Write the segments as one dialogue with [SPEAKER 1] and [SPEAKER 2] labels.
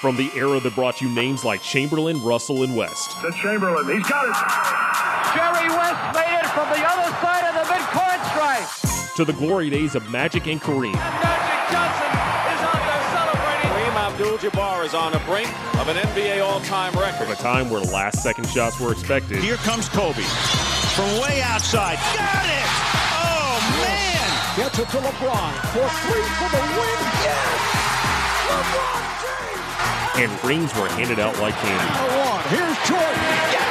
[SPEAKER 1] From the era that brought you names like Chamberlain, Russell, and West.
[SPEAKER 2] To Chamberlain, he's got it.
[SPEAKER 3] Jerry West made it from the other side of the midcourt stripe.
[SPEAKER 1] To the glory days of Magic and Kareem.
[SPEAKER 3] And Magic Johnson is out there celebrating.
[SPEAKER 4] Kareem Abdul-Jabbar is on the brink of an NBA all-time record.
[SPEAKER 1] From a time where last-second shots were expected.
[SPEAKER 5] Here comes Kobe from way outside. Got it! Oh man!
[SPEAKER 6] Gets it to LeBron for three for the win. Yes! LeBron James!
[SPEAKER 1] And rings were handed out like candy.
[SPEAKER 6] One. Here's Jordan. Yes!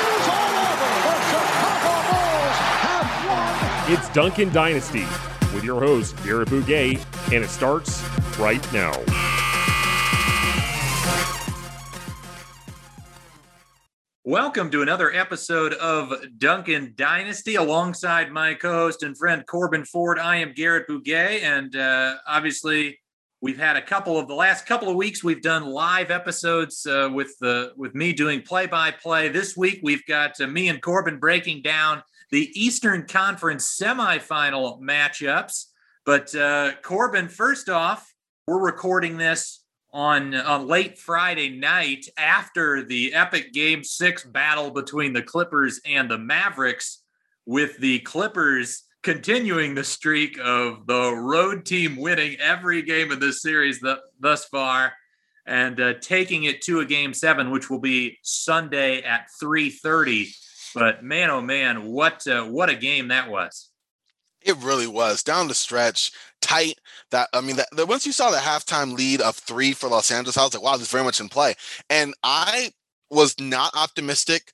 [SPEAKER 6] It is all over. The Chicago Bulls have won.
[SPEAKER 1] It's Duncan Dynasty with your host, Garrett Bouguet, and it starts right now.
[SPEAKER 7] Welcome to another episode of Duncan Dynasty alongside my co host and friend Corbin Ford. I am Garrett Bouguet, and uh, obviously, we've had a couple of the last couple of weeks we've done live episodes uh, with the with me doing play by play this week we've got uh, me and corbin breaking down the eastern conference semifinal matchups. But uh, corbin first off we're recording this on on late friday night after the epic game six battle between the clippers and the mavericks with the clippers continuing the streak of the road team winning every game of this series th- thus far and uh, taking it to a game seven which will be sunday at 3.30 but man oh man what uh, what a game that was
[SPEAKER 8] It really was down the stretch, tight. That I mean, that, that once you saw the halftime lead of three for Los Angeles, I was like, "Wow, this is very much in play." And I was not optimistic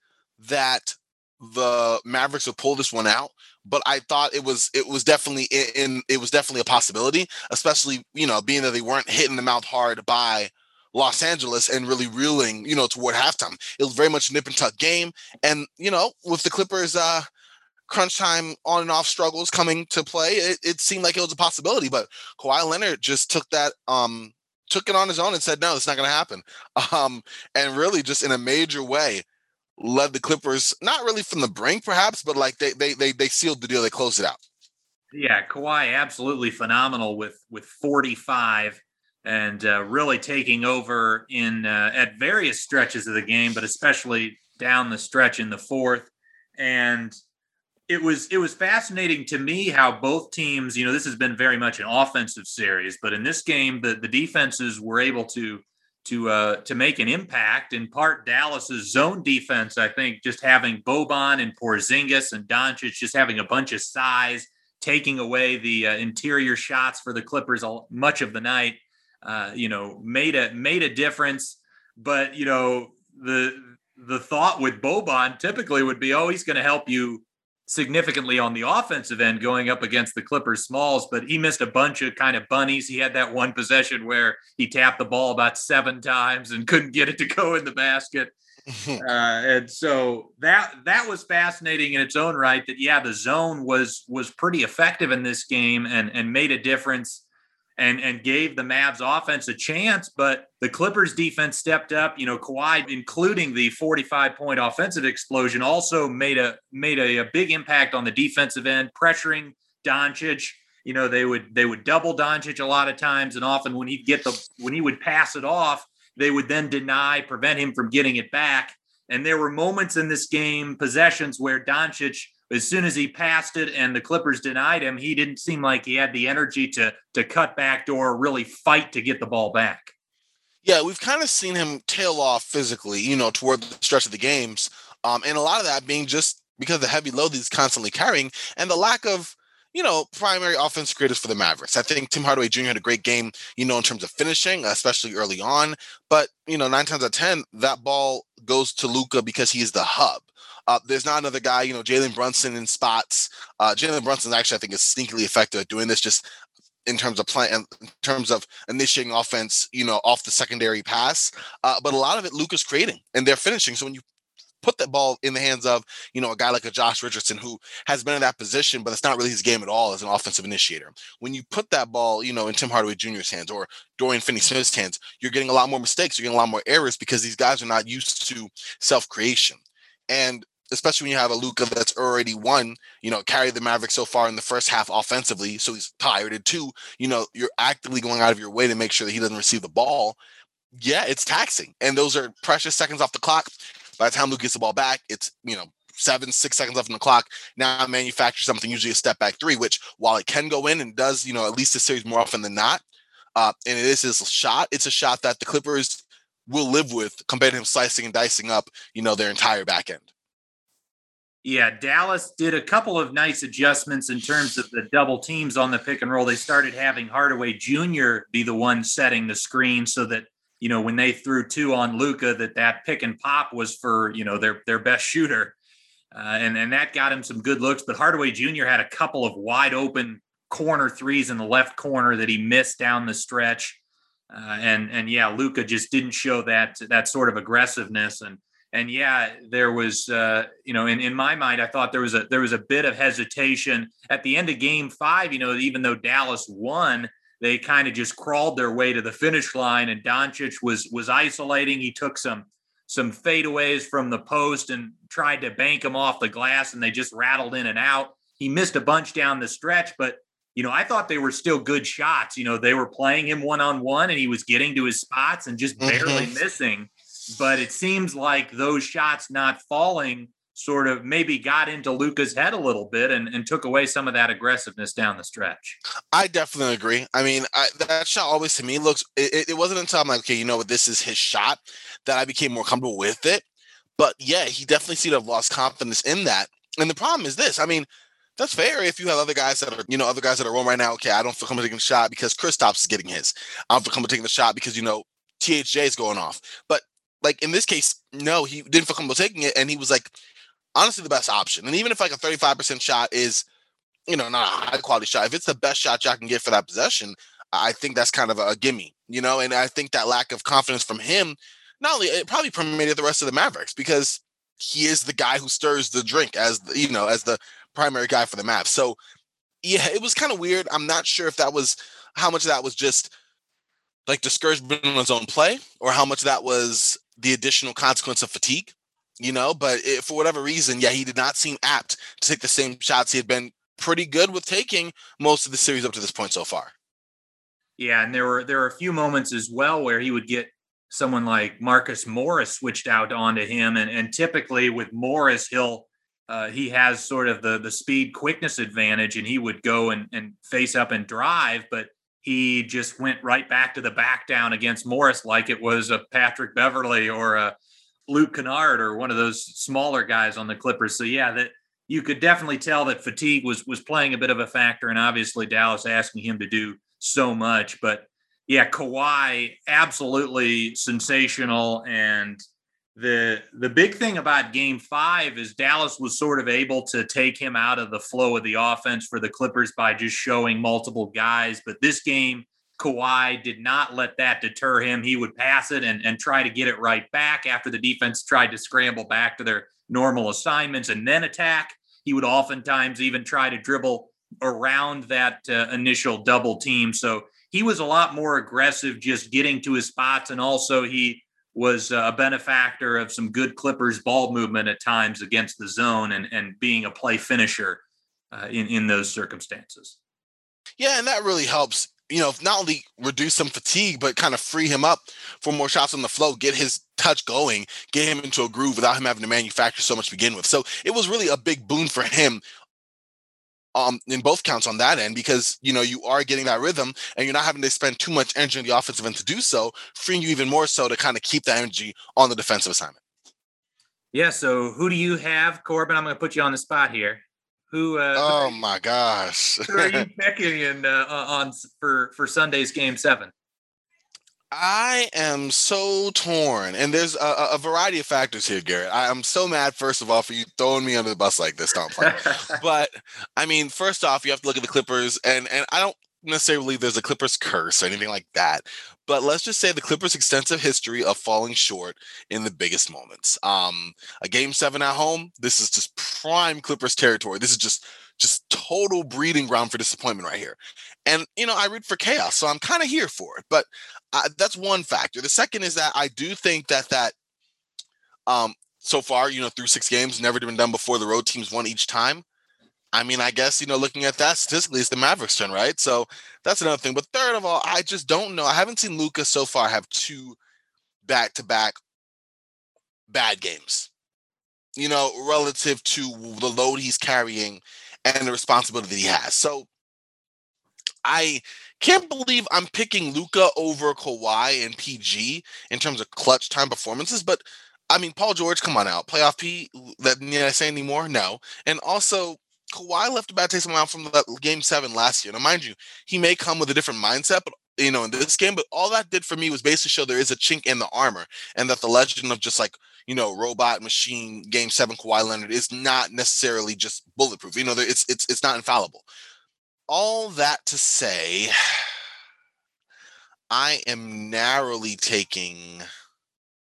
[SPEAKER 8] that the Mavericks would pull this one out, but I thought it was it was definitely in, it was definitely a possibility, especially you know being that they weren't hitting the mouth hard by Los Angeles and really reeling, you know, toward halftime. It was very much a nip and tuck game, and you know, with the Clippers. uh crunch time on and off struggles coming to play, it, it seemed like it was a possibility. But Kawhi Leonard just took that, um, took it on his own and said, "No, it's not going to happen." Um, and really, just in a major way, led the Clippers not really from the brink, perhaps, but like they they they they sealed the deal. They closed it out.
[SPEAKER 7] Yeah, Kawhi absolutely phenomenal with with 45 and uh, really taking over in uh, at various stretches of the game, but especially down the stretch in the fourth. And it was it was fascinating to me how both teams, you know, this has been very much an offensive series, but in this game, the the defenses were able to to uh, to make an impact. In part, Dallas's zone defense, I think, just having Boban and Porzingis and Doncic just having a bunch of size, taking away the uh, interior shots for the Clippers all, much of the night. Uh, you know, made a made a difference. But you know, the the thought with Boban typically would be, oh, he's going to help you significantly on the offensive end going up against the Clippers smalls, but he missed a bunch of kind of bunnies. He had that one possession where he tapped the ball about seven times and couldn't get it to go in the basket. uh, and so that that was fascinating in its own right. That yeah, the zone was was pretty effective in this game and and made a difference and and gave the Mavs offense a chance. But the Clippers defense stepped up. You know, Kawhi, including the 45 point offensive explosion, also made a made a, a big impact on the defensive end, pressuring Doncic. You know, they would they would double Doncic a lot of times, and often when he'd get the when he would pass it off, they would then deny, prevent him from getting it back. And there were moments in this game, possessions where Doncic as soon as he passed it and the Clippers denied him, he didn't seem like he had the energy to to cut back door, really fight to get the ball back.
[SPEAKER 8] Yeah, we've kind of seen him tail off physically, you know, toward the stretch of the games, um, and a lot of that being just because of the heavy load he's constantly carrying and the lack of you know, primary offense creators for the Mavericks. I think Tim Hardaway Jr. had a great game, you know, in terms of finishing, especially early on. But, you know, nine times out of 10, that ball goes to Luka because he is the hub. Uh, there's not another guy, you know, Jalen Brunson in spots. Uh, Jalen Brunson actually, I think, is sneakily effective at doing this just in terms of playing, in terms of initiating offense, you know, off the secondary pass. Uh, but a lot of it Luka's creating and they're finishing. So when you put that ball in the hands of, you know, a guy like a Josh Richardson who has been in that position, but it's not really his game at all as an offensive initiator. When you put that ball, you know, in Tim Hardaway Jr.'s hands or Dorian Finney-Smith's hands, you're getting a lot more mistakes. You're getting a lot more errors because these guys are not used to self-creation. And especially when you have a Luka that's already won, you know, carried the Mavericks so far in the first half offensively. So he's tired. And two, you know, you're actively going out of your way to make sure that he doesn't receive the ball. Yeah, it's taxing. And those are precious seconds off the clock. By the time Luke gets the ball back, it's, you know, seven, six seconds left on the clock. Now manufacture something, usually a step back three, which while it can go in and does, you know, at least a series more often than not, uh, and it is his shot, it's a shot that the Clippers will live with compared to him slicing and dicing up, you know, their entire back end.
[SPEAKER 7] Yeah, Dallas did a couple of nice adjustments in terms of the double teams on the pick and roll. They started having Hardaway Jr. be the one setting the screen so that you know when they threw two on Luka, that that pick and pop was for you know their their best shooter, uh, and and that got him some good looks. But Hardaway Jr. had a couple of wide open corner threes in the left corner that he missed down the stretch, uh, and and yeah, Luka just didn't show that that sort of aggressiveness and and yeah, there was, uh, you know, in, in my mind, I thought there was a there was a bit of hesitation at the end of Game Five. You know, even though Dallas won, they kind of just crawled their way to the finish line, and Doncic was was isolating. He took some some fadeaways from the post and tried to bank them off the glass, and they just rattled in and out. He missed a bunch down the stretch, but you know, I thought they were still good shots. You know, they were playing him one on one, and he was getting to his spots and just barely mm-hmm. missing but it seems like those shots not falling sort of maybe got into Luka's head a little bit and, and took away some of that aggressiveness down the stretch.
[SPEAKER 8] I definitely agree. I mean, I, that shot always to me looks, it, it wasn't until I'm like, okay, you know what, this is his shot that I became more comfortable with it. But yeah, he definitely seemed to have lost confidence in that. And the problem is this I mean, that's fair if you have other guys that are, you know, other guys that are rolling right now. Okay, I don't feel comfortable taking the shot because Chris Kristaps is getting his. I don't feel comfortable taking the shot because, you know, THJ is going off. But like in this case, no, he didn't feel comfortable taking it, and he was like honestly the best option. And even if like a 35% shot is, you know, not a high quality shot, if it's the best shot I can get for that possession, I think that's kind of a, a gimme, you know. And I think that lack of confidence from him, not only it probably permeated the rest of the Mavericks because he is the guy who stirs the drink as the, you know as the primary guy for the Mavs. So yeah, it was kind of weird. I'm not sure if that was how much of that was just like discouragement on his own play or how much that was the additional consequence of fatigue, you know. But it, for whatever reason, yeah, he did not seem apt to take the same shots he had been pretty good with taking most of the series up to this point so far.
[SPEAKER 7] Yeah, and there were there were a few moments as well where he would get someone like Marcus Morris switched out onto him, and and typically with Morris, he'll uh, he has sort of the the speed quickness advantage, and he would go and and face up and drive, but he just went right back to the back down against Morris like it was a Patrick Beverley or a Luke Kennard or one of those smaller guys on the Clippers. So yeah, that you could definitely tell that fatigue was was playing a bit of a factor, and obviously Dallas asking him to do so much. But yeah, Kawhi absolutely sensational and the the big thing about game five is Dallas was sort of able to take him out of the flow of the offense for the Clippers by just showing multiple guys. But this game, Kawhi did not let that deter him. He would pass it and, and try to get it right back after the defense tried to scramble back to their normal assignments and then attack. He would oftentimes even try to dribble around that uh, initial double team. So he was a lot more aggressive just getting to his spots. And also, he was a benefactor of some good Clippers ball movement at times against the zone and, and being a play finisher uh, in, in those circumstances.
[SPEAKER 8] Yeah, and that really helps, you know, not only reduce some fatigue, but kind of free him up for more shots on the flow, get his touch going, get him into a groove without him having to manufacture so much to begin with. So it was really a big boon for him um, in both counts on that end because you know you are getting that rhythm and you're not having to spend too much energy on the offensive end to do so, freeing you even more so to kind of keep that energy on the defensive assignment.
[SPEAKER 7] Yeah. So who do you have, Corbin? I'm going to put you on the spot here. Who? Uh,
[SPEAKER 8] oh my gosh!
[SPEAKER 7] who are you picking in uh, on for for Sunday's Game Seven?
[SPEAKER 8] I am so torn, and there's a, a, variety of factors here, Garrett. I am so mad, first of all, for you throwing me under the bus like this. Don't play. but I mean, first off, you have to look at the Clippers, and and I don't necessarily believe there's a Clippers curse or anything like that. But let's just say the Clippers' extensive history of falling short in the biggest moments. Um, a game seven at home, this is just prime Clippers territory. This is just just total breeding ground for disappointment right here. And you know, I root for chaos, so I'm kind of here for it. But uh, that's one factor. The second is that I do think that that um, so far, you know, through six games, never been done before. The road teams won each time. I mean, I guess, you know, looking at that statistically, it's the Mavericks turn, right? So that's another thing. But third of all, I just don't know. I haven't seen Luka so far have two back to back bad games, you know, relative to the load he's carrying and the responsibility that he has. So I can't believe I'm picking Luka over Kawhi and PG in terms of clutch time performances, but I mean, Paul George, come on out. Playoff P, that need I say anymore? No. And also, Kawhi left a bad taste in my mouth from the game seven last year. Now, mind you, he may come with a different mindset, but you know, in this game, but all that did for me was basically show there is a chink in the armor and that the legend of just like, you know, robot machine game seven Kawhi Leonard is not necessarily just bulletproof. You know, it's it's it's not infallible. All that to say, I am narrowly taking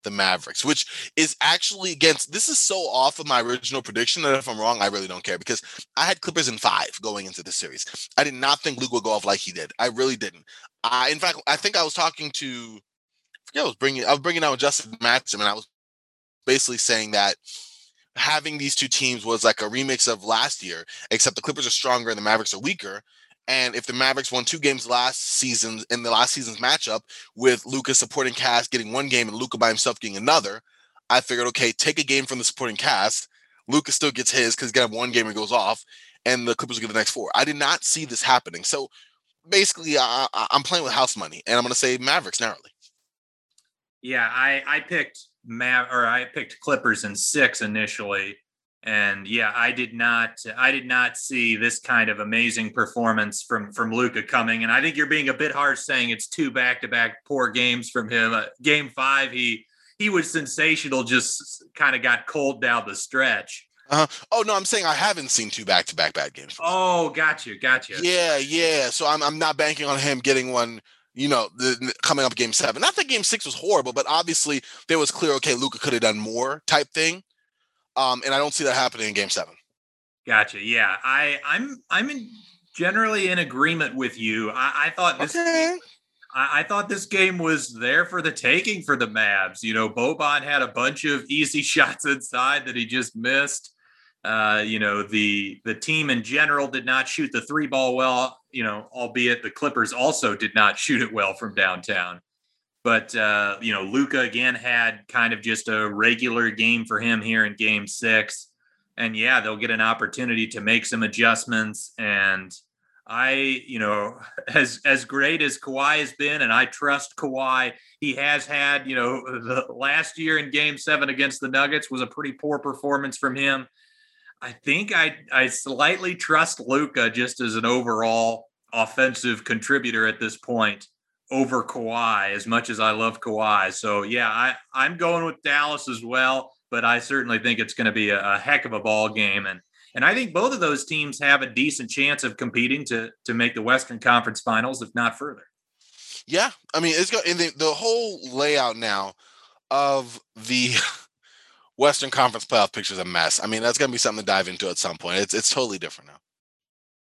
[SPEAKER 8] the Mavericks, which is actually against this is so off of my original prediction that if I'm wrong, I really don't care because I had Clippers in five going into the series. I did not think Luke would go off like he did. I really didn't. I in fact I think I was talking to I forget I was bringing I was bringing out Justin Matcham and I was basically saying that having these two teams was like a remix of last year, except the Clippers are stronger and the Mavericks are weaker. And if the Mavericks won two games last season in the last season's matchup with Luka supporting cast getting one game and Luka by himself getting another, I figured, okay, take a game from the supporting cast. Luka still gets his because he's gonna have one game and goes off, and the Clippers get the next four. I did not see this happening. So basically, I, am playing with house money, and I'm gonna say Mavericks narrowly.
[SPEAKER 7] Yeah, I I picked Mav or I picked Clippers in six initially and yeah i did not i did not see this kind of amazing performance from from Luka coming and i think you're being a bit harsh saying it's two back-to-back poor games from him uh, game five he he was sensational just kind of got cold down the stretch
[SPEAKER 8] uh-huh. Oh no, I'm saying I haven't seen two back-to-back bad games.
[SPEAKER 7] Oh, got you, got you.
[SPEAKER 8] Yeah, yeah. So I'm I'm not banking on him getting one. You know, the, coming up game seven. Not that game six was horrible, but obviously there was clear. Okay, Luka could have done more type thing. Um, and I don't see that happening in game seven.
[SPEAKER 7] Gotcha. Yeah. I, I'm I'm in generally in agreement with you. I, I thought this okay. I, I, thought this game was there for the taking for the Mavs. You know, Boban had a bunch of easy shots inside that he just missed. Uh, you know, the the team in general did not shoot the three ball well, you know, albeit the Clippers also did not shoot it well from downtown. But uh, you know, Luka again had kind of just a regular game for him here in Game Six, and yeah, they'll get an opportunity to make some adjustments. And I, you know, as as great as Kawhi has been, and I trust Kawhi, he has had, you know, the last year in Game Seven against the Nuggets was a pretty poor performance from him. I think I I slightly trust Luka just as an overall offensive contributor at this point over Kawhi as much as I love Kawhi. So yeah, I I'm going with Dallas as well, but I certainly think it's going to be a, a, heck of a ball game and and I think both of those teams have a decent chance of competing to to make the Western Conference Finals, if not further.
[SPEAKER 8] Yeah, I mean it's got in the, the whole layout now of the Western Conference playoff picture is a mess. I mean that's going to be something to dive into at some point. It's it's totally different now.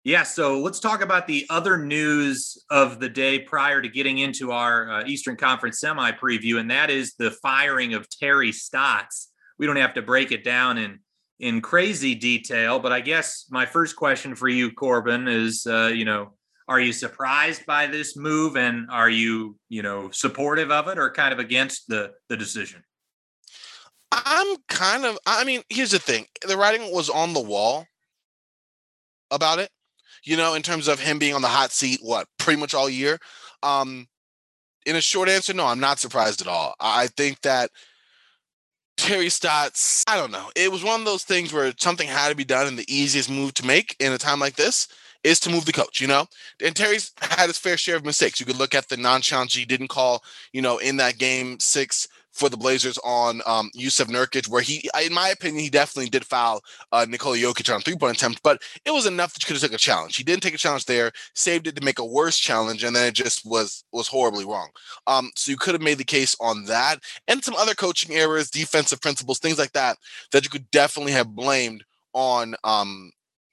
[SPEAKER 7] Yeah, so let's talk about the other news of the day prior to getting into our uh, Eastern Conference semi preview, and that is the firing of Terry Stotts. We don't have to break it down in in crazy detail, but I guess my first question for you, Corbin, is uh, you know, are you surprised by this move, and are you you know supportive of it, or kind of against the the decision?
[SPEAKER 8] I'm kind of. I mean, here's the thing: the writing was on the wall about it you know, in terms of him being on the hot seat, what, pretty much all year? Um, in a short answer, no, I'm not surprised at all. I think that Terry Stotts, I don't know. It was one of those things where something had to be done, and the easiest move to make in a time like this is to move the coach, you know? And Terry's had his fair share of mistakes. You could look at the non-challenge he didn't call, you know, in that game six for the Blazers on um, Jusuf Nurkic, where he, in my opinion, he definitely did foul uh, Nikola Jokic on three point attempt, but it was enough that you could have took a challenge. He didn't take a challenge there, saved it to make a worse challenge, and then it just was was horribly wrong. Um, so you could have made the case on that and some other coaching errors, defensive principles, things like that, that you could definitely have blamed on um,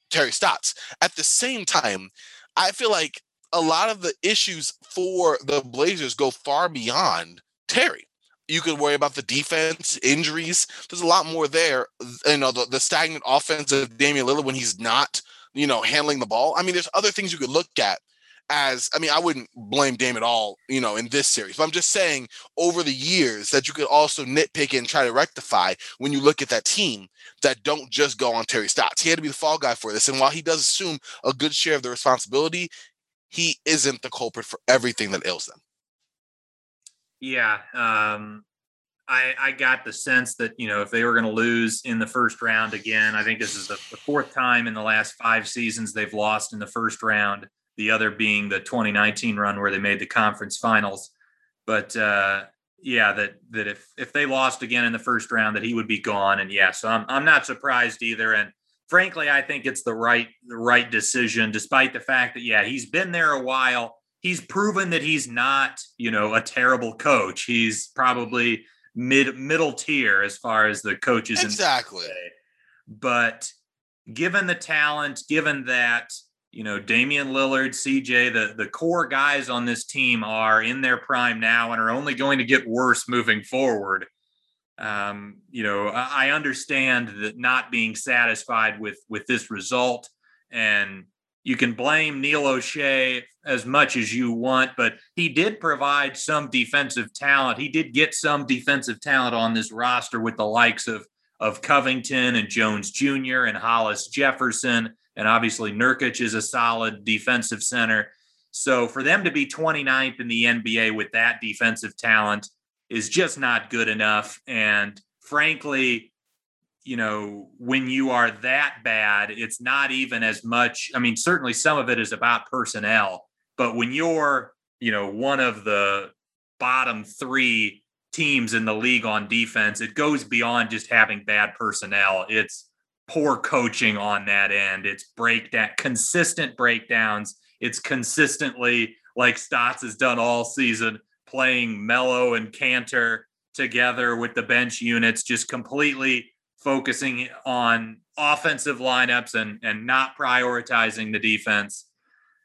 [SPEAKER 8] Terry Stotts. At the same time, I feel like a lot of the issues for the Blazers go far beyond Terry. You could worry about the defense, injuries. There's a lot more there. You know, the, the stagnant offense of Damian Lillard when he's not, you know, handling the ball. I mean, there's other things you could look at as I mean, I wouldn't blame Dame at all, you know, in this series. But I'm just saying over the years that you could also nitpick and try to rectify when you look at that team that don't just go on Terry Stotts. He had to be the fall guy for this. And while he does assume a good share of the responsibility, he isn't the culprit for everything that ails them.
[SPEAKER 7] Yeah. Um, I, I got the sense that, you know, if they were going to lose in the first round again, I think this is the, the fourth time in the last five seasons they've lost in the first round, the other being the 2019 run where they made the conference finals. But, uh, yeah, that that if if they lost again in the first round, that he would be gone. And yeah, so I'm I'm not surprised either. And frankly, I think it's the right the right decision, despite the fact that yeah, he's been there a while he's proven that he's not, you know, a terrible coach. He's probably mid middle tier as far as the coaches.
[SPEAKER 8] Exactly.
[SPEAKER 7] But given the talent, given that you know Damian Lillard, CJ, the the core guys on this team are in their prime now and are only going to get worse moving forward. Um, you know, I understand that not being satisfied with with this result and you can blame Neil Olshey as much as you want, but he did provide some defensive talent. He did get some defensive talent on this roster with the likes of of Covington and Jones Jr. and Hollis Jefferson, and obviously Nurkic is a solid defensive center. So for them to be 29th in the NBA with that defensive talent is just not good enough. And frankly, you know, when you are that bad, it's not even as much. I mean, certainly some of it is about personnel, but when you're, you know, one of the bottom three teams in the league on defense, it goes beyond just having bad personnel. It's poor coaching on that end. It's breakdown, consistent breakdowns. It's consistently like Stotts has done all season, playing Melo and Kanter together with the bench units, just completely focusing on offensive lineups and and not prioritizing the defense.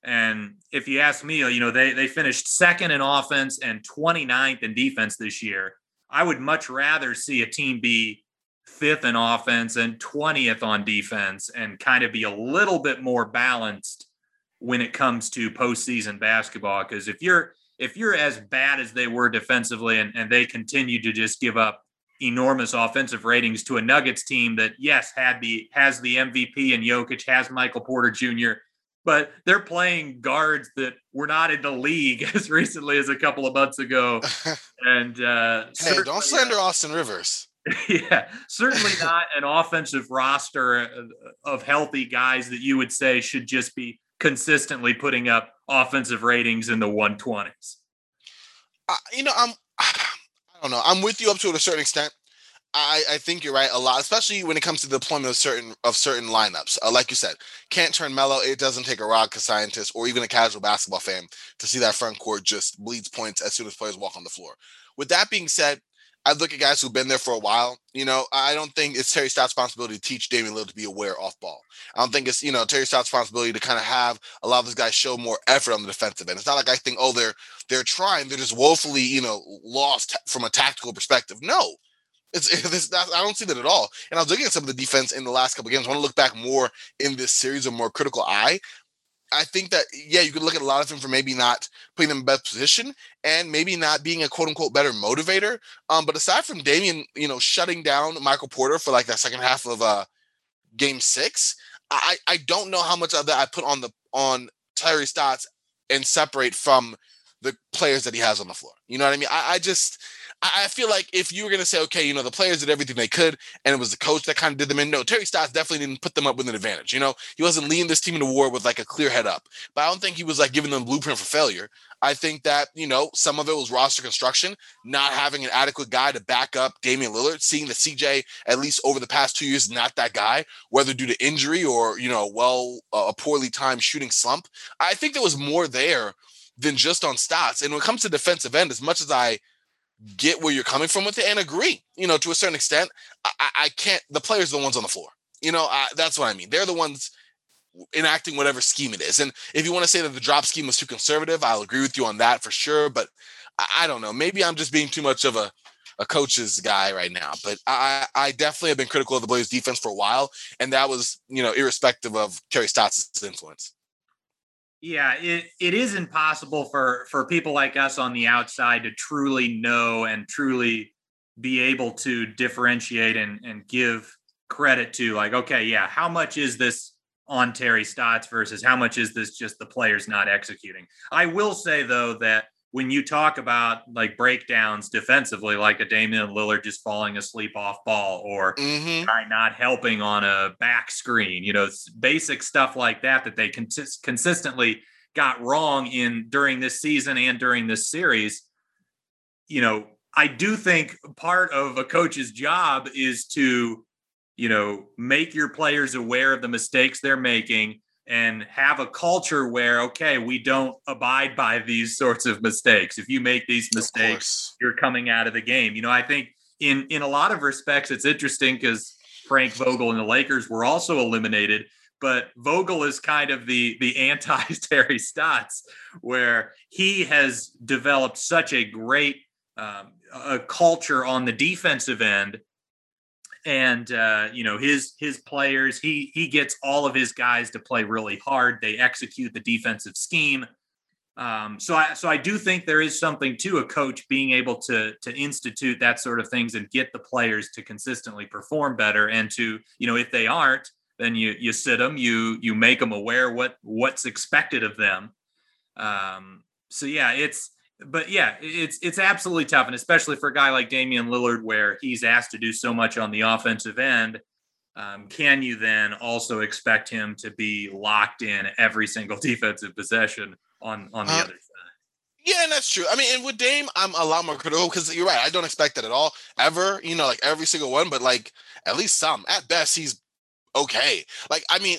[SPEAKER 7] And if you ask me, you know, they they finished second in offense and 29th in defense this year. I would much rather see a team be fifth in offense and 20th on defense and kind of be a little bit more balanced when it comes to postseason basketball. Because if you're if you're as bad as they were defensively and, and they continue to just give up enormous offensive ratings to a Nuggets team that yes had the has the MVP and Jokic has Michael Porter Jr. But they're playing guards that were not in the league as recently as a couple of months ago. And uh,
[SPEAKER 8] hey, don't slander Austin Rivers.
[SPEAKER 7] yeah, certainly not an offensive roster of healthy guys that you would say should just be consistently putting up offensive ratings in the 120s.
[SPEAKER 8] Uh, you know, I'm I don't know. I'm with you up to a certain extent. I, I think you're right a lot, especially when it comes to the deployment of certain of certain lineups. Uh, like you said, Kanter Melo. It doesn't take a rocket scientist or even a casual basketball fan to see that front court just bleeds points as soon as players walk on the floor. With that being said, I look at guys who've been there for a while. You know, I don't think it's Terry Stotts' responsibility to teach Damian Lillard to be aware off ball. I don't think it's you know Terry Stotts' responsibility to kind of have a lot of these guys show more effort on the defensive end. It's not like I think oh they're they're trying, they're just woefully you know lost from a tactical perspective. No, it's, it's I don't see that at all. And I was looking at some of the defense in the last couple games. I want to look back more in this series, a more critical eye. I think that yeah, you could look at a lot of them for maybe not putting them in best position and maybe not being a quote unquote better motivator. Um, but aside from Damian, you know, shutting down Michael Porter for like that second half of uh game six, I I don't know how much of that I put on the on Terry Stotts and separate from the players that he has on the floor. You know what I mean? I, I just I, feel like if you were going to say, okay, you know, the players did everything they could, and it was the coach that kind of did them in. No, Terry Stotts definitely didn't put them up with an advantage. You know, he wasn't leading this team into war with like a clear head up. But I don't think he was like giving them blueprint for failure. I think that you know some of it was roster construction, not having an adequate guy to back up Damian Lillard, seeing that CJ at least over the past two years not that guy, whether due to injury or you know, well, uh, a poorly timed shooting slump. I think there was more there than just on Stotts. And when it comes to defensive end, as much as I get where you're coming from with it and agree. You know, to a certain extent, I, I can't. The players are the ones on the floor. You know, I, that's what I mean. They're the ones enacting whatever scheme it is. And if you want to say that the drop scheme was too conservative, I'll agree with you on that for sure. But I, I don't know. Maybe I'm just being too much of a a coach's guy right now. But I, I definitely have been critical of the Blazers defense for a while, and that was, you know, irrespective of Terry Stotts' influence.
[SPEAKER 7] Yeah, it, it is impossible for for people like us on the outside to truly know and truly be able to differentiate and, and give credit to like, okay, yeah, how much is this on Terry Stotts versus how much is this just the players not executing? I will say though that when you talk about like breakdowns defensively, like a Damian Lillard just falling asleep off ball or
[SPEAKER 8] Mhm.
[SPEAKER 7] guy not helping on a back screen, you know, basic stuff like that that they consist- consistently got wrong in during this season and during this series. You know, I do think part of a coach's job is to, you know, make your players aware of the mistakes they're making and have a culture where okay, we don't abide by these sorts of mistakes. If you make these mistakes, you're coming out of the game. You know, I think in in a lot of respects, it's interesting because Frank Vogel and the Lakers were also eliminated, but Vogel is kind of the the anti Terry Stotts, where he has developed such a great um, a culture on the defensive end. And uh, you know his his players, he he gets all of his guys to play really hard. They execute the defensive scheme. Um, so I so I do think there is something to a coach being able to to institute that sort of things and get the players to consistently perform better and to you know if they aren't then you you sit them you you make them aware what what's expected of them. Um, so yeah, it's but yeah, it's it's absolutely tough and especially for a guy like Damian Lillard where he's asked to do so much on the offensive end. Um, can you then also expect him to be locked in every single defensive possession on on the
[SPEAKER 8] Uh,
[SPEAKER 7] other side?
[SPEAKER 8] Yeah, and that's true. I mean, and with Dame, I'm a lot more critical because you're right. I don't expect that at all, ever. You know, like every single one, but like at least some. At best, he's okay. Like, I mean,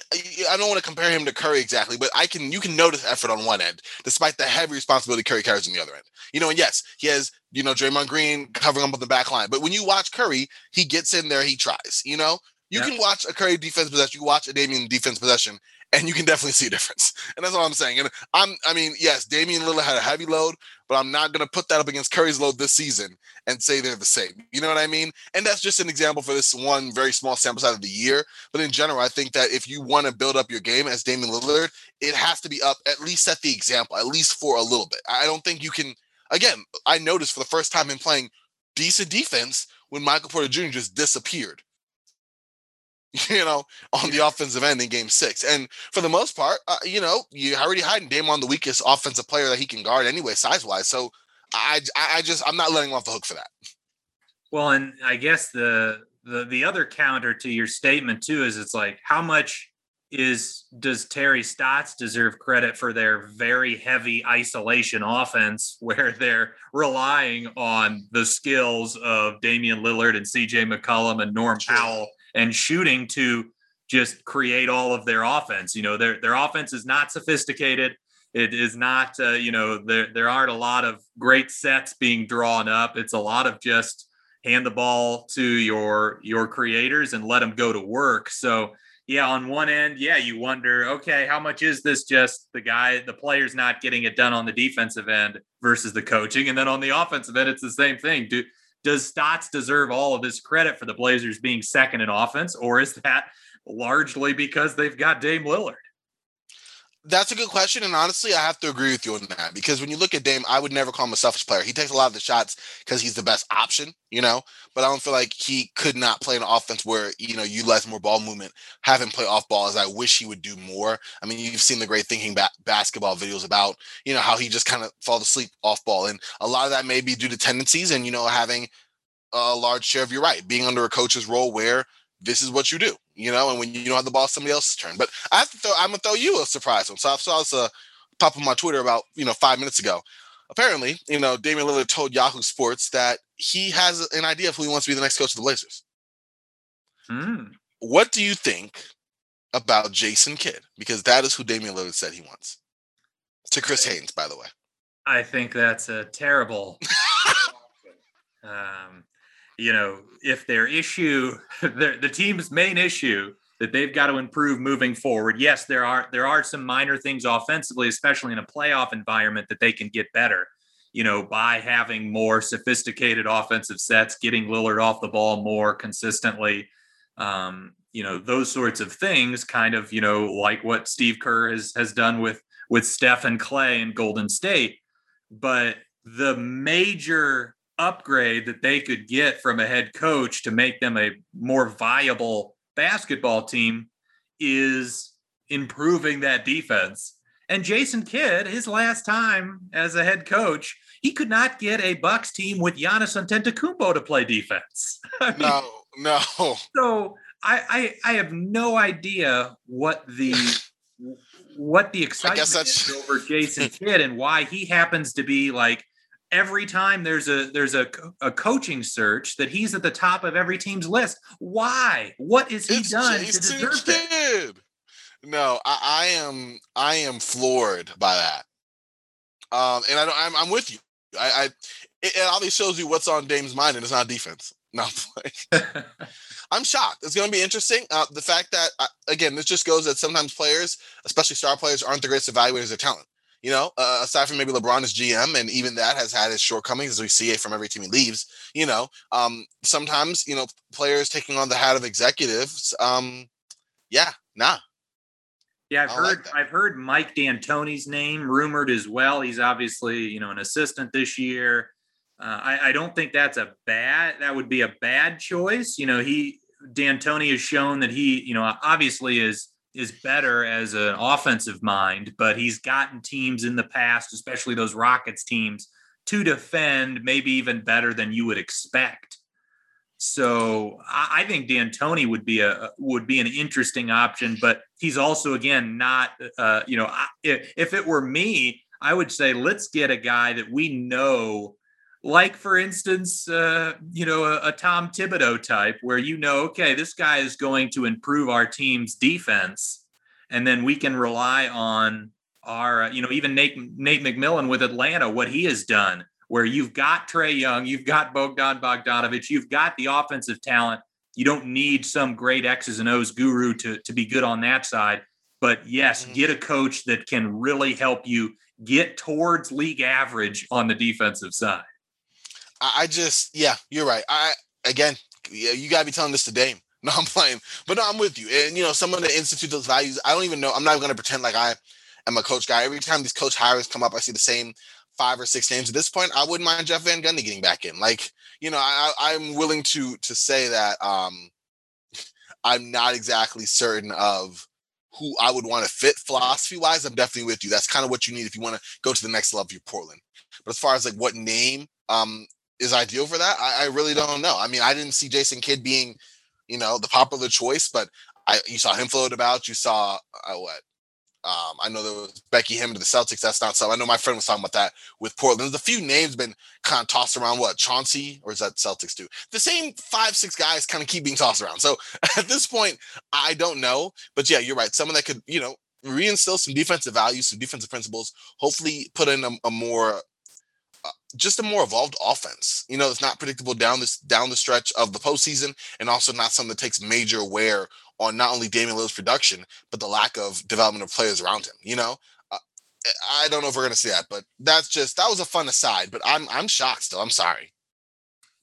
[SPEAKER 8] I don't want to compare him to Curry exactly, but I can. You can notice effort on one end, despite the heavy responsibility Curry carries on the other end. You know, and yes, he has. You know, Draymond Green covering up on the back line, but when you watch Curry, he gets in there, he tries. You know, you
[SPEAKER 7] Yeah.
[SPEAKER 8] can watch a Curry defense possession, you watch a Damian defense possession, and you can definitely see a difference. And that's all I'm saying. And I'm, I mean, yes, Damian Lillard had a heavy load, but I'm not going to put that up against Curry's load this season and say they're the same. You know what I mean? And that's just an example for this one very small sample size of the year. But in general, I think that if you want to build up your game as Damian Lillard, it has to be up at least set the example, at least for a little bit. I don't think you can. Again, I noticed for the first time in playing decent defense when Michael Porter Jr. just disappeared. You know, on the offensive end in Game Six, and for the most part, uh, you know, you already hiding Dame on the weakest offensive player that he can guard anyway, size wise. So, I, I, just, I'm not letting him off the hook for that.
[SPEAKER 7] Well, and I guess the the the other counter to your statement too is it's like how much is does Terry Stotts deserve credit for their very heavy isolation offense where they're relying on the skills of Damian Lillard and CJ McCollum and Norm
[SPEAKER 8] Sure.
[SPEAKER 7] Powell and shooting to just create all of their offense. You know, their their offense is not sophisticated. It is not, uh, you know, there there aren't a lot of great sets being drawn up. It's a lot of just hand the ball to your your creators and let them go to work. So yeah, on one end, yeah, you wonder, okay, how much is this just the guy, the players not getting it done on the defensive end versus the coaching, and then on the offensive end, it's the same thing. Do does Stotts deserve all of this credit for the Blazers being second in offense, or is that largely because they've got Dame Lillard?
[SPEAKER 8] That's a good question, and honestly, I have to agree with you on that because when you look at Dame, I would never call him a selfish player. He takes a lot of the shots because he's the best option, you know. But I don't feel like he could not play an offense where you know utilize more ball movement, have him play off ball as I wish he would do more. I mean, you've seen the great thinking ba- basketball videos about you know how he just kind of falls asleep off ball, and a lot of that may be due to tendencies and you know having a large share of your right being under a coach's role where this is what you do, you know, and when you don't have the ball, somebody else's turn. But I have to throw, I'm gonna throw you a surprise one. So I saw this uh, pop on my Twitter about you know five minutes ago. Apparently, you know, Damian Lillard told Yahoo Sports that he has an idea of who he wants to be the next coach of the Blazers.
[SPEAKER 7] Hmm.
[SPEAKER 8] What do you think about Jason Kidd? Because that is who Damian Lillard said he wants. To Chris Haynes, by the way.
[SPEAKER 7] I think that's a terrible. um, you know, if their issue, their, the team's main issue that they've got to improve moving forward. Yes, there are there are some minor things offensively, especially in a playoff environment, that they can get better. you know, by having more sophisticated offensive sets, getting Lillard off the ball more consistently. Um, you know, those sorts of things kind of, you know, like what Steve Kerr has has done with with Steph and Clay in Golden State. But the major upgrade that they could get from a head coach to make them a more viable basketball team is improving that defense. And Jason Kidd, his last time as a head coach, he could not get a Bucks team with Giannis Antetokounmpo to play defense.
[SPEAKER 8] I mean, no, no.
[SPEAKER 7] So I, I I have no idea what the what the excitement is over Jason Kidd and why he happens to be like every time there's a there's a, a coaching search that he's at the top of every team's list. Why? What has he it's done Jason to deserve Kidd.
[SPEAKER 8] No, I, I, am I am floored by that. Um, and I don't, I'm I'm with you. I, I it, it obviously shows you what's on Dame's mind, and it's not defense. Not like I'm shocked. It's going to be interesting. Uh, the fact that uh, again, this just goes that sometimes players, especially star players, aren't the greatest evaluators of talent. You know, uh, aside from maybe LeBron as GM, and even that has had its shortcomings as we see it from every team he leaves. You know, um, sometimes you know players taking on the hat of executives. Um, yeah, nah,
[SPEAKER 7] yeah, I've heard like I've heard Mike D'Antoni's name rumored as well. He's obviously you know an assistant this year. Uh, I, I, don't think that's a bad. That would be a bad choice. You know, he D'Antoni has shown that he you know obviously is is better as an offensive mind, but he's gotten teams in the past, especially those Rockets teams, to defend maybe even better than you would expect. So I think D'Antoni would be a would be an interesting option, but he's also again not uh, you know if, if it were me, I would say let's get a guy that we know, like for instance, uh, you know a, a Tom Thibodeau type, where you know okay this guy is going to improve our team's defense, and then we can rely on our you know even Nate Nate McMillan with Atlanta what he has done where you've got Trae Young, you've got Bogdan Bogdanovich, you've got the offensive talent. You don't need some great X's and O's guru to, to be good on that side. But yes, mm-hmm. get a coach that can really help you get towards league average on the defensive side.
[SPEAKER 8] I just, yeah, you're right. I, again, yeah, you got to be telling this to Dame. No, I'm playing, but no, I'm with you. And, you know, someone that institute those values, I don't even know. I'm not to pretend like I am a coach guy. Every time these coach hires come up, I see the same five or six names. At this point, I wouldn't mind Jeff Van Gundy getting back in. Like, you know, I, I'm willing to to say that um, I'm not exactly certain of who I would want to fit philosophy wise. I'm definitely with you. That's kind of what you need if you want to go to the next level of Portland. But as far as like what name um, is ideal for that, I, I really don't know. I mean, I didn't see Jason Kidd being, you know, the popular choice, but I you saw him float about. You saw uh, what um, I know there was Becky him to the Celtics. That's not so. I know my friend was talking about that with Portland. There's a few names been kind of tossed around. What Chauncey or is that Celtics too? The same five six guys kind of keep being tossed around. So at this point, I don't know. But yeah, you're right. Someone that could you know reinstill some defensive values, some defensive principles. Hopefully, put in a, a more just a more evolved offense. You know, it's not predictable down this down the stretch of the postseason, and also not something that takes major wear on not only Damian Lillard's production, but the lack of development of players around him. You know, uh, I don't know if we're going to see that, but that's just that was a fun aside. But I'm I'm shocked still. I'm sorry.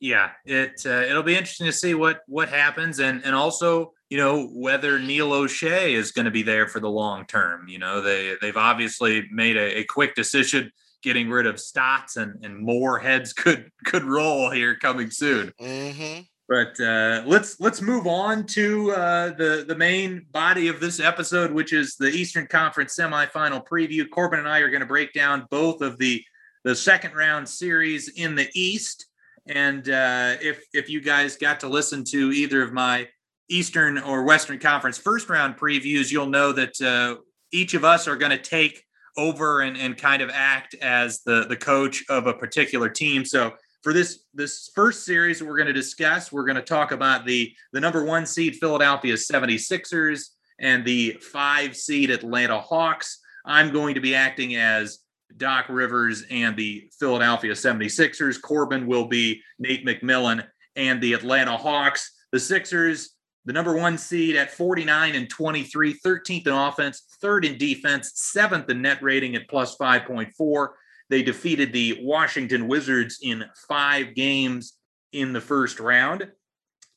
[SPEAKER 7] Yeah, it uh, it'll be interesting to see what what happens, and and also you know whether Neil Olshey is going to be there for the long term. You know, they they've obviously made a, a quick decision getting rid of Stotts, and and more heads could could roll here coming soon.
[SPEAKER 8] Mm-hmm.
[SPEAKER 7] But uh, let's let's move on to uh, the the main body of this episode, which is the Eastern Conference semifinal preview. Corbin and I are going to break down both of the the second round series in the East. And uh, if if you guys got to listen to either of my Eastern or Western Conference first round previews, you'll know that uh, each of us are going to take over and, and kind of act as the the coach of a particular team. So for this this first series we're going to discuss we're going to talk about the the number one seed philadelphia 76ers and the five seed atlanta hawks. I'm going to be acting as doc rivers and the philadelphia 76ers. Corbin will be nate mcmillan and the atlanta hawks. The sixers the number one seed at 49 and 23 13th in offense third in defense seventh in net rating at plus 5.4 They defeated the Washington Wizards in five games in the first round.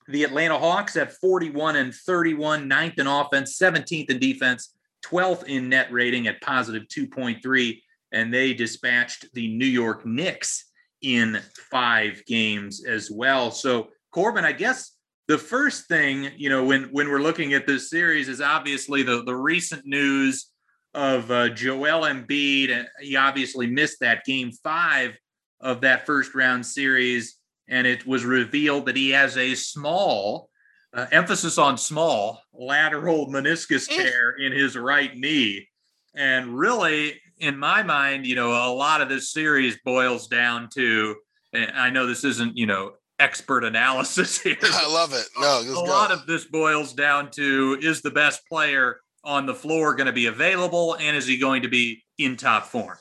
[SPEAKER 7] The Atlanta Hawks at 41 and 31, ninth in offense, 17th in defense, 12th in net rating at positive 2.3. And they dispatched the New York Knicks in five games as well. So, Corbin, I guess the first thing, you know, when when we're looking at this series is obviously the the recent news of uh, Joel Embiid. He obviously missed that game five of that first round series, and it was revealed that he has a small, uh, emphasis on small, lateral meniscus tear in his right knee. And really, in my mind, you know, a lot of this series boils down to, I know this isn't, you know, expert analysis here.
[SPEAKER 8] I love it. No,
[SPEAKER 7] a go. lot of this boils down to is the best player on the floor going to be available and is he going to be in top form?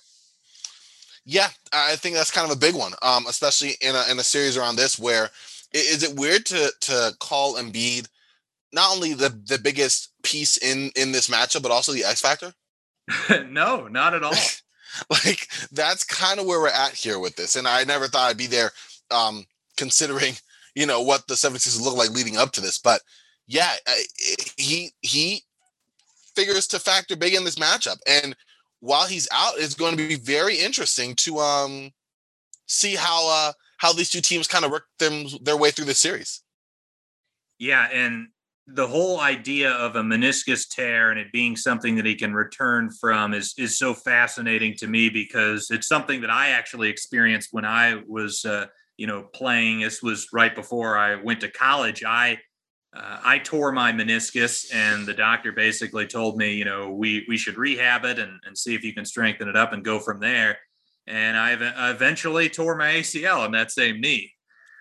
[SPEAKER 8] Yeah, I think that's kind of a big one, um, especially in a, in a series around this where is it weird to to call Embiid not only the the biggest piece in in this matchup but also the X factor?
[SPEAKER 7] no, not at all.
[SPEAKER 8] like that's kind of where we're at here with this, and I never thought I'd be there, um, considering you know what the 76ers look like leading up to this. But yeah, he he figures to factor big in this matchup. And while he's out, it's going to be very interesting to um see how uh how these two teams kind of work them their way through the series.
[SPEAKER 7] Yeah, and the whole idea of a meniscus tear and it being something that he can return from is is so fascinating to me because it's something that I actually experienced when I was uh, you know playing. This was right before I went to college. I uh, I tore my meniscus, and the doctor basically told me, you know, we we should rehab it and, and see if you can strengthen it up and go from there. And I eventually tore my ACL in that same knee.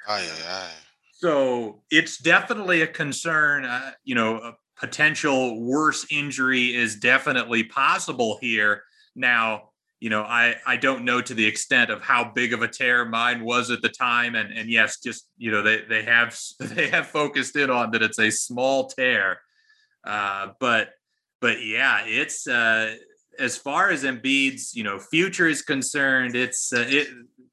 [SPEAKER 8] Aye, aye, aye.
[SPEAKER 7] So it's definitely a concern. Uh, you know, a potential worse injury is definitely possible here. Now, you know, I I don't know to the extent of how big of a tear mine was at the time, and and yes, just you know they they have they have focused in on that it's a small tear, uh, but but yeah, it's uh, as far as Embiid's you know future is concerned, it's uh, it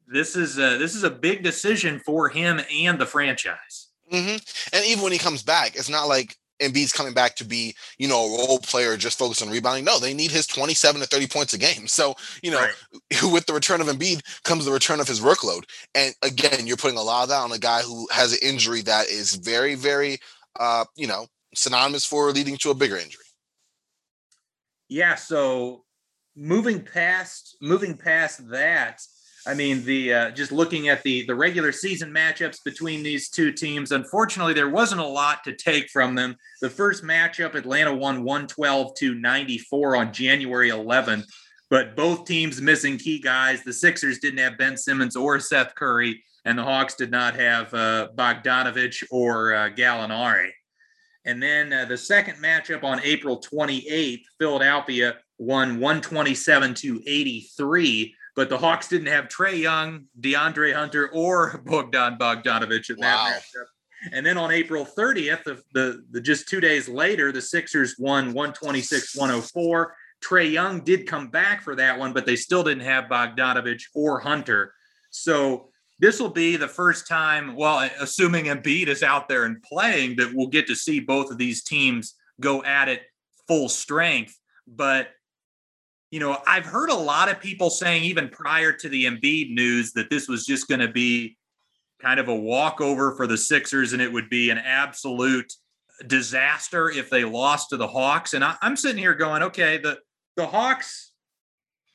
[SPEAKER 7] this is a, this is a big decision for him and the franchise.
[SPEAKER 8] Mm-hmm. And even when he comes back, it's not like Embiid's coming back to be, you know, a role player just focused on rebounding. No, they need his 27 to 30 points a game. So, you know, right. with the return of Embiid comes the return of his workload. And again, you're putting a lot of that on a guy who has an injury that is very, very, uh, you know, synonymous for leading to a bigger injury.
[SPEAKER 7] Yeah. So moving past, moving past that, I mean, the uh, just looking at the the regular season matchups between these two teams, unfortunately, there wasn't a lot to take from them. The first matchup, Atlanta won 112 to 94 on January 11th, but both teams missing key guys. The Sixers didn't have Ben Simmons or Seth Curry, and the Hawks did not have uh, Bogdanovich or uh, Gallinari. And then uh, the second matchup on April 28th, Philadelphia won 127 to 83 but the Hawks didn't have Trae Young, DeAndre Hunter, or Bogdan Bogdanovich in wow. that matchup. And then on April 30th, the, the, the, just two days later, the Sixers won 126 104. Trae Young did come back for that one, but they still didn't have Bogdanovich or Hunter. So this will be the first time, well, assuming Embiid is out there and playing, that we'll get to see both of these teams go at it full strength. But you know, I've heard a lot of people saying, even prior to the Embiid news, that this was just going to be kind of a walkover for the Sixers and it would be an absolute disaster if they lost to the Hawks. And I, am sitting here going, okay, the, the Hawks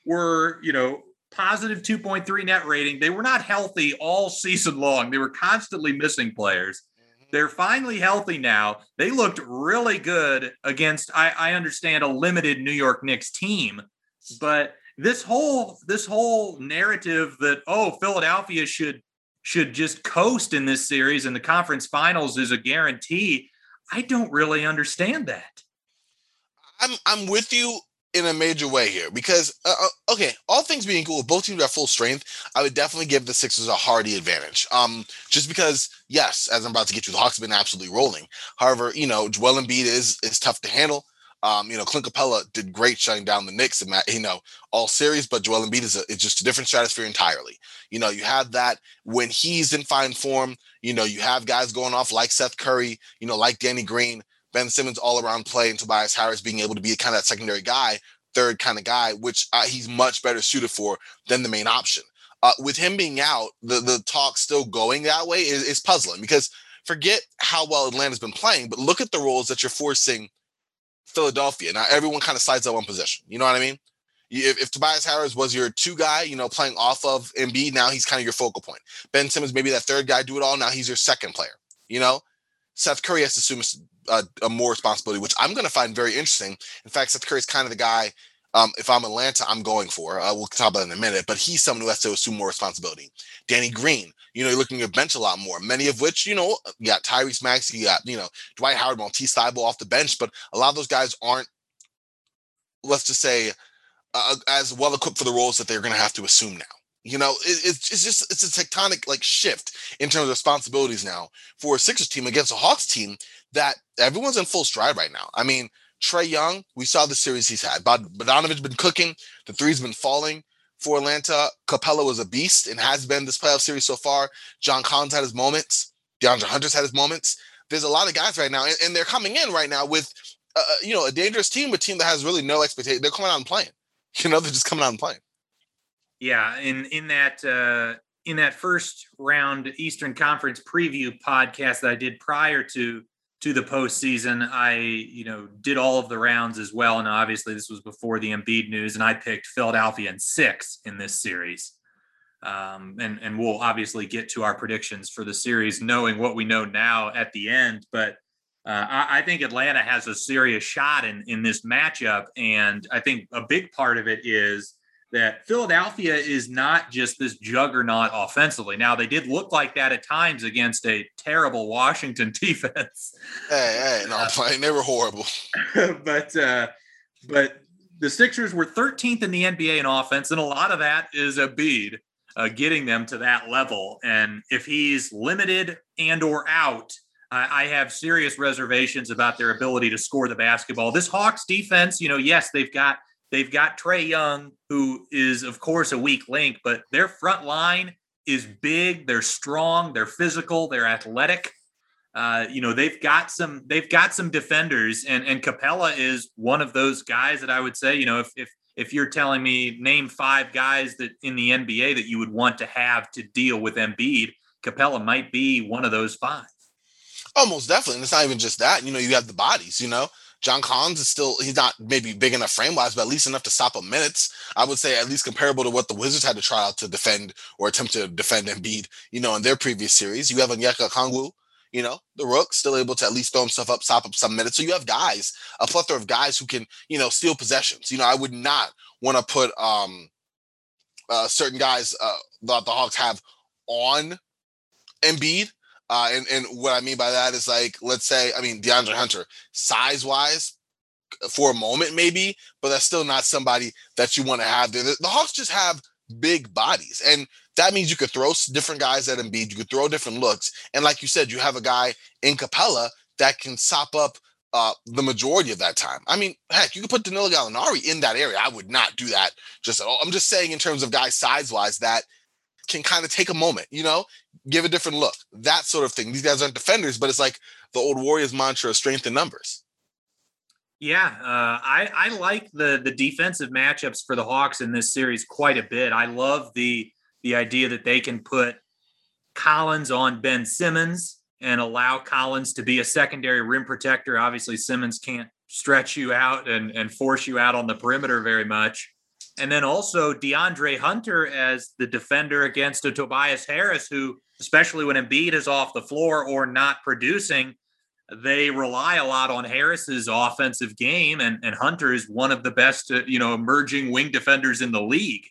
[SPEAKER 7] were, you know, positive 2.3 net rating. They were not healthy all season long, they were constantly missing players. Mm-hmm. They're finally healthy now. They looked really good against, I, I understand, a limited New York Knicks team but this whole this whole narrative that oh Philadelphia should should just coast in this series and the conference finals is a guarantee. I don't really understand that.
[SPEAKER 8] I'm I'm with you in a major way here because uh, uh okay, all things being equal, both teams are full strength. I would definitely give the Sixers a hardy advantage. Um, just because yes, as I'm about to get you, the Hawks have been absolutely rolling. However, you know, Joel Embiid is is tough to handle. Um, you know, Clint Capela did great shutting down the Knicks and you know all series, but Joel Embiid is a, it's just a different stratosphere entirely. You know, you have that when he's in fine form. You know, you have guys going off like Seth Curry, you know, like Danny Green, Ben Simmons, all around play, and Tobias Harris being able to be kind of that secondary guy, third kind of guy, which uh, he's much better suited for than the main option. Uh, with him being out, the the talk still going that way is, is puzzling because forget how well Atlanta's been playing, but look at the roles that you're forcing Philadelphia. Now everyone kind of slides at one position. You know what I mean? If, if, Tobias Harris was your two guy, you know, playing off of Embiid, now he's kind of your focal point. Ben Simmons, maybe that third guy, do it all. Now he's your second player. You know, Seth Curry has to assume a, uh, a more responsibility, which I'm going to find very interesting. In fact, Seth Curry is kind of the guy. Um, if I'm Atlanta, I'm going for. Uh, we'll talk about in a minute, but he's someone who has to assume more responsibility. Danny Green, you know, you're looking at bench a lot more. Many of which, you know, you got Tyrese Maxey, you got, you know, Dwight Howard, Matisse Thybulle off the bench, but a lot of those guys aren't, let's just say, uh, as well equipped for the roles that they're going to have to assume now. You know, it, it's, it's just it's a tectonic like shift in terms of responsibilities now for a Sixers team against a Hawks team that everyone's in full stride right now. I mean, Trae Young, we saw the series he's had. Bogdanovic's been cooking. The three's been falling for Atlanta. Capela was a beast and has been this playoff series so far. John Collins had his moments. DeAndre Hunter's had his moments. There's a lot of guys right now, and, and they're coming in right now with, uh, uh you know, a dangerous team, a team that has really no expectation. They're coming out and playing. You know, they're just coming out and playing.
[SPEAKER 7] Yeah, in in that uh, in that first round Eastern Conference preview podcast that I did prior to to the postseason. I, you know, did all of the rounds as well. And obviously, this was before the Embiid news, and I picked Philadelphia in six in this series. Um, and and we'll obviously get to our predictions for the series, knowing what we know now at the end. But uh, I, I, think Atlanta has a serious shot in in this matchup, and I think a big part of it is that Philadelphia is not just this juggernaut offensively. Now they did look like that at times against a terrible Washington defense.
[SPEAKER 8] Hey, hey, no, I'm playing. They were horrible.
[SPEAKER 7] but uh, but the Sixers were 13th in the NBA in offense, and a lot of that is Embiid uh, getting them to that level. And if he's limited and or out, I, I have serious reservations about their ability to score the basketball. This Hawks defense, you know, yes, they've got – They've got Trae Young, who is, of course, a weak link, but their front line is big. They're strong. They're physical. They're athletic. Uh, you know, they've got some. They've got some defenders, and and Capela is one of those guys that I would say. You know, if if if you're telling me name five guys that in the NBA that you would want to have to deal with Embiid, Capela might be one of those five.
[SPEAKER 8] Almost definitely. And it's not even just that. You know, you have the bodies. You know, John Collins is still he's not maybe big enough frame wise, but at least enough to stop up minutes. I would say at least comparable to what the Wizards had to try out to defend or attempt to defend Embiid, you know, in their previous series. You have Onyeka Okongwu, you know, the rook still able to at least throw himself up, stop up some minutes. So you have guys, a plethora of guys who can, you know, steal possessions. You know, I would not want to put um uh certain guys uh that the Hawks have on Embiid uh, and, and what I mean by that is like, let's say, I mean, DeAndre Hunter, size wise, for a moment, maybe, but that's still not somebody that you want to have there. The, the, Hawks just have big bodies. And that means you could throw different guys at Embiid, you could throw different looks. And like you said, you have a guy in Capela that can sop up uh, the majority of that time. I mean, heck, you could put Danilo Gallinari in that area. I would not do that just at all. I'm just saying in terms of guys size wise that can kind of take a moment, you know, give a different look, that sort of thing. These guys aren't defenders, but it's like the old Warriors mantra: of strength in numbers.
[SPEAKER 7] Yeah, uh, I I like the the defensive matchups for the Hawks in this series quite a bit. I love the the idea that they can put Collins on Ben Simmons and allow Collins to be a secondary rim protector. Obviously, Simmons can't stretch you out and, and force you out on the perimeter very much. And then also DeAndre Hunter as the defender against a Tobias Harris, who, especially when Embiid is off the floor or not producing, they rely a lot on Harris's offensive game. And, and Hunter is one of the best, uh, you know, emerging wing defenders in the league.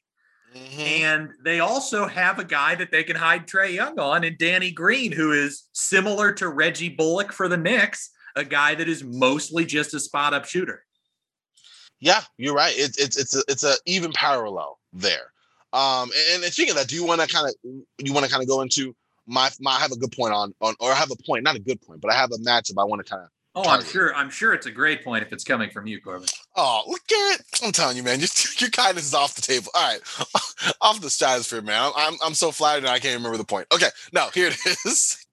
[SPEAKER 7] Mm-hmm. And they also have a guy that they can hide Trae Young on, and Danny Green, who is similar to Reggie Bullock for the Knicks, a guy that is mostly just a spot up shooter.
[SPEAKER 8] Yeah, you're right. It's it's it's a it's a even parallel there. Um, and, and speaking of that, do you want to kind of you want to kind of go into my my I have a good point on on or I have a point, not a good point, but I have a matchup I want to kind of
[SPEAKER 7] Oh, I'm sure. I'm sure it's a great point if it's coming from you, Corbin.
[SPEAKER 8] Oh, look at it! I'm telling you, man, your, your kindness is off the table. All right, off the stratosphere, man. I'm I'm so flattered I can't remember the point. Okay, no, here it is.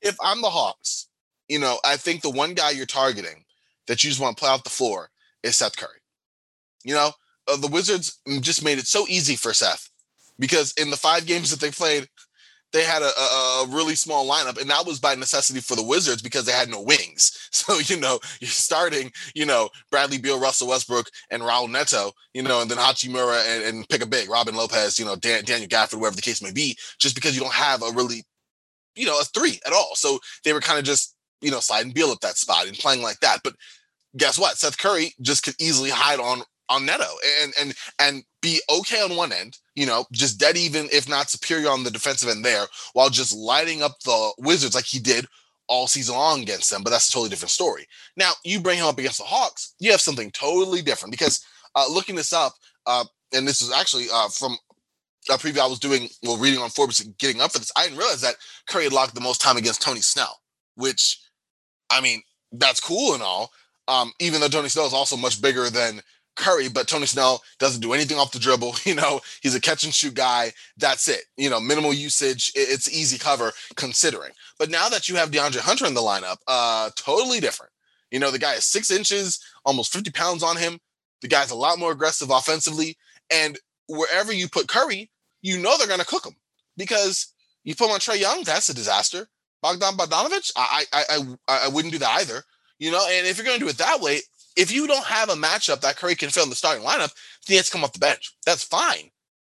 [SPEAKER 8] if I'm the Hawks, you know, I think the one guy you're targeting that you just want to play off the floor is Seth Curry. You know, uh, the Wizards just made it so easy for Seth because in the five games that they played, they had a, a, really small lineup, and that was by necessity for the Wizards because they had no wings. So you know you're starting, you know Bradley Beal, Russell Westbrook, and Raul Neto, you know, and then Hachimura and, and pick a big Robin Lopez, you know Dan, Daniel Gafford, whatever the case may be, just because you don't have a really, you know, a three at all. So they were kind of just you know sliding Beal at that spot and playing like that. But guess what? Seth Curry just could easily hide on on Neto and and and be okay on one end, you know, just dead even, if not superior on the defensive end there, while just lighting up the Wizards like he did all season long against them. But that's a totally different story. Now you bring him up against the Hawks, you have something totally different because uh, looking this up, uh, and this is actually uh, from a preview I was doing, well, reading on Forbes and getting up for this, I didn't realize that Curry had logged the most time against Tony Snell, which, I mean, that's cool and all. Um, even though Tony Snell is also much bigger than Curry, but Tony Snell doesn't do anything off the dribble. You know, he's a catch and shoot guy. That's it. You know, minimal usage. It's easy cover considering. But now that you have DeAndre Hunter in the lineup, uh, totally different. You know, the guy is six inches, almost 50 pounds on him. The guy's a lot more aggressive offensively. And wherever you put Curry, you know they're going to cook him because you put him on Trae Young, that's a disaster. Bogdan Bogdanovich, I, I, I, I wouldn't do that either. You know, and if you're going to do it that way, if you don't have a matchup that Curry can fill in the starting lineup, then he has to come off the bench. That's fine,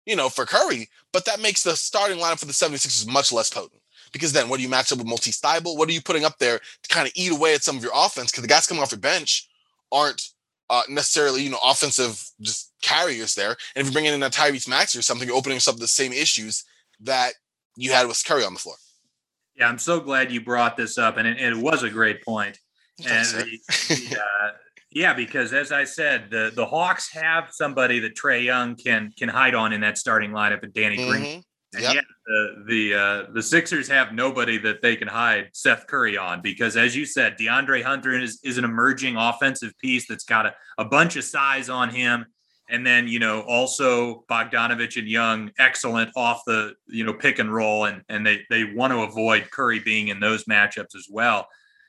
[SPEAKER 8] you know, for Curry, but that makes the starting lineup for the 76ers much less potent. Because then what do you match up with Matisse Thybulle? What are you putting up there to kind of eat away at some of your offense? Because the guys coming off your bench aren't uh, necessarily, you know, offensive just carriers there. And if you're bringing in a Tyrese Maxey or something, you're opening up the same issues that you had with Curry on the floor.
[SPEAKER 7] Yeah, I'm so glad you brought this up, and it, it was a great point. And the, the, uh, yeah, because as I said, the the Hawks have somebody that Trae Young can can hide on in that starting lineup, and Danny mm-hmm. Green. And yep. yeah, the the uh, the Sixers have nobody that they can hide Seth Curry on because, as you said, DeAndre Hunter is is an emerging offensive piece that's got a, a bunch of size on him, and then you know also Bogdanovich and Young excellent off the you know pick and roll, and and they they want to avoid Curry being in those matchups as well.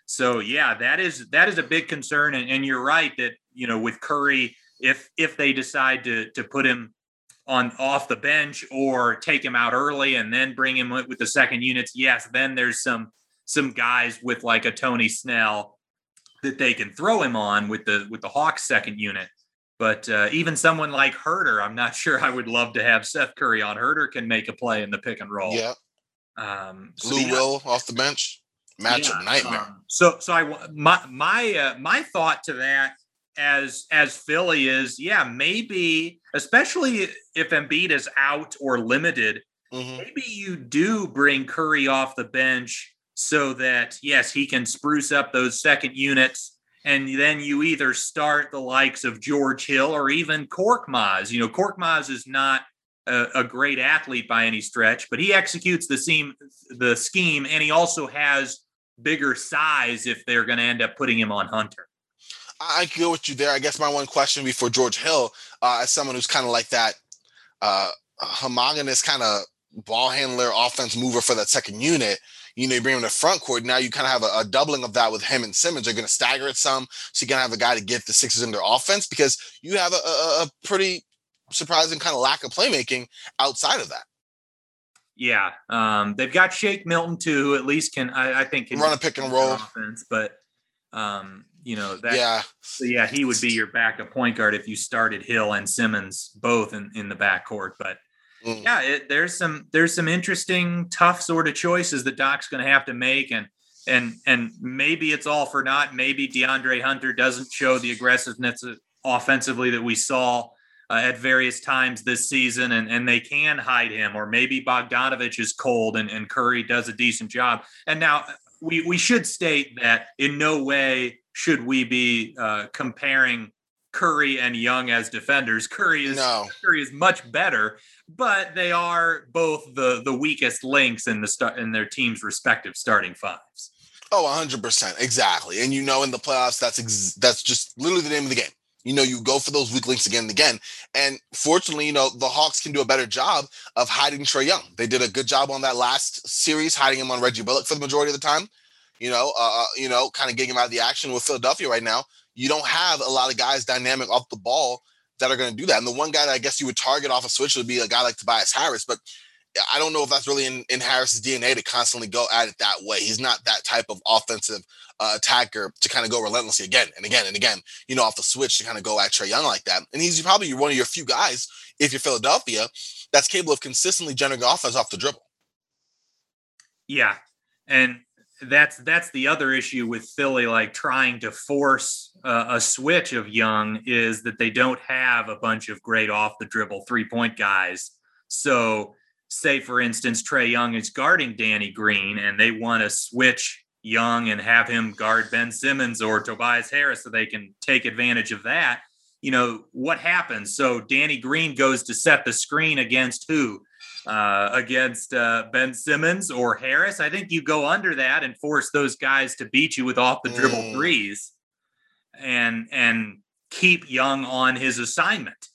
[SPEAKER 7] So yeah, that is that is a big concern, and, and you're right that you know with Curry, if if they decide to to put him on off the bench or take him out early and then bring him with, the second units, yes, then there's some some guys with like a Tony Snell that they can throw him on with the with the Hawks second unit. But uh, even someone like Huerter, I'm not sure I would love to have Seth Curry on. Huerter can make a play in the pick and roll.
[SPEAKER 8] Yeah. Um, so Lou Will off the bench matchup yeah, nightmare. Um,
[SPEAKER 7] so, so I my my uh, my thought to that as as Philly is, yeah, maybe especially if Embiid is out or limited, mm-hmm. maybe you do bring Curry off the bench so that yes, he can spruce up those second units. And then you either start the likes of George Hill or even Korkmaz. You know, Korkmaz is not a, a, great athlete by any stretch, but he executes the scheme, the scheme, and he also has bigger size if they're going to end up putting him on Hunter.
[SPEAKER 8] I go with you there. I guess my one question before George Hill, uh, as someone who's kind of like that uh, homogenous kind of ball handler, offense mover for that second unit. You know, you bring him to front court. Now you kind of have a, a doubling of that with him and Simmons. They're going to stagger it some, so you're going to have a guy to get the Sixers in their offense because you have a, a, a pretty surprising kind of lack of playmaking outside of that.
[SPEAKER 7] Yeah, um, they've got Shake Milton too, who at least can I, I think can
[SPEAKER 8] run a pick and roll
[SPEAKER 7] offense, but um, you know that yeah, so yeah, he would be your backup point guard if you started Hill and Simmons both in, in the backcourt. But mm. yeah, it, there's some there's some interesting, tough sort of choices that Doc's going to have to make, and and and maybe it's all for naught. Maybe DeAndre Hunter doesn't show the aggressiveness offensively that we saw uh, at various times this season, and, and they can hide him. Or maybe Bogdanovich is cold and, and Curry does a decent job. And now we, we should state that in no way should we be uh, comparing Curry and Young as defenders. Curry is no. Curry is much better, but they are both the the weakest links in the start in their team's respective starting fives.
[SPEAKER 8] Oh, 100%. Exactly. And you know, in the playoffs, that's ex- that's just literally the name of the game. You know, you go for those weak links again and again. And fortunately, you know, the Hawks can do a better job of hiding Trae Young. They did a good job on that last series, hiding him on Reggie Bullock for the majority of the time. You know, uh, uh you know, kind of getting him out of the action with Philadelphia right now. You don't have a lot of guys dynamic off the ball that are going to do that. And the one guy that I guess you would target off a switch would be a guy like Tobias Harris. But I don't know if that's really in, in Harris's DNA to constantly go at it that way. He's not that type of offensive uh, attacker to kind of go relentlessly again and again and again, you know, off the switch to kind of go at Trae Young like that. And he's probably one of your few guys, if you're Philadelphia, that's capable of consistently generating offense off the dribble.
[SPEAKER 7] Yeah. And that's that's the other issue with Philly, like trying to force uh, a switch of Young is that they don't have a bunch of great off the dribble three point guys. So say for instance Trae Young is guarding Danny Green and they want to switch Young and have him guard Ben Simmons or Tobias Harris so they can take advantage of that. You know, what happens? So Danny Green goes to set the screen against who? Uh, against uh, Ben Simmons or Harris. I think you go under that and force those guys to beat you with off the dribble mm. threes and and keep Young on his assignment.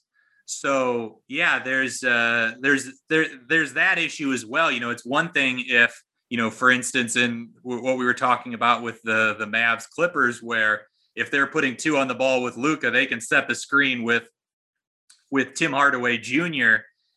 [SPEAKER 7] So yeah, there's uh, there's there there's that issue as well. You know, it's one thing if you know, for instance, in what we were talking about with the the Mavs Clippers, where if they're putting two on the ball with Luka they can set the screen with with Tim Hardaway Jr.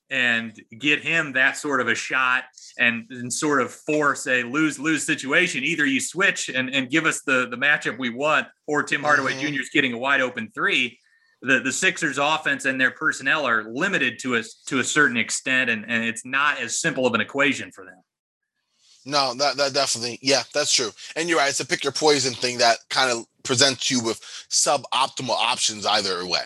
[SPEAKER 7] and get him that sort of a shot and, and sort of force a lose lose situation. Either you switch and, and give us the the matchup we want, or Tim Hardaway mm-hmm. Jr. is getting a wide open three the the Sixers offense and their personnel are limited to a to a certain extent, and, and it's not as simple of an equation for them.
[SPEAKER 8] No, that that definitely, yeah, that's true. And you're right; it's a pick your poison thing that kind of presents you with suboptimal options either way.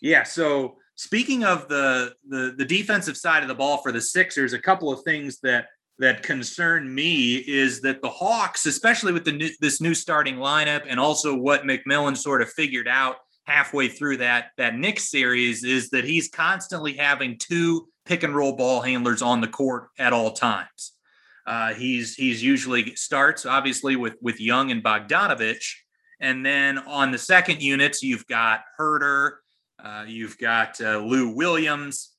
[SPEAKER 7] Yeah. So speaking of the the the defensive side of the ball for the Sixers, a couple of things that that concern me is that the Hawks, especially with the new, this new starting lineup, and also what McMillan sort of figured out halfway through that that Knicks series is that he's constantly having two pick and roll ball handlers on the court at all times. Uh, he's he's usually starts obviously with with Young and Bogdanovich, and then on the second units you've got Huerter, uh, you've got uh, Lou Williams,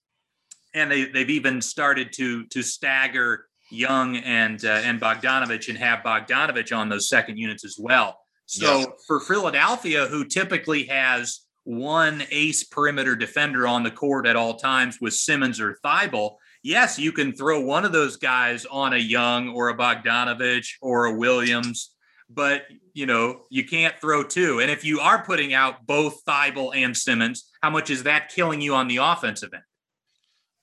[SPEAKER 7] and they they've even started to to stagger Young and uh, and Bogdanovich and have Bogdanovich on those second units as well. So yes. for Philadelphia, who typically has one ace perimeter defender on the court at all times with Simmons or Thybulle, yes, you can throw one of those guys on a Young or a Bogdanovich or a Williams, but you know you can't throw two. And if you are putting out both Thybulle and Simmons, how much is that killing you on the offensive end?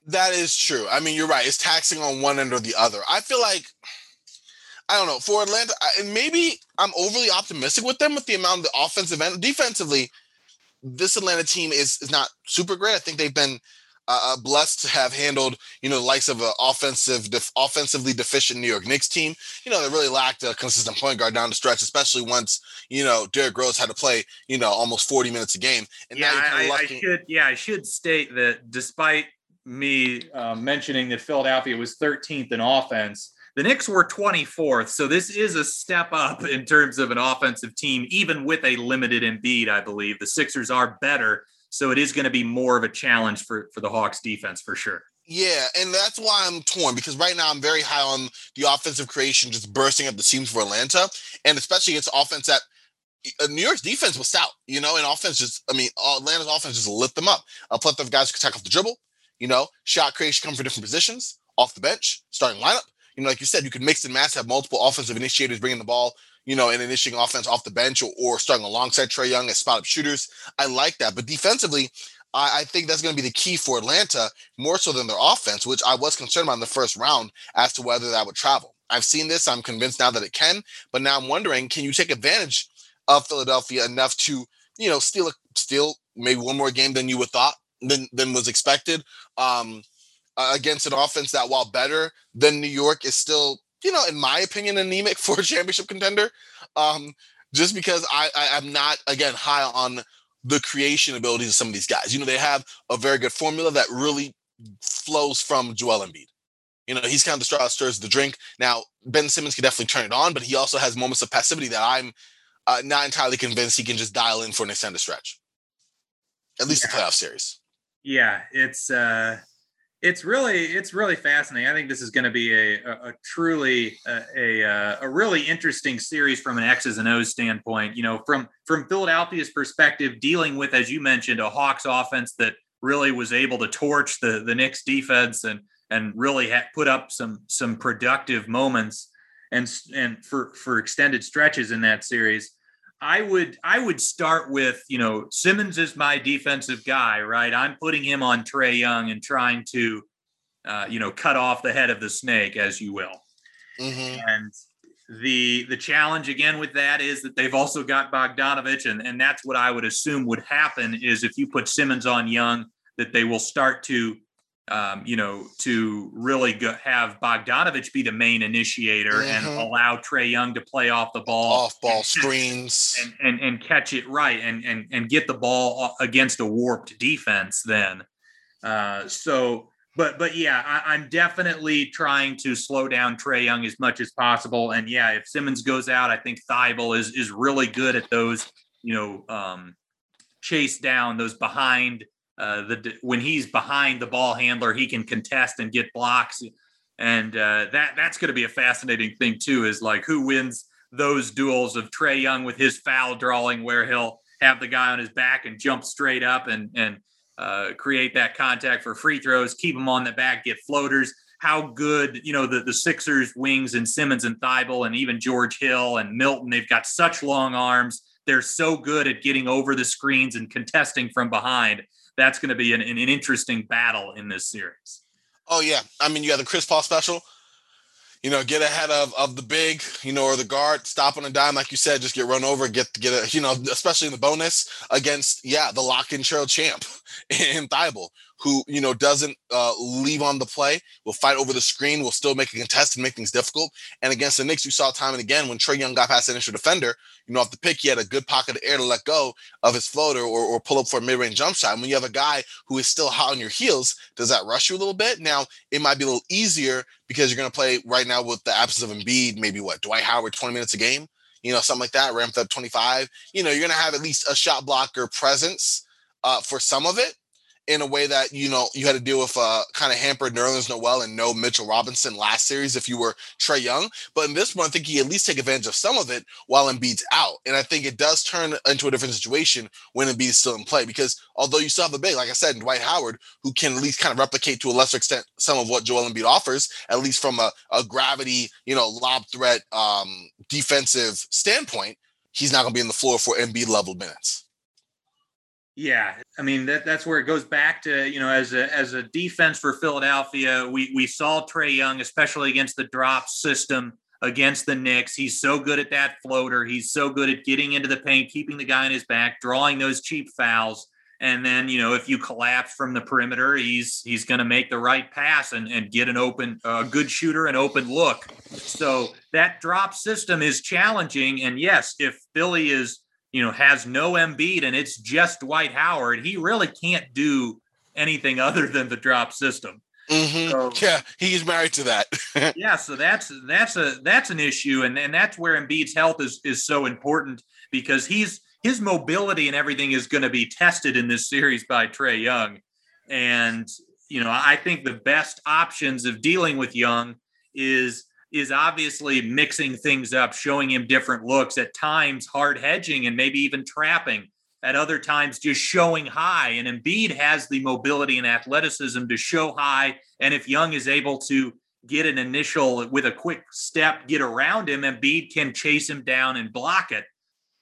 [SPEAKER 8] That is true. I mean, you're right. It's taxing on one end or the other. I feel like I don't know for Atlanta, and maybe I'm overly optimistic with them with the amount of the offensive end. Defensively, this Atlanta team is is not super great. I think they've been uh, uh blessed to have handled you know the likes of an offensive, def- offensively deficient New York Knicks team. You know they really lacked a consistent point guard down the stretch, especially once you know Derrick Rose had to play you know almost 40 minutes a game.
[SPEAKER 7] And yeah, I, I, should yeah I should state that despite me uh, mentioning that Philadelphia was 13th in offense the Knicks were 24th, so this is a step up in terms of an offensive team, even with a limited Embiid, I believe. The Sixers are better, so it is going to be more of a challenge for, for the Hawks defense for sure.
[SPEAKER 8] Yeah, and that's why I'm torn because right now I'm very high on the offensive creation just bursting at the seams for Atlanta, and especially its offense that uh, New York's defense was stout, you know, and offense just, I mean, Atlanta's offense just lit them up. A plethora of guys could attack off the dribble, you know, shot creation come from different positions, off the bench, starting lineup you know, like you said, you could mix and match, have multiple offensive initiators bringing the ball, you know, and initiating offense off the bench or, or starting alongside Trae Young as spot up shooters. I like that. But defensively, I, I think that's going to be the key for Atlanta more so than their offense, which I was concerned about in the first round as to whether that would travel. I've seen this. I'm convinced now that it can. But now I'm wondering, can you take advantage of Philadelphia enough to, you know, steal a, steal maybe one more game than you would thought than than was expected? Um, uh, against an offense that, while better than New York, is still, you know, in my opinion, anemic for a championship contender. Um, just because I, I am not again high on the creation abilities of some of these guys. You know, they have a very good formula that really flows from Joel Embiid. You know, he's kind of the straw that stirs the drink. Now, Ben Simmons can definitely turn it on, but he also has moments of passivity that I'm uh, not entirely convinced he can just dial in for an extended stretch, at least yeah. the playoff series.
[SPEAKER 7] Yeah, it's uh, it's really it's really fascinating. I think this is going to be a, a, a truly a, a, uh, a really interesting series from an X's and O's standpoint. You know, from from Philadelphia's perspective, dealing with as you mentioned a Hawks offense that really was able to torch the the Knicks defense and and really put up some some productive moments and and for for extended stretches in that series. I would I would start with you know Simmons is my defensive guy, right? I'm putting him on Trae Young and trying to uh, you know cut off the head of the snake, as you will. Mm-hmm. And the the challenge again with that is that they've also got Bogdanovich, and and that's what I would assume would happen is if you put Simmons on Young, that they will start to um, you know, to really go, have Bogdanovich be the main initiator mm-hmm. and allow Trae Young to play off the ball,
[SPEAKER 8] off ball screens,
[SPEAKER 7] and, and, and catch it right and and and get the ball against a warped defense. Then, uh, so but but yeah, I, am definitely trying to slow down Trae Young as much as possible. And yeah, if Simmons goes out, I think Thybulle is is really good at those, you know, um, chase down those behind uh, the when he's behind the ball handler, he can contest and get blocks, and uh, that that's going to be a fascinating thing too. Is like who wins those duels of Trae Young with his foul drawing, where he'll have the guy on his back and jump straight up and and uh, create that contact for free throws, keep him on the back, get floaters. How good, you know, the, the Sixers wings and Simmons and Thybulle and even George Hill and Milton, they've got such long arms. They're so good at getting over the screens and contesting from behind that's going to be an, an interesting battle in this series.
[SPEAKER 8] Oh yeah, I mean you got the Chris Paul special. You know, get ahead of of the big, you know, or the guard, stop on a dime, like you said, just get run over, get get a, you know, especially in the bonus against, yeah, the lock and trail champ in Thybulle, who you know doesn't uh, leave on the play, will fight over the screen, will still make a contest and make things difficult. And against the Knicks, you saw time and again when Trae Young got past the initial defender, you know, off the pick, he had a good pocket of air to let go of his floater or, or pull up for a mid-range jump shot. And when you have a guy who is still hot on your heels, does that rush you a little bit? Now it might be a little easier because you're going to play right now with the absence of Embiid, maybe what Dwight Howard, 20 minutes a game, you know, something like that, ramped up 25. You know, you're going to have at least a shot blocker presence uh, for some of it in a way that you know you had to deal with uh, kind of hampered Nerlens Noel and no Mitchell Robinson last series if you were Trae Young. But in this one, I think he at least take advantage of some of it while Embiid's out. And I think it does turn into a different situation when Embiid's still in play because although you still have the big, like I said, Dwight Howard, who can at least kind of replicate to a lesser extent some of what Joel Embiid offers, at least from a, a gravity, you know, lob threat um, defensive standpoint, he's not going to be in the floor for Embiid level minutes.
[SPEAKER 7] Yeah, I mean that that's where it goes back to you know as a as a defense for Philadelphia, we we saw Trae Young, especially against the drop system against the Knicks. He's so good at that floater. He's so good at getting into the paint, keeping the guy on his back, drawing those cheap fouls. And then you know if you collapse from the perimeter, he's he's going to make the right pass and and get an open a uh, good shooter an open look. So that drop system is challenging. And yes, if Philly is you know, has no Embiid and it's just Dwight Howard, he really can't do anything other than the drop system.
[SPEAKER 8] Mm-hmm. So, yeah, he's married to that.
[SPEAKER 7] yeah, so that's that's a that's an issue, and and that's where Embiid's health is is so important because he's his mobility and everything is going to be tested in this series by Trae Young, and you know I think the best options of dealing with Young is is obviously mixing things up, showing him different looks, at times hard hedging and maybe even trapping, at other times just showing high. And Embiid has the mobility and athleticism to show high. And if Young is able to get an initial with a quick step, get around him, Embiid can chase him down and block it.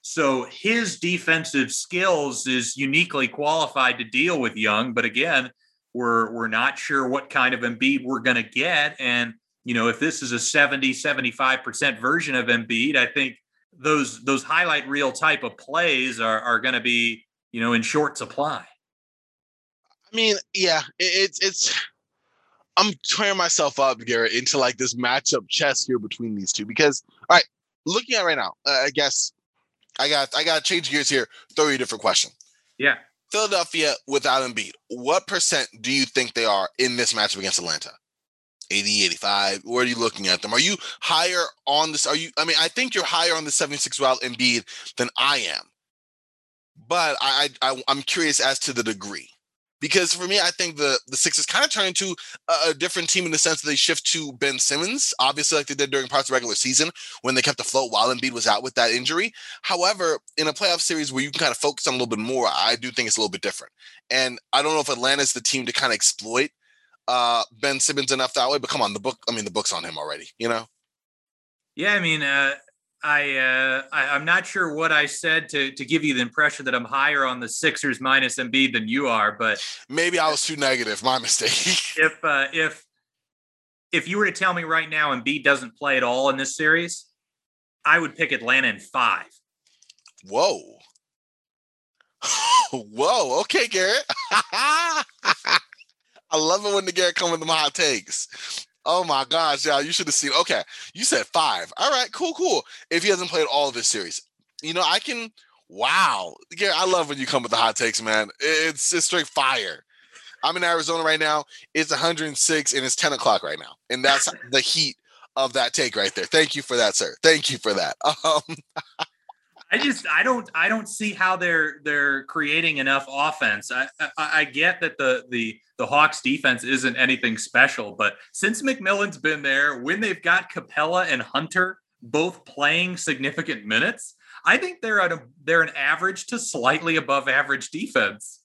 [SPEAKER 7] So his defensive skills is uniquely qualified to deal with Young. But again, we're we're not sure what kind of Embiid we're going to get. And you know, if this is a 70, 75% version of Embiid, I think those those highlight reel type of plays are, are going to be, you know, in short supply.
[SPEAKER 8] I mean, yeah, it's it's I'm tearing myself up, Garrett, into like this matchup chess here between these two because all right, looking at right now, uh, I guess I got I got to change gears here. Throw you a different question.
[SPEAKER 7] Yeah,
[SPEAKER 8] Philadelphia without Embiid, what percent do you think they are in this matchup against Atlanta? 80, 85? Where are you looking at them? Are you higher on this? Are you, I mean, I think you're higher on the 76 without Embiid than I am. But I, I, I'm curious as to the degree because for me, I think the the Sixers kind of turn into a, a, different team in the sense that they shift to Ben Simmons, obviously like they did during parts of the regular season when they kept afloat while Embiid was out with that injury. However, in a playoff series where you can kind of focus on a little bit more, I do think it's a little bit different. And I don't know if Atlanta's the team to kind of exploit uh, Ben Simmons enough that way. But come on, the book, I mean, the book's on him already, you know?
[SPEAKER 7] Yeah, I mean, uh, I, uh, I am not sure what I said to to give you the impression that I'm higher on the Sixers minus Embiid than you are, but
[SPEAKER 8] maybe I was too negative. My mistake.
[SPEAKER 7] if uh, if if you were to tell me right now Embiid doesn't play at all in this series, I would pick Atlanta in five.
[SPEAKER 8] Whoa. Whoa. Okay, Garrett. I love it when the Garrett come with them hot takes. Oh my gosh, y'all, you should have seen. Okay, you said five. All right, cool, cool. If he hasn't played all of this series, you know, I can. Wow, yeah, I love when you come with the hot takes, man. It's it's straight fire. I'm in Arizona right now. It's 106 and it's 10 o'clock right now, and that's the heat of that take right there. Thank you for that, sir. Thank you for that. Um,
[SPEAKER 7] I just I don't I don't see how they're they're creating enough offense. I, I, I get that the the the Hawks defense isn't anything special, but since McMillan's been there, when they've got Capela and Hunter both playing significant minutes, I think they're at a they're an average to slightly above average defense.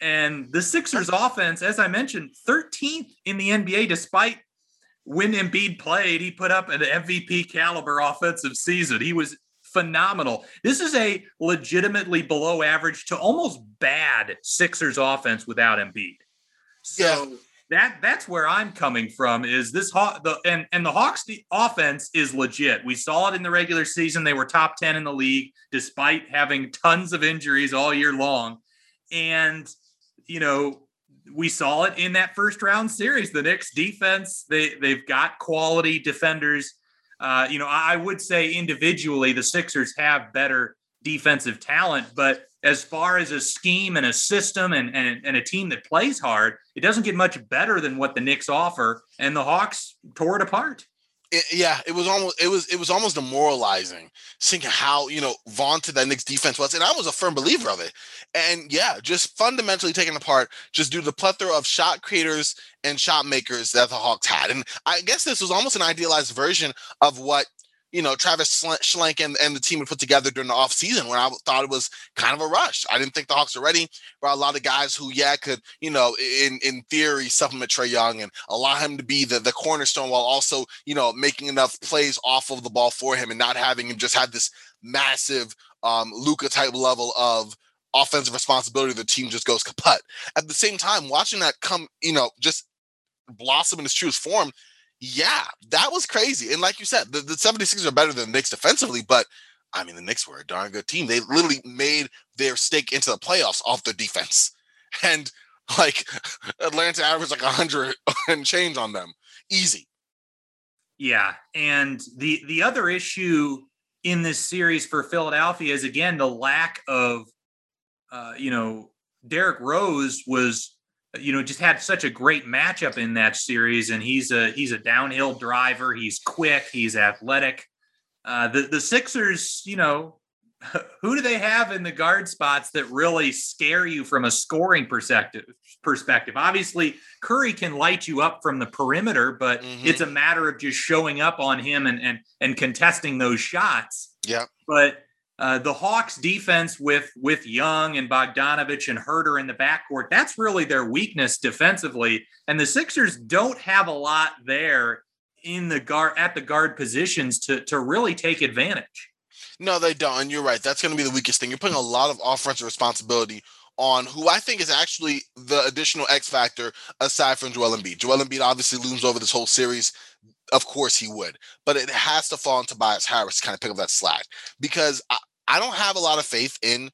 [SPEAKER 7] And the Sixers offense, as I mentioned, 13th in the NBA, despite when Embiid played, he put up an MVP caliber offensive season. He was phenomenal. This is a legitimately below average to almost bad Sixers offense without Embiid. So yeah. that that's where I'm coming from. Is this Haw- the and and the Hawks the offense is legit. We saw it in the regular season. They were top ten in the league despite having tons of injuries all year long, and you know we saw it in that first round series. The Knicks defense they they've got quality defenders uh, you know, I would say individually the Sixers have better defensive talent, but as far as a scheme and a system and, and, and a team that plays hard, it doesn't get much better than what the Knicks offer. And the Hawks tore it apart
[SPEAKER 8] it, yeah, it was almost it was it was almost demoralizing seeing how you know vaunted that Knicks defense was, and I was a firm believer of it. And yeah, just fundamentally taken apart just due to the plethora of shot creators and shot makers that the Hawks had. And I guess this was almost an idealized version of what you know, Travis Schlenk and, and the team would put together during the offseason when I thought it was kind of a rush. I didn't think the Hawks were ready. for a lot of guys who, yeah, could, you know, in in theory, supplement Trae Young and allow him to be the, the cornerstone while also, you know, making enough plays off of the ball for him and not having him just have this massive um, Luka type level of offensive responsibility. The team just goes kaput. At the same time, watching that come, you know, just blossom in its truest form yeah, that was crazy. And like you said, the, the 76ers are better than the Knicks defensively, but I mean, the Knicks were a darn good team. They literally made their stake into the playoffs off their defense. And like Atlanta averaged like 100 and change on them. Easy.
[SPEAKER 7] Yeah. And the the other issue in this series for Philadelphia is again the lack of uh, you know, Derrick Rose was you know, just had such a great matchup in that series. And he's a he's a downhill driver. He's quick. He's athletic. Uh, the the Sixers, you know, who do they have in the guard spots that really scare you from a scoring perspective? Perspective. Obviously, Curry can light you up from the perimeter, but mm-hmm. it's a matter of just showing up on him and and and contesting those shots.
[SPEAKER 8] Yeah.
[SPEAKER 7] But uh, the Hawks defense with with Young and Bogdanovich and Huerter in the backcourt, that's really their weakness defensively. And the Sixers don't have a lot there in the guard at the guard positions to to really take advantage.
[SPEAKER 8] No, they don't. And you're right. That's going to be the weakest thing. You're putting a lot of offensive responsibility on who I think is actually the additional X factor aside from Joel Embiid. Joel Embiid obviously looms over this whole series. Of course he would, but it has to fall on Tobias Harris to kind of pick up that slack because I, I don't have a lot of faith in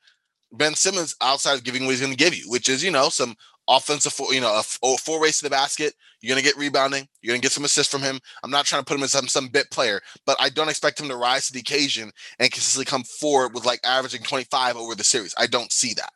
[SPEAKER 8] Ben Simmons outside of giving what he's going to give you, which is, you know, some offensive, four, you know, a oh, four race to the basket. You're going to get rebounding. You're going to get some assists from him. I'm not trying to put him as some, some bit player, but I don't expect him to rise to the occasion and consistently come forward with like averaging 25 over the series. I don't see that.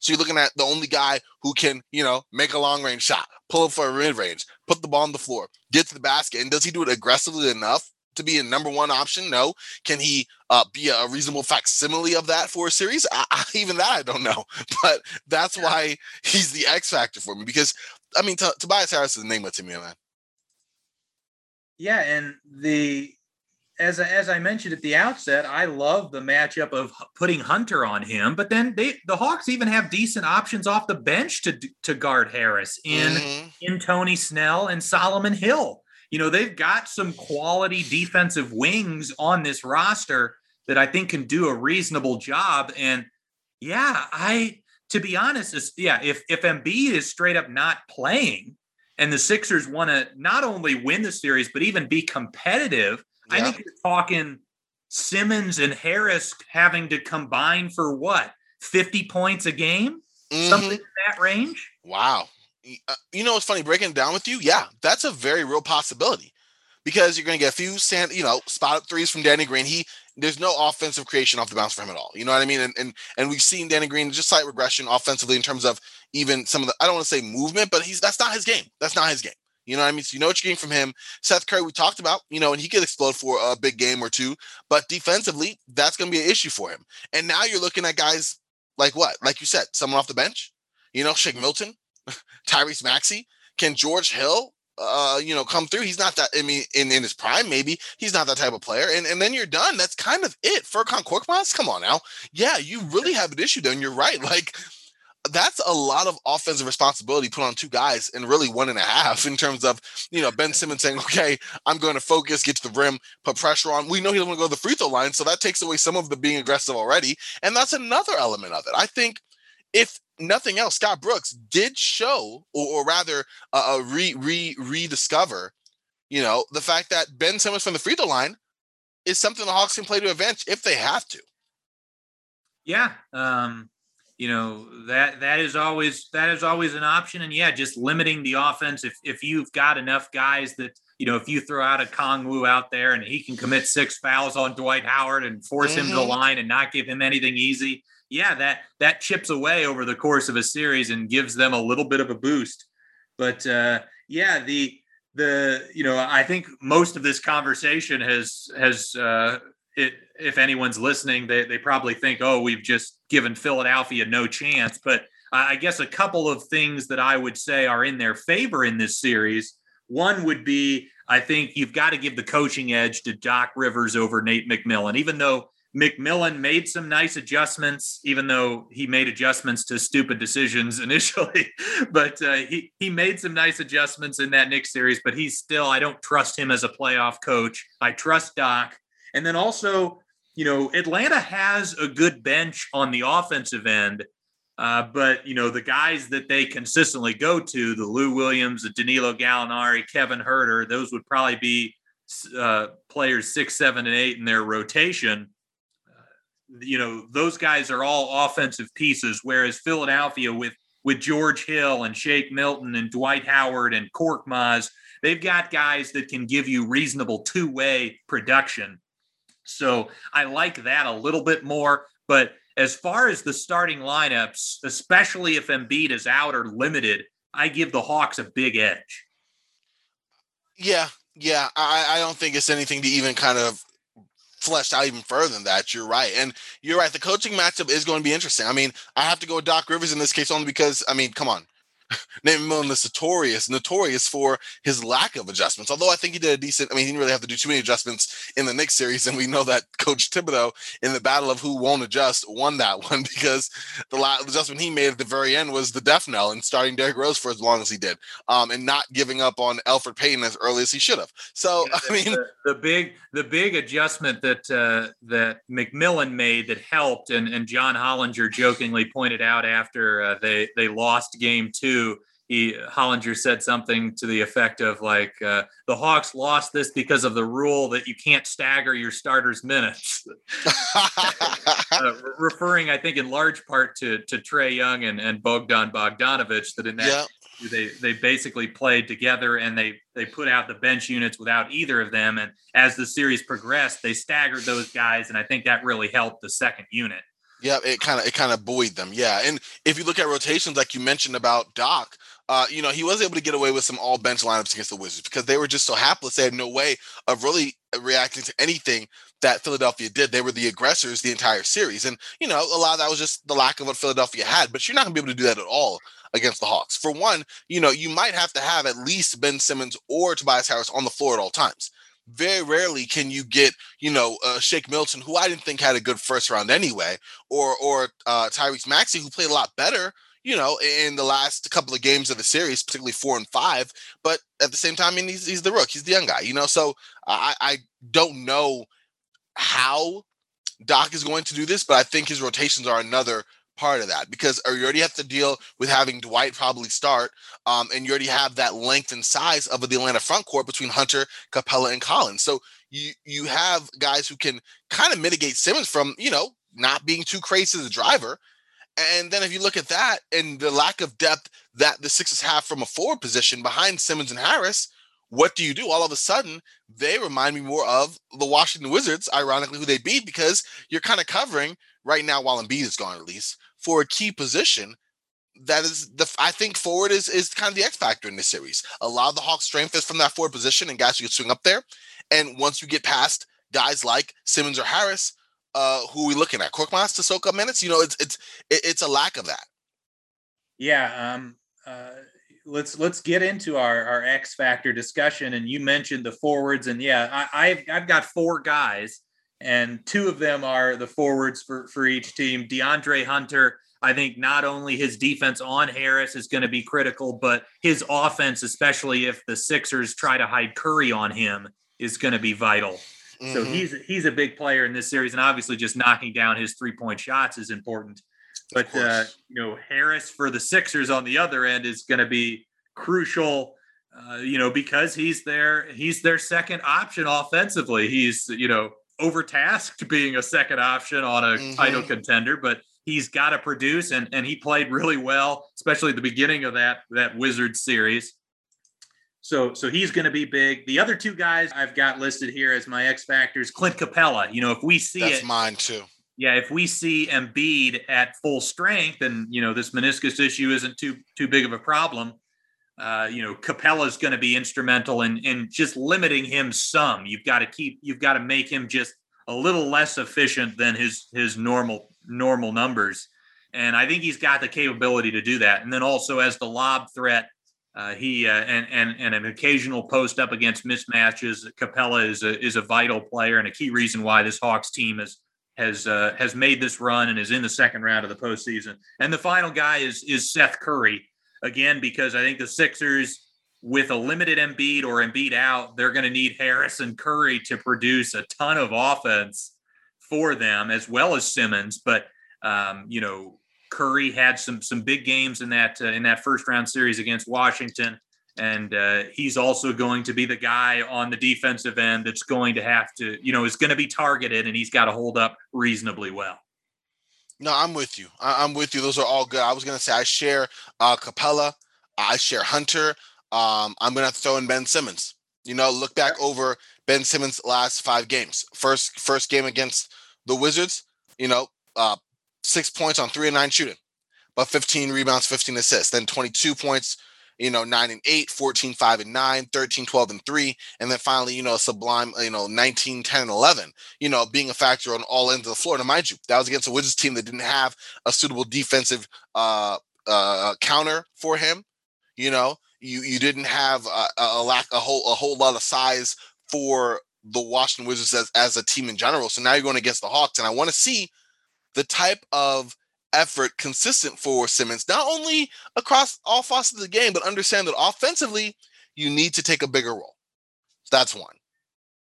[SPEAKER 8] So you're looking at the only guy who can, you know, make a long range shot, pull up for a mid range, put the ball on the floor, get to the basket. And does he do it aggressively enough to be a number one option? No. Can he uh, be a reasonable facsimile of that for a series? I, I, even that I don't know. But that's why he's the X factor for me because I mean, T- Tobias Harris is a name to me, man.
[SPEAKER 7] Yeah, and the as as I mentioned at the outset, I love the matchup of putting Hunter on him, but then they the Hawks even have decent options off the bench to to guard Harris in mm-hmm. in Tony Snell and Solomon Hill. You know, they've got some quality defensive wings on this roster that I think can do a reasonable job and yeah, I to be honest, is, yeah, if if Embiid is straight up not playing and the Sixers want to not only win the series but even be competitive, yeah. I think you're talking Simmons and Harris having to combine for what? 50 points a game? Mm-hmm. Something in that range?
[SPEAKER 8] Wow. Uh, you know it's funny breaking it down with you? Yeah, that's a very real possibility because you're going to get a few sand, you know, spot threes from Danny Green. He there's no offensive creation off the bounce for him at all. You know what I mean? And and and we've seen Danny Green just slight regression offensively in terms of even some of the I don't want to say movement, but he's that's not his game. That's not his game. You know what I mean? So you know what you're getting from him. Seth Curry, we talked about, you know, and he could explode for a big game or two, but defensively, that's going to be an issue for him. And now you're looking at guys like what? Like you said, someone off the bench, you know, Shake Milton, Tyrese Maxey. Can George Hill uh, you know, come through. He's not that. I mean, in, in his prime, maybe he's not that type of player. And and then you're done. That's kind of it. Furkan Korkmaz, come on now. Yeah, you really have an issue there. And you're right. Like that's a lot of offensive responsibility put on two guys and really one and a half in terms of you know Ben Simmons saying, "Okay, I'm going to focus, get to the rim, put pressure on." We know he doesn't want to go to the free throw line, so that takes away some of the being aggressive already, and that's another element of it. I think if nothing else, Scott Brooks did show, or, or rather, uh, re re rediscover, you know, the fact that Ben Simmons from the free throw line is something the Hawks can play to advantage if they have to.
[SPEAKER 7] Yeah, um, you know that that is always that is always an option, and yeah, just limiting the offense. If if you've got enough guys that you know, if you throw out a Okongwu out there and he can commit six fouls on Dwight Howard and force mm-hmm. him to the mm-hmm. line and not give him anything easy, yeah, that that chips away over the course of a series and gives them a little bit of a boost. But uh, yeah, the the you know I think most of this conversation has has uh, it, if anyone's listening, they they probably think, oh, we've just given Philadelphia no chance. But I guess a couple of things that I would say are in their favor in this series. One would be I think you've got to give the coaching edge to Doc Rivers over Nate McMillan, even though McMillan made some nice adjustments, even though he made adjustments to stupid decisions initially. but uh, he he made some nice adjustments in that Knicks series. But he's still I don't trust him as a playoff coach. I trust Doc, and then also you know Atlanta has a good bench on the offensive end. Uh, but you know the guys that they consistently go to, the Lou Williams, the Danilo Gallinari, Kevin Huerter, those would probably be uh, players six, seven, and eight in their rotation you know those guys are all offensive pieces whereas philadelphia with with george hill and shake milton and dwight howard and korkmaz they've got guys that can give you reasonable two-way production. So i like that a little bit more but as far as the starting lineups especially if Embiid is out or limited i give the hawks a big edge.
[SPEAKER 8] Yeah yeah I, I don't think it's anything to even kind of fleshed out even further than that. You're right. And you're right. The coaching matchup is going to be interesting. I mean, I have to go with Doc Rivers in this case only because, I mean, come on. Nate McMillan is notorious, notorious for his lack of adjustments. Although I think he did a decent. I mean, he didn't really have to do too many adjustments in the Knicks series, and we know that Coach Thibodeau in the battle of who won't adjust won that one because the last adjustment he made at the very end was the death knell and starting Derrick Rose for as long as he did, um, and not giving up on Elfrid Payton as early as he should have. So yeah, I mean,
[SPEAKER 7] the, the, big the big adjustment that uh, that McMillan made that helped, and and John Hollinger jokingly pointed out after uh, they they lost Game Two he Hollinger said something to the effect of like uh, the Hawks lost this because of the rule that you can't stagger your starters minutes, uh, referring I think in large part to to Trae Young and, and Bogdan Bogdanovich that in that yeah. they they basically played together and they they put out the bench units without either of them and as the series progressed they staggered those guys and I think that really helped the second unit.
[SPEAKER 8] Yeah, it kind of it kind of buoyed them. Yeah, and if you look at rotations, like you mentioned about Doc, uh, you know, he was able to get away with some all bench lineups against the Wizards because they were just so hapless. They had no way of really reacting to anything that Philadelphia did. They were the aggressors the entire series. And, you know, a lot of that was just the lack of what Philadelphia had, but you're not going to be able to do that at all against the Hawks. For one, you know, you might have to have at least Ben Simmons or Tobias Harris on the floor at all times. Very rarely can you get, you know, uh, Shake Milton, who I didn't think had a good first round anyway, or or uh, Tyrese Maxey, who played a lot better, you know, in the last couple of games of the series, particularly four and five. But at the same time, I mean, he's, he's the rook, he's the young guy, you know. So I, I don't know how Doc is going to do this, but I think his rotations are another part of that because you already have to deal with having Dwight probably start, um, and you already have that length and size of the Atlanta front court between Hunter, Capela, and Collins. So you you have guys who can kind of mitigate Simmons from you know not being too crazy as a driver. And then if you look at that and the lack of depth that the Sixers have from a forward position behind Simmons and Harris, what do you do? All of a sudden, they remind me more of the Washington Wizards, ironically, who they beat because you're kind of covering right now while Embiid is gone, at least for a key position. That is the I think forward is is kind of the X factor in this series. A lot of the Hawks' strength is from that forward position and guys who can swing up there. And once you get past guys like Simmons or Harris, uh, who are we looking at? Korkmaz to soak up minutes? You know, it's it's it's a lack of that.
[SPEAKER 7] Yeah. Um. Uh, let's let's get into our our X factor discussion. And you mentioned the forwards, and yeah, I, I've I've got four guys, and two of them are the forwards for for each team. DeAndre Hunter. I think not only his defense on Harris is going to be critical, but his offense, especially if the Sixers try to hide Curry on him, is going to be vital. Mm-hmm. So he's he's a big player in this series, and obviously just knocking down his three point shots is important. But uh, you know, Harris for the Sixers on the other end is going to be crucial. Uh, you know, because he's their he's their second option offensively. He's you know overtasked being a second option on a mm-hmm. title contender, but he's got to produce, and and he played really well, especially at the beginning of that that Wizards series. So so he's going to be big. The other two guys I've got listed here as my X factors, Clint Capela, You know, if we see
[SPEAKER 8] that's
[SPEAKER 7] it,
[SPEAKER 8] mine too
[SPEAKER 7] yeah, if we see Embiid at full strength, and you know this meniscus issue isn't too too big of a problem, uh, you know Capela is going to be instrumental in in just limiting him some. You've got to keep, you've got to make him just a little less efficient than his his normal normal numbers, and I think he's got the capability to do that. And then also as the lob threat, uh, he uh, and and and an occasional post up against mismatches. Capela is a is a vital player and a key reason why this Hawks team is has uh, has made this run and is in the second round of the postseason. And the final guy is is Seth Curry again because I think the Sixers with a limited Embiid or Embiid out, they're going to need Harris and Curry to produce a ton of offense for them as well as Simmons. But um, you know, Curry had some some big games in that uh, in that first round series against Washington and uh, he's also going to be the guy on the defensive end that's going to have to, you know, is going to be targeted, and he's got to hold up reasonably well.
[SPEAKER 8] No, I'm with you. I- am with you. Those are all good. I was going to say I share uh, Capela, I share Hunter. Um, I'm going to throw in Ben Simmons. You know, look back over Ben Simmons' last five games. First, first game against the Wizards. You know, uh, six points on three and nine shooting, but 15 rebounds, 15 assists. Then 22 points you know, 9 and 8, 14, 5 and 9, 13, 12 and 3, and then finally, you know, sublime, you know, 19, 10 and 11, you know, being a factor on all ends of the floor. Now, mind you, that was against a Wizards team that didn't have a suitable defensive uh, uh, counter for him. You know, you you didn't have a, a lack a whole a whole lot of size for the Washington Wizards as, as a team in general. So now you're going against the Hawks, and I want to see the type of effort consistent for Simmons, not only across all facets of the game, but understand that offensively, you need to take a bigger role. That's one.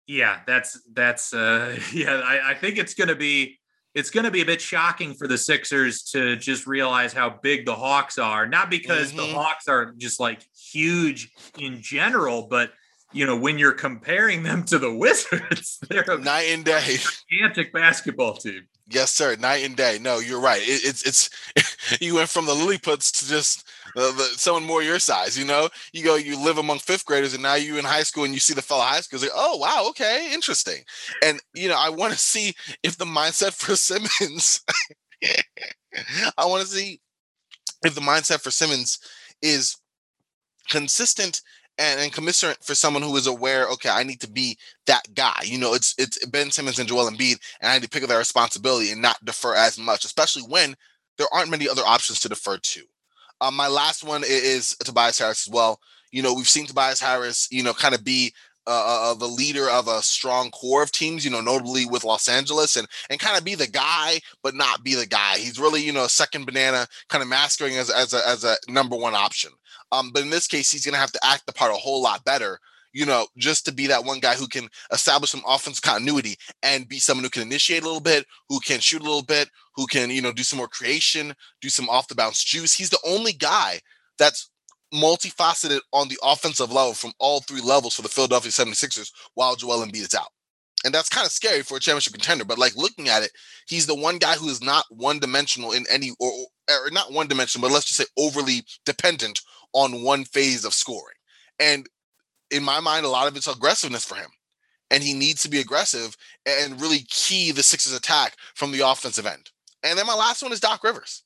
[SPEAKER 7] Yeah, that's that's uh yeah, I, I think it's gonna be it's gonna be a bit shocking for the Sixers to just realize how big the Hawks are. Not because mm-hmm. the Hawks are just like huge in general, but you know, when you're comparing them to the Wizards, they're a
[SPEAKER 8] night and day
[SPEAKER 7] gigantic basketball team.
[SPEAKER 8] Yes, sir. Night and day. No, you're right. It, it's it's you went from the Lilliputs to just uh, the, someone more your size. You know, you go, you live among fifth graders, and now you in high school, and you see the fellow high schoolers. Like, oh wow, okay, interesting. And you know, I want to see if the mindset for Simmons I want to see if the mindset for Simmons is consistent and, and commiserate for someone who is aware, okay, I need to be that guy. You know, it's it's Ben Simmons and Joel Embiid, and I need to pick up that responsibility and not defer as much, especially when there aren't many other options to defer to. Um, my last one is Tobias Harris as well. You know, we've seen Tobias Harris, you know, kind of be uh, uh, uh, the leader of a strong core of teams, you know, notably with Los Angeles, and and kind of be the guy, but not be the guy. He's really, you know, a second banana, kind of masquerading as as a, as a number one option. Um, but in this case, he's going to have to act the part a whole lot better, you know, just to be that one guy who can establish some offensive continuity and be someone who can initiate a little bit, who can shoot a little bit, who can, you know, do some more creation, do some off the bounce juice. He's the only guy that's multifaceted on the offensive level from all three levels for the Philadelphia 76ers while Joel Embiid is out. And that's kind of scary for a championship contender. But like looking at it, he's the one guy who is not one dimensional in any, or, or not one dimensional, but let's just say overly dependent on one phase of scoring. And in my mind, a lot of it's aggressiveness for him. And he needs to be aggressive and really key the Sixers attack from the offensive end. And then my last one is Doc Rivers.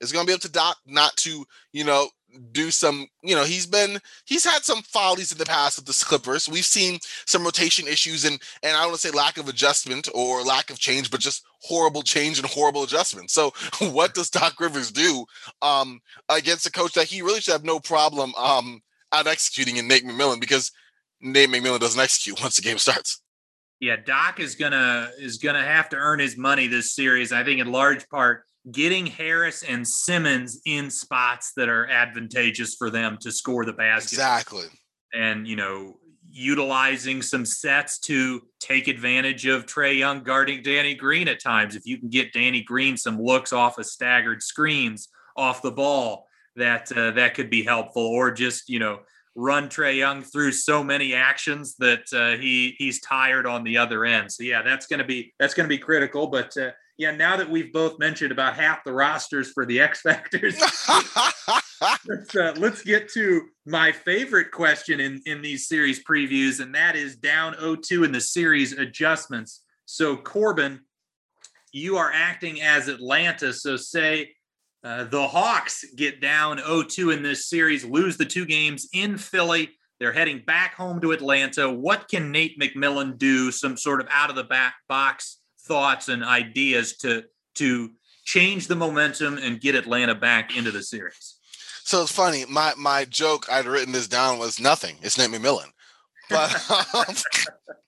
[SPEAKER 8] It's going to be up to Doc not to, you know, do some, you know, he's been he's had some follies in the past with the Clippers. We've seen some rotation issues and and I don't want to say lack of adjustment or lack of change, but just horrible change and horrible adjustment. So what does Doc Rivers do um against a coach that he really should have no problem um out executing in Nate McMillan because Nate McMillan doesn't execute once the game starts.
[SPEAKER 7] Yeah, Doc is gonna is gonna have to earn his money this series. I think in large part getting Harris and Simmons in spots that are advantageous for them to score the basket.
[SPEAKER 8] Exactly.
[SPEAKER 7] And, you know, utilizing some sets to take advantage of Trae Young guarding Danny Green at times. If you can get Danny Green some looks off of staggered screens off the ball, that uh, that could be helpful. Or just, you know, run Trae Young through so many actions that uh, he he's tired on the other end. So yeah, that's going to be that's going to be critical. But uh, yeah, now that we've both mentioned about half the rosters for the X Factors, let's, uh, let's get to my favorite question in, in these series previews, and that is down 0-2 in the series adjustments. So, Corbin, you are acting as Atlanta. So, say uh, the Hawks get down 0-2 in this series, lose the two games in Philly. They're heading back home to Atlanta. What can Nate McMillan do? Some sort of out of the back box thoughts and ideas to to change the momentum and get Atlanta back into the series.
[SPEAKER 8] So it's funny. My my joke I'd written this down was nothing. It's Nate McMillan. But um,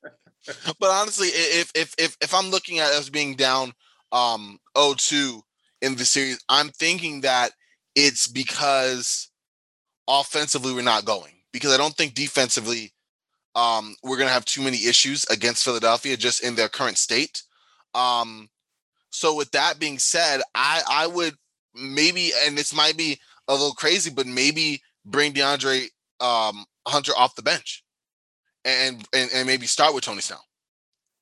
[SPEAKER 8] but honestly, if if if if I'm looking at us being down um 0-2 in the series, I'm thinking that it's because offensively we're not going. Because I don't think defensively um, we're going to have too many issues against Philadelphia just in their current state. Um, so with that being said, I I would maybe, and this might be a little crazy, but maybe bring DeAndre um, Hunter off the bench, and, and and maybe start with Tony Snell.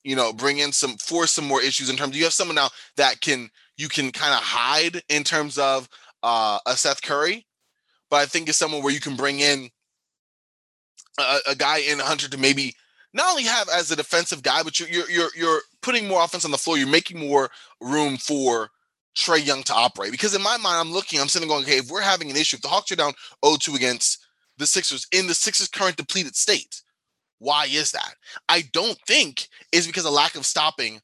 [SPEAKER 8] You know, bring in some force some more issues in terms. Of, You have someone now that can you can kind of hide in terms of uh, a Seth Curry, but I think it's someone where you can bring in a, a guy in Hunter to maybe not only have as a defensive guy, but you're you're you're, you're putting more offense on the floor. You're making more room for Trae Young to operate. Because in my mind, I'm looking, I'm sitting going, okay, if we're having an issue, if the Hawks are down 0-2 against the Sixers in the Sixers' current depleted state, why is that? I don't think is because of lack of stopping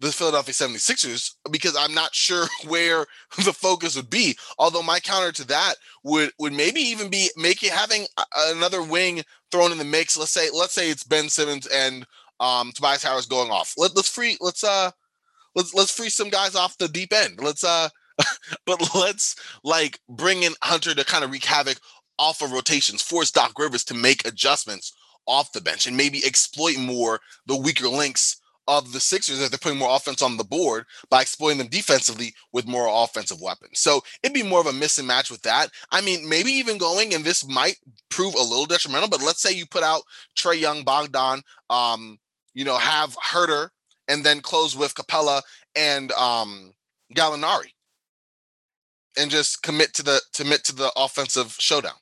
[SPEAKER 8] the Philadelphia 76ers because I'm not sure where the focus would be. Although my counter to that would would maybe even be making having another wing thrown in the mix. Let's say let's say it's Ben Simmons and um, Tobias Harris going off. Let, let's free let's uh let's let's free some guys off the deep end. Let's uh but let's like bring in Hunter to kind of wreak havoc off of rotations, force Doc Rivers to make adjustments off the bench and maybe exploit more the weaker links of the Sixers as they're putting more offense on the board by exploiting them defensively with more offensive weapons. So it'd be more of a miss and match with that. I mean, maybe even going, and this might prove a little detrimental, but let's say you put out Trae Young, Bogdan, um, you know, have Huerter and then close with Capela and um Gallinari. And just commit to the commit to the offensive showdown.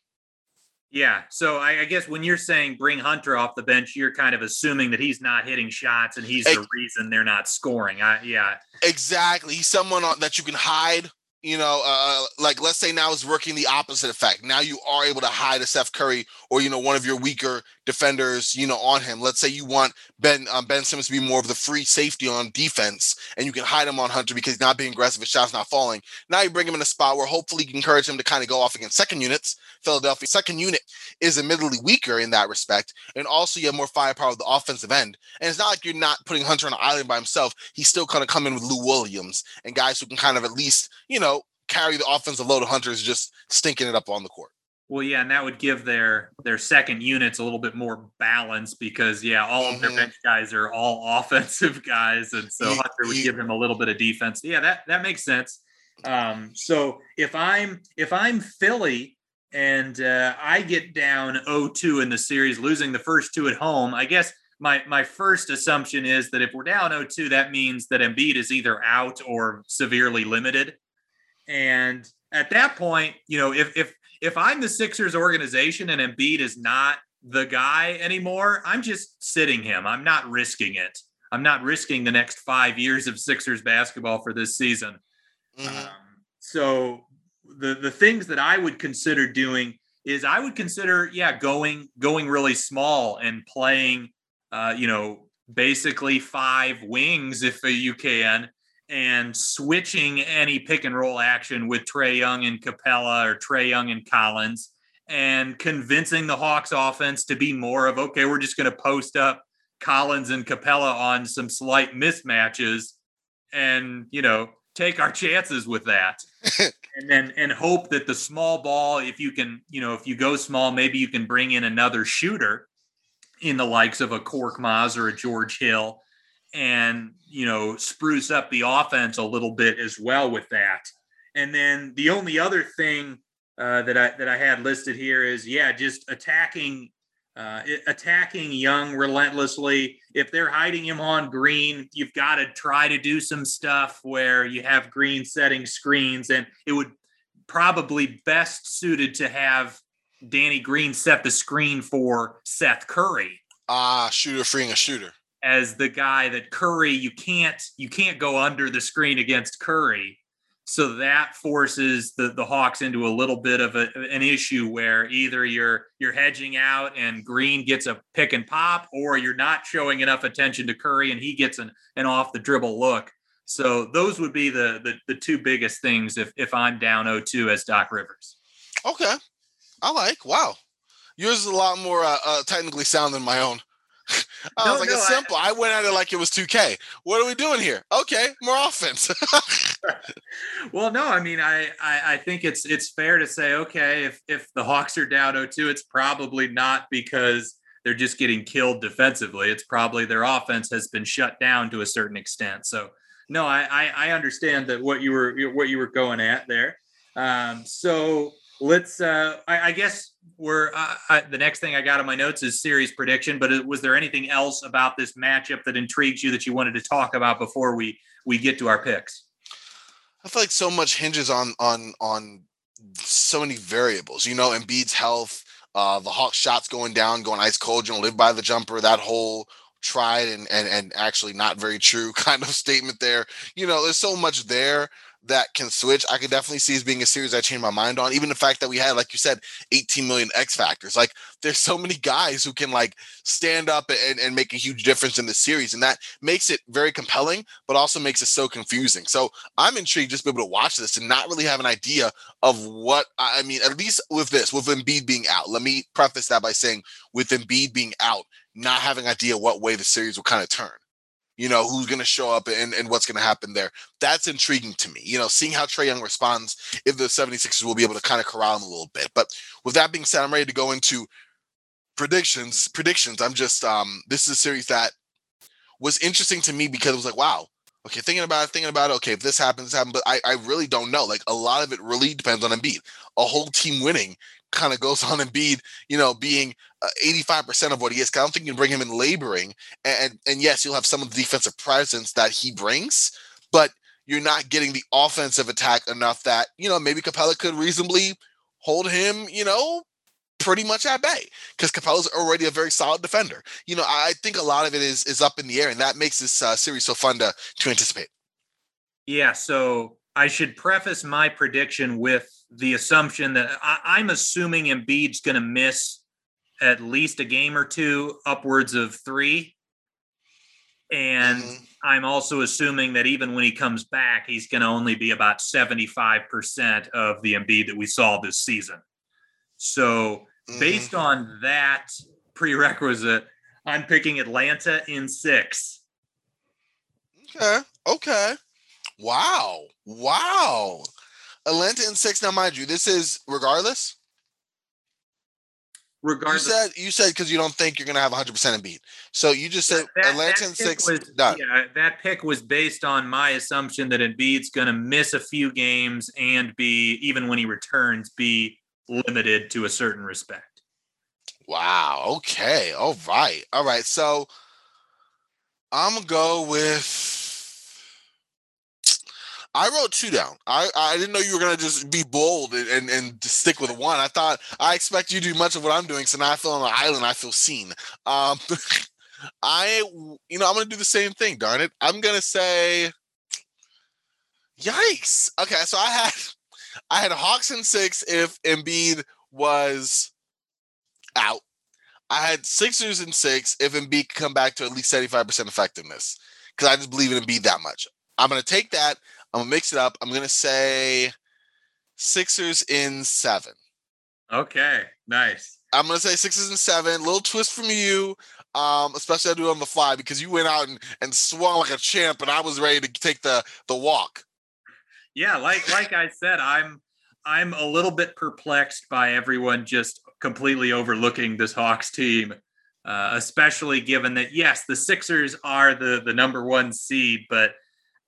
[SPEAKER 7] Yeah. So I, I, guess when you're saying bring Hunter off the bench, you're kind of assuming that he's not hitting shots and he's the reason they're not scoring. I, yeah.
[SPEAKER 8] Exactly. He's someone that you can hide you know, uh, like let's say now it's working the opposite effect. Now you are able to hide a Seth Curry or you know one of your weaker defenders, you know, on him. Let's say you want Ben um, Ben Simmons to be more of the free safety on defense, and you can hide him on Hunter because he's not being aggressive, his shots not falling. Now you bring him in a spot where hopefully you can encourage him to kind of go off against second units. Philadelphia second unit is admittedly weaker in that respect, and also you have more firepower with the offensive end. And it's not like you're not putting Hunter on an island by himself. He's still kind of coming with Lou Williams and guys who can kind of at least you know carry the offensive load of Hunter's just stinking it up on the court.
[SPEAKER 7] Well, yeah, and that would give their their second units a little bit more balance because yeah, all mm-hmm. of their mm-hmm. bench guys are all offensive guys, and so Hunter would give him a little bit of defense. Yeah, that that makes sense. Um, so if I'm if I'm Philly and uh, I get down 0-2 in the series, losing the first two at home, I guess my my first assumption is that if we're down 0-2, that means that Embiid is either out or severely limited. And at that point, you know, if if if I'm the Sixers organization and Embiid is not the guy anymore, I'm just sitting him. I'm not risking it. I'm not risking the next five years of Sixers basketball for this season. Mm-hmm. Um, so the the things that I would consider doing is I would consider, yeah, going going really small and playing, uh, you know, basically five wings if you can, and switching any pick and roll action with Trae Young and Capela or Trae Young and Collins and convincing the Hawks offense to be more of okay, we're just going to post up Collins and Capela on some slight mismatches and, you know, take our chances with that. and then and hope that the small ball if you can, you know, if you go small, maybe you can bring in another shooter in the likes of a Korkmaz or a George Hill and you know spruce up the offense a little bit as well with that. And then the only other thing uh, that I that I had listed here is yeah, just attacking uh, attacking Young relentlessly. If they're hiding him on Green, you've got to try to do some stuff where you have Green setting screens, and it would probably best suited to have Danny Green set the screen for Seth Curry.
[SPEAKER 8] Ah, shooter freeing a shooter
[SPEAKER 7] as the guy that Curry you can't you can't go under the screen against Curry. So that forces the, the Hawks into a little bit of a, an issue where either you're you're hedging out and Green gets a pick and pop, or you're not showing enough attention to Curry and he gets an, an off the dribble look. So those would be the, the the two biggest things if if I'm down 0-2 as Doc Rivers.
[SPEAKER 8] Okay, I like. Wow, yours is a lot more uh, uh, technically sound than my own. I no, was like, no, it's simple. I, I, went at it like it was 2K. What are we doing here? Okay, more offense.
[SPEAKER 7] well, no, I mean, I, I, I think it's it's fair to say, okay, if if the Hawks are down 0-2, it's probably not because they're just getting killed defensively. It's probably their offense has been shut down to a certain extent. So, no, I I, I understand that what you were what you were going at there. Um, so let's uh I, I guess we're uh, I, the next thing i got on my notes is series prediction but was there anything else about this matchup that intrigues you that you wanted to talk about before we we get to our picks?
[SPEAKER 8] I feel like so much hinges on on on so many variables you know Embiid's health uh the hawk shots going down going ice cold you don't live by the jumper that whole tried and and and actually not very true kind of statement there. You know there's so much there that can switch, I could definitely see as being a series I change my mind on. Even the fact that we had, like you said, 18 million X factors. Like there's so many guys who can like stand up and, and make a huge difference in the series. And that makes it very compelling, but also makes it so confusing. So I'm intrigued just to be able to watch this and not really have an idea of what I mean, at least with this, with Embiid being out. Let me preface that by saying with Embiid being out, not having idea what way the series will kind of turn you know, who's going to show up and, and what's going to happen there. That's intriguing to me. You know, seeing how Trae Young responds, if the 76ers will be able to kind of corral him a little bit. But with that being said, I'm ready to go into predictions. Predictions. I'm just, um, this is a series that was interesting to me because it was like, wow, okay, thinking about it, thinking about it, okay, if this happens, this happens, but I, I really don't know. Like a lot of it really depends on Embiid. A whole team winning kind of goes on Embiid, you know, being uh, 85% of what he is. I don't think you can bring him in laboring. And, and yes, you'll have some of the defensive presence that he brings, but you're not getting the offensive attack enough that, you know, maybe Capela could reasonably hold him, you know, pretty much at bay because Capela's already a very solid defender. You know, I think a lot of it is is up in the air, and that makes this uh, series so fun to to anticipate.
[SPEAKER 7] Yeah, so I should preface my prediction with the assumption that I, am assuming Embiid's going to miss at least a game or two, upwards of three. And mm-hmm. I'm also assuming that even when he comes back, he's going to only be about 75% of the Embiid that we saw this season. So, mm-hmm. based on that prerequisite, I'm picking Atlanta in six.
[SPEAKER 8] Okay. Okay. Wow. Wow. Atlanta in six. Now, mind you, this is regardless.
[SPEAKER 7] Regardless,
[SPEAKER 8] you said you said because you don't think you're going to have 100 percent beat. So you just said that, Atlanta in six.
[SPEAKER 7] Was,
[SPEAKER 8] done.
[SPEAKER 7] Yeah, that pick was based on my assumption that Embiid's going to miss a few games and be even when he returns be limited to a certain respect.
[SPEAKER 8] Wow. Okay. All right. All right. So I'm gonna go with I wrote two down. I, I didn't know you were gonna just be bold and, and, and stick with one. I thought I expect you to do much of what I'm doing, so now I feel on an island. I feel seen. Um, I you know I'm gonna do the same thing. Darn it! I'm gonna say, yikes. Okay, so I had I had Hawks in six if Embiid was out. I had Sixers in six if Embiid could come back to at least 75% effectiveness because I just believe in Embiid that much. I'm going to take that. I'm gonna mix it up. I'm gonna say Sixers in seven.
[SPEAKER 7] Okay, nice.
[SPEAKER 8] I'm gonna say Sixers in seven. Little twist from you, um, especially I do on the fly because you went out and, and swung like a champ, and I was ready to take the the walk.
[SPEAKER 7] Yeah, like like I said, I'm I'm a little bit perplexed by everyone just completely overlooking this Hawks team, uh, especially given that yes, the Sixers are the the number one seed, but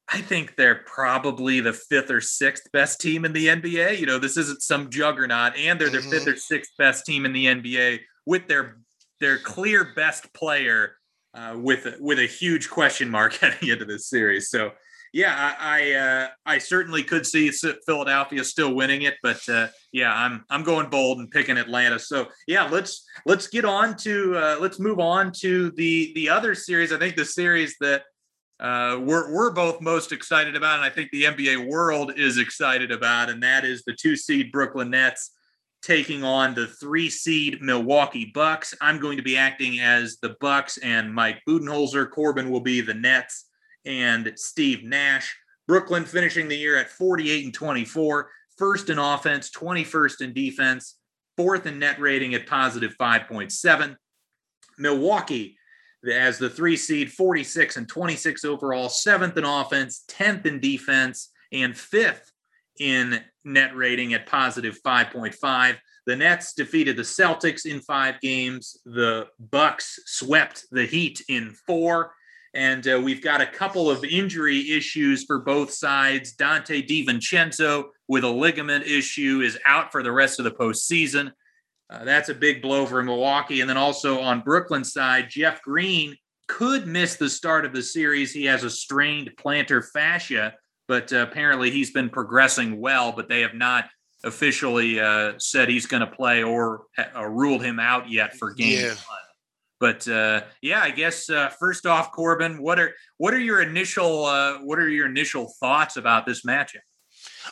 [SPEAKER 7] I think they're probably the fifth or sixth best team in the NBA. You know, this isn't some juggernaut, and they're their mm-hmm. fifth or sixth best team in the NBA with their their clear best player uh, with with a huge question mark heading into this series. So, yeah, I I, uh, I certainly could see Philadelphia still winning it, but uh, yeah, I'm I'm going bold and picking Atlanta. So yeah, let's let's get on to uh, let's move on to the the other series. I think the series that uh, we're we're both most excited about, and I think the NBA world is excited about, and that is the two seed Brooklyn Nets taking on the three seed Milwaukee Bucks. I'm going to be acting as the Bucks, and Mike Budenholzer. Corbin will be the Nets, and Steve Nash. Brooklyn finishing the year at 48 and 24, first in offense, 21st in defense, fourth in net rating at positive 5.7. Milwaukee as the three seed, 46 and 26 overall, seventh in offense, 10th in defense, and fifth in net rating at positive 5.5. The Nets defeated the Celtics in five games. The Bucks swept the Heat in four. And uh, we've got a couple of injury issues for both sides. Donte DiVincenzo with a ligament issue is out for the rest of the postseason. Uh, that's a big blow for Milwaukee. And then also on Brooklyn's side, Jeff Green could miss the start of the series. He has a strained plantar fascia, but uh, apparently he's been progressing well, but they have not officially uh, said he's going to play or, or, ruled him out yet for game yeah. one. But uh, yeah, I guess uh, first off, Corbin, what are what are your initial uh, what are your initial thoughts about this matchup?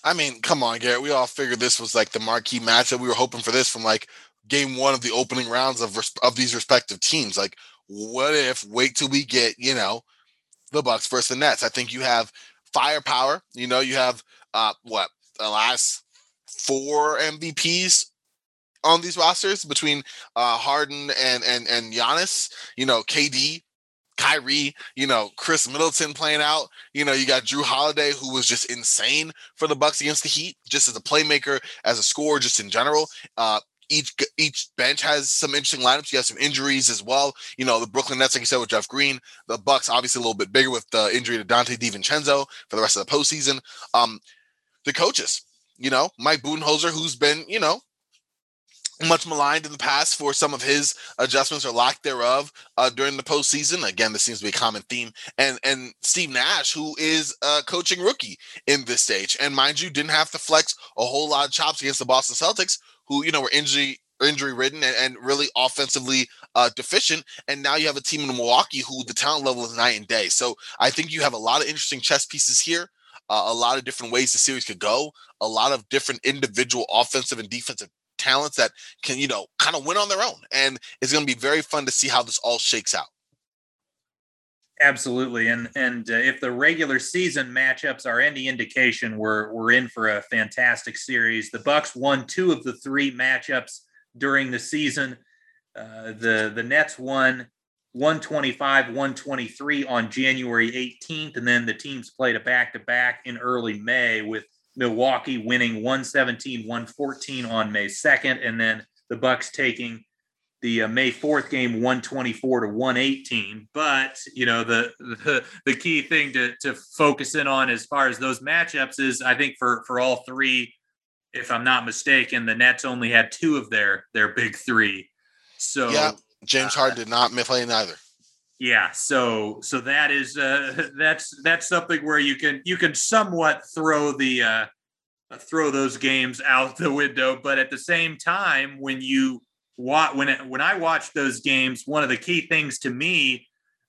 [SPEAKER 8] I mean, come on, Garrett. We all figured this was like the marquee matchup. We were hoping for this from like game one of the opening rounds of of these respective teams. Like, what if wait till we get you know the Bucks versus the Nets? I think you have firepower. You know, you have uh what the last four MVPs on these rosters between uh Harden and and and Giannis. You know, KD Kyrie, you know, Khris Middleton playing out. You know, you got Jrue Holiday, who was just insane for the Bucks against the Heat, just as a playmaker, as a scorer, just in general. Uh, each each bench has some interesting lineups. You have some injuries as well. You know, the Brooklyn Nets, like you said, with Jeff Green. The Bucks, obviously, a little bit bigger with the injury to Donte DiVincenzo for the rest of the postseason. Um, the coaches, you know, Mike Budenholzer, who's been, you know, much maligned in the past for some of his adjustments or lack thereof uh, during the postseason. Again, this seems to be a common theme. And and Steve Nash, who is a coaching rookie in this stage, and mind you, didn't have to flex a whole lot of chops against the Boston Celtics, who you know were injury injury ridden and, and, really offensively uh, deficient. And now you have a team in Milwaukee who the talent level is night and day. So I think you have a lot of interesting chess pieces here. Uh, a lot of different ways the series could go. A lot of different individual offensive and defensive talents that can, you know, kind of win on their own. And it's going to be very fun to see how this all shakes out.
[SPEAKER 7] Absolutely, and and uh, if the regular season matchups are any indication, we're we're in for a fantastic series. The Bucks won two of the three matchups during the season. Uh, the the Nets won 125, 123 on January 18th, and then the teams played a back to back in early May with Milwaukee winning 117, 114 on May 2nd, and then the Bucks taking the uh, May 4th game 124 to 118 but you know the, the the key thing to to focus in on as far as those matchups is I think for for all three if I'm not mistaken the Nets only had two of their their big 3 so
[SPEAKER 8] Yeah James uh, Harden did not play neither.
[SPEAKER 7] Yeah so so that is uh that's that's something where you can you can somewhat throw the uh throw those games out the window but at the same time when you when it, when I watched those games, one of the key things to me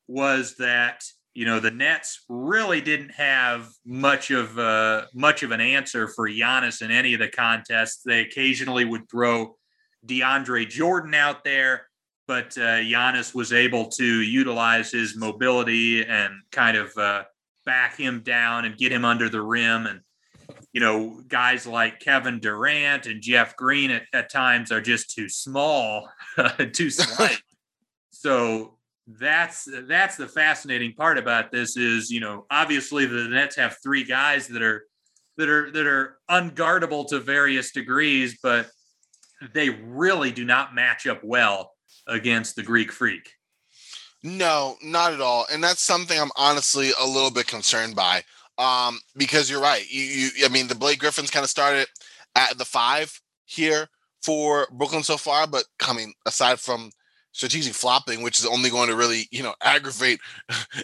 [SPEAKER 7] was that you know the Nets really didn't have much of uh, much of an answer for Giannis in any of the contests. They occasionally would throw DeAndre Jordan out there, but uh, Giannis was able to utilize his mobility and kind of uh, back him down and get him under the rim and you know, guys like Kevin Durant and Jeff Green at, at times are just too small, too slight. so that's that's the fascinating part about this is, you know, obviously the Nets have three guys that are that are that are unguardable to various degrees, but they really do not match up well against the Greek freak.
[SPEAKER 8] No, not at all. And that's something I'm honestly a little bit concerned by um, because you're right. You, you, I mean, the Blake Griffins kind of started at the five here for Brooklyn so far, but coming aside from strategic flopping, which is only going to really, you know, aggravate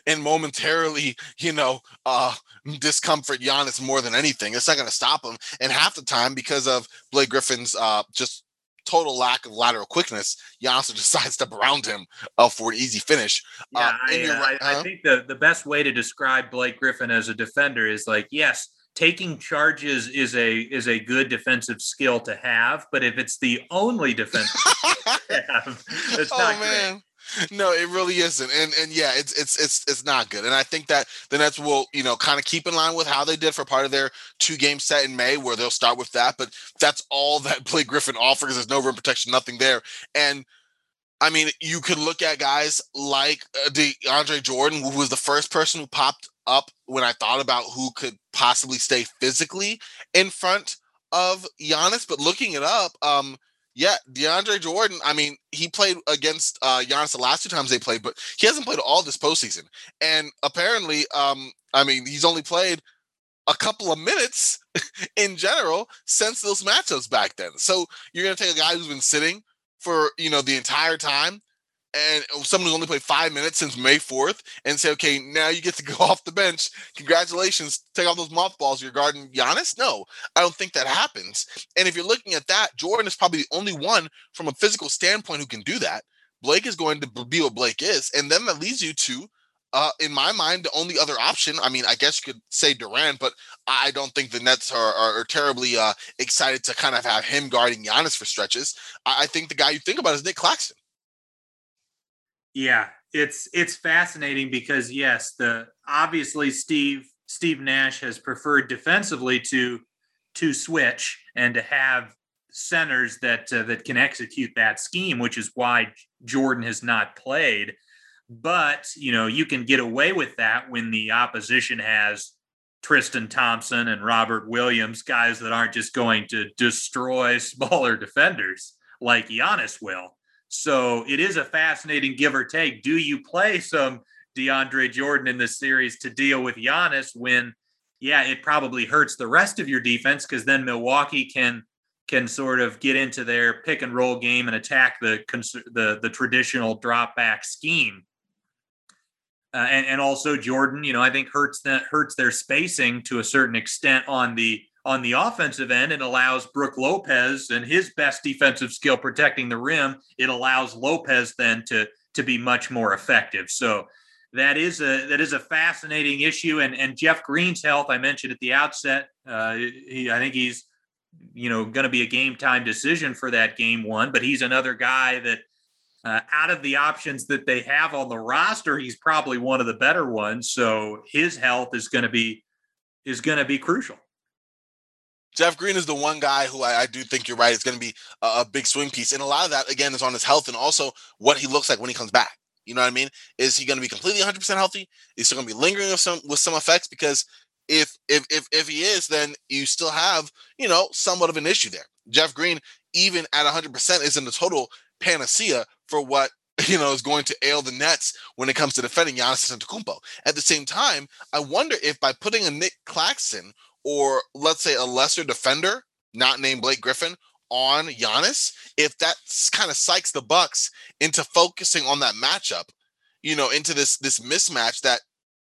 [SPEAKER 8] and momentarily, you know, uh, discomfort Giannis more than anything. It's not going to stop him. And half the time, because of Blake Griffin's uh, just total lack of lateral quickness, Giannis decides to around him uh, for an easy finish.
[SPEAKER 7] Yeah, uh, I, uh, right, I, I think the, the best way to describe Blake Griffin as a defender is like, yes, taking charges is a is a good defensive skill to have, but if it's the only defensive have, it's oh, not man. great.
[SPEAKER 8] No, it really isn't. And and yeah, it's it's it's it's not good. And I think that the Nets will, you know, kind of keep in line with how they did for part of their two game set in May, where they'll start with that. But that's all that Blake Griffin offers. There's no rim protection, nothing there. And I mean, you could look at guys like uh, DeAndre Jordan, who was the first person who popped up when I thought about who could possibly stay physically in front of Giannis. But looking it up, um, yeah, DeAndre Jordan. I mean, he played against uh, Giannis the last two times they played, but he hasn't played all this postseason. And apparently, um, I mean, he's only played a couple of minutes in general since those matchups back then. So you're going to take a guy who's been sitting for you know the entire time and someone who's only played five minutes since May 4th and say, okay, now you get to go off the bench. Congratulations. Take off those mothballs. You're guarding Giannis? No, I don't think that happens. And if you're looking at that, Jordan is probably the only one from a physical standpoint who can do that. Blake is going to be what Blake is. And then that leads you to, uh, in my mind, the only other option. I mean, I guess you could say Durant, but I don't think the Nets are, are, are terribly uh, excited to kind of have him guarding Giannis for stretches. I, I think the guy you think about is Nic Claxton.
[SPEAKER 7] Yeah, it's it's fascinating because yes, the obviously Steve Steve Nash has preferred defensively to to switch and to have centers that uh, that can execute that scheme, which is why Jordan has not played. But you know, you can get away with that when the opposition has Tristan Thompson and Robert Williams, guys that aren't just going to destroy smaller defenders like Giannis will. So it is a fascinating give or take. Do you play some DeAndre Jordan in this series to deal with Giannis when, yeah, it probably hurts the rest of your defense because then Milwaukee can can sort of get into their pick and roll game and attack the the the traditional drop back scheme. Uh, and and also Jordan, you know, I think hurts that hurts their spacing to a certain extent on the on the offensive end, it allows Brook Lopez and his best defensive skill protecting the rim. It allows Lopez then to to be much more effective. So that is a that is a fascinating issue. And and Jeff Green's health, I mentioned at the outset. Uh, he, I think he's you know going to be a game time decision for that game one, but he's another guy that. Uh, out of the options that they have on the roster, he's probably one of the better ones. So his health is going to be is going to be crucial.
[SPEAKER 8] Jeff Green is the one guy who I, I do think you're right is going to be a, a, big swing piece, and a lot of that again is on his health and also what he looks like when he comes back. You know what I mean? Is he going to be completely 100 percent healthy? Is he going to be lingering with some with some effects? Because if if if if he is, then you still have you know somewhat of an issue there. Jeff Green, even at 100 percent, isn't a total panacea for what you know is going to ail the Nets when it comes to defending Giannis Antetokounmpo. At the same time, I wonder if by putting a Nic Claxton or let's say a lesser defender, not named Blake Griffin, on Giannis, if that kind of psychs the Bucks into focusing on that matchup, you know, into this this mismatch that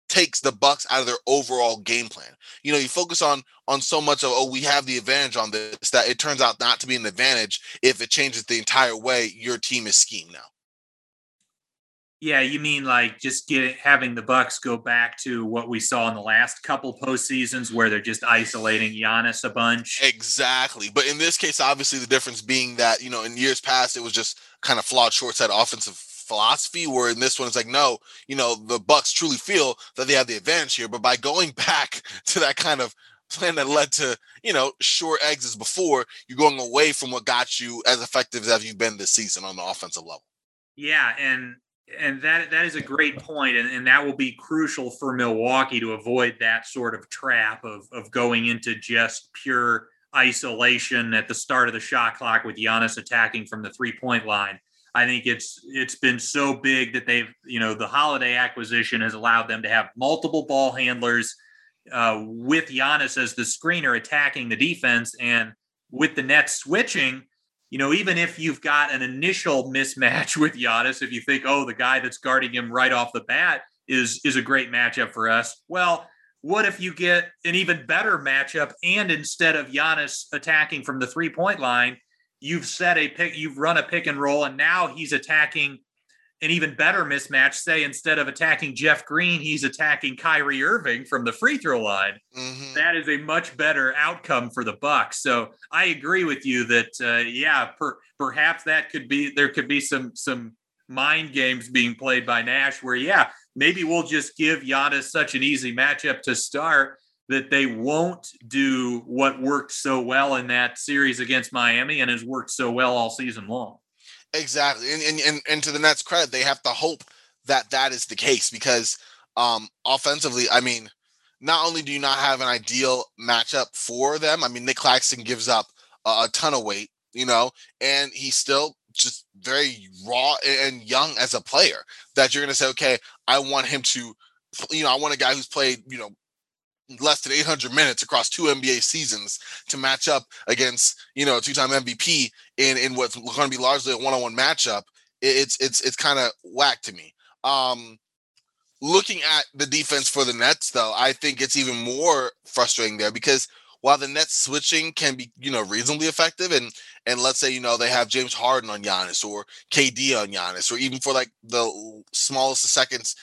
[SPEAKER 8] takes the Bucks out of their overall game plan. You know, you focus on on so much of oh we have the advantage on this that it turns out not to be an advantage if it changes the entire way your team is schemed now.
[SPEAKER 7] Yeah, you mean like just get having the Bucks go back to what we saw in the last couple postseasons where they're just isolating Giannis a bunch.
[SPEAKER 8] Exactly. But in this case, obviously the difference being that, you know, in years past it was just kind of flawed short side offensive philosophy where in this one it's like no you know the bucks truly feel that they have the advantage here but by going back to that kind of plan that led to you know short exits before you're going away from what got you as effective as you've been this season on the offensive level
[SPEAKER 7] yeah and and that that is a great point, and, and that will be crucial for Milwaukee to avoid that sort of trap of of going into just pure isolation at the start of the shot clock with Giannis attacking from the three point line. I think it's it's been so big that they've you know the holiday acquisition has allowed them to have multiple ball handlers uh, with Giannis as the screener attacking the defense, and with the Nets switching you know, even if you've got an initial mismatch with Giannis, if you think, oh, the guy that's guarding him right off the bat is is a great matchup for us. Well, what if you get an even better matchup and instead of Giannis attacking from the three point line, you've set a pick, you've run a pick and roll, and now he's attacking an even better mismatch. Say instead of attacking Jeff Green, he's attacking Kyrie Irving from the free throw line. Mm-hmm. That is a much better outcome for the Bucks. So I agree with you that uh, yeah, per, perhaps that could be there could be some some mind games being played by Nash where yeah, maybe we'll just give Giannis such an easy matchup to start that they won't do what worked so well in that series against Miami and has worked so well all season long.
[SPEAKER 8] Exactly, and, and and and to the Nets' credit, they have to hope that that is the case because um offensively, I mean, not only do you not have an ideal matchup for them, I mean, Nic Claxton gives up a, a ton of weight, you know, and he's still just very raw and young as a player. That you're going to say, okay, I want him to, you know, I want a guy who's played, you know, less than 800 minutes across two NBA seasons to match up against you know a two-time MVP in in what's going to be largely a one-on-one matchup. It's it's it's kind of whack to me. Um, looking at the defense for the Nets, though, I think it's even more frustrating there because while the Nets switching can be you know reasonably effective, and and let's say you know they have James Harden on Giannis or KD on Giannis, or even for like the smallest of seconds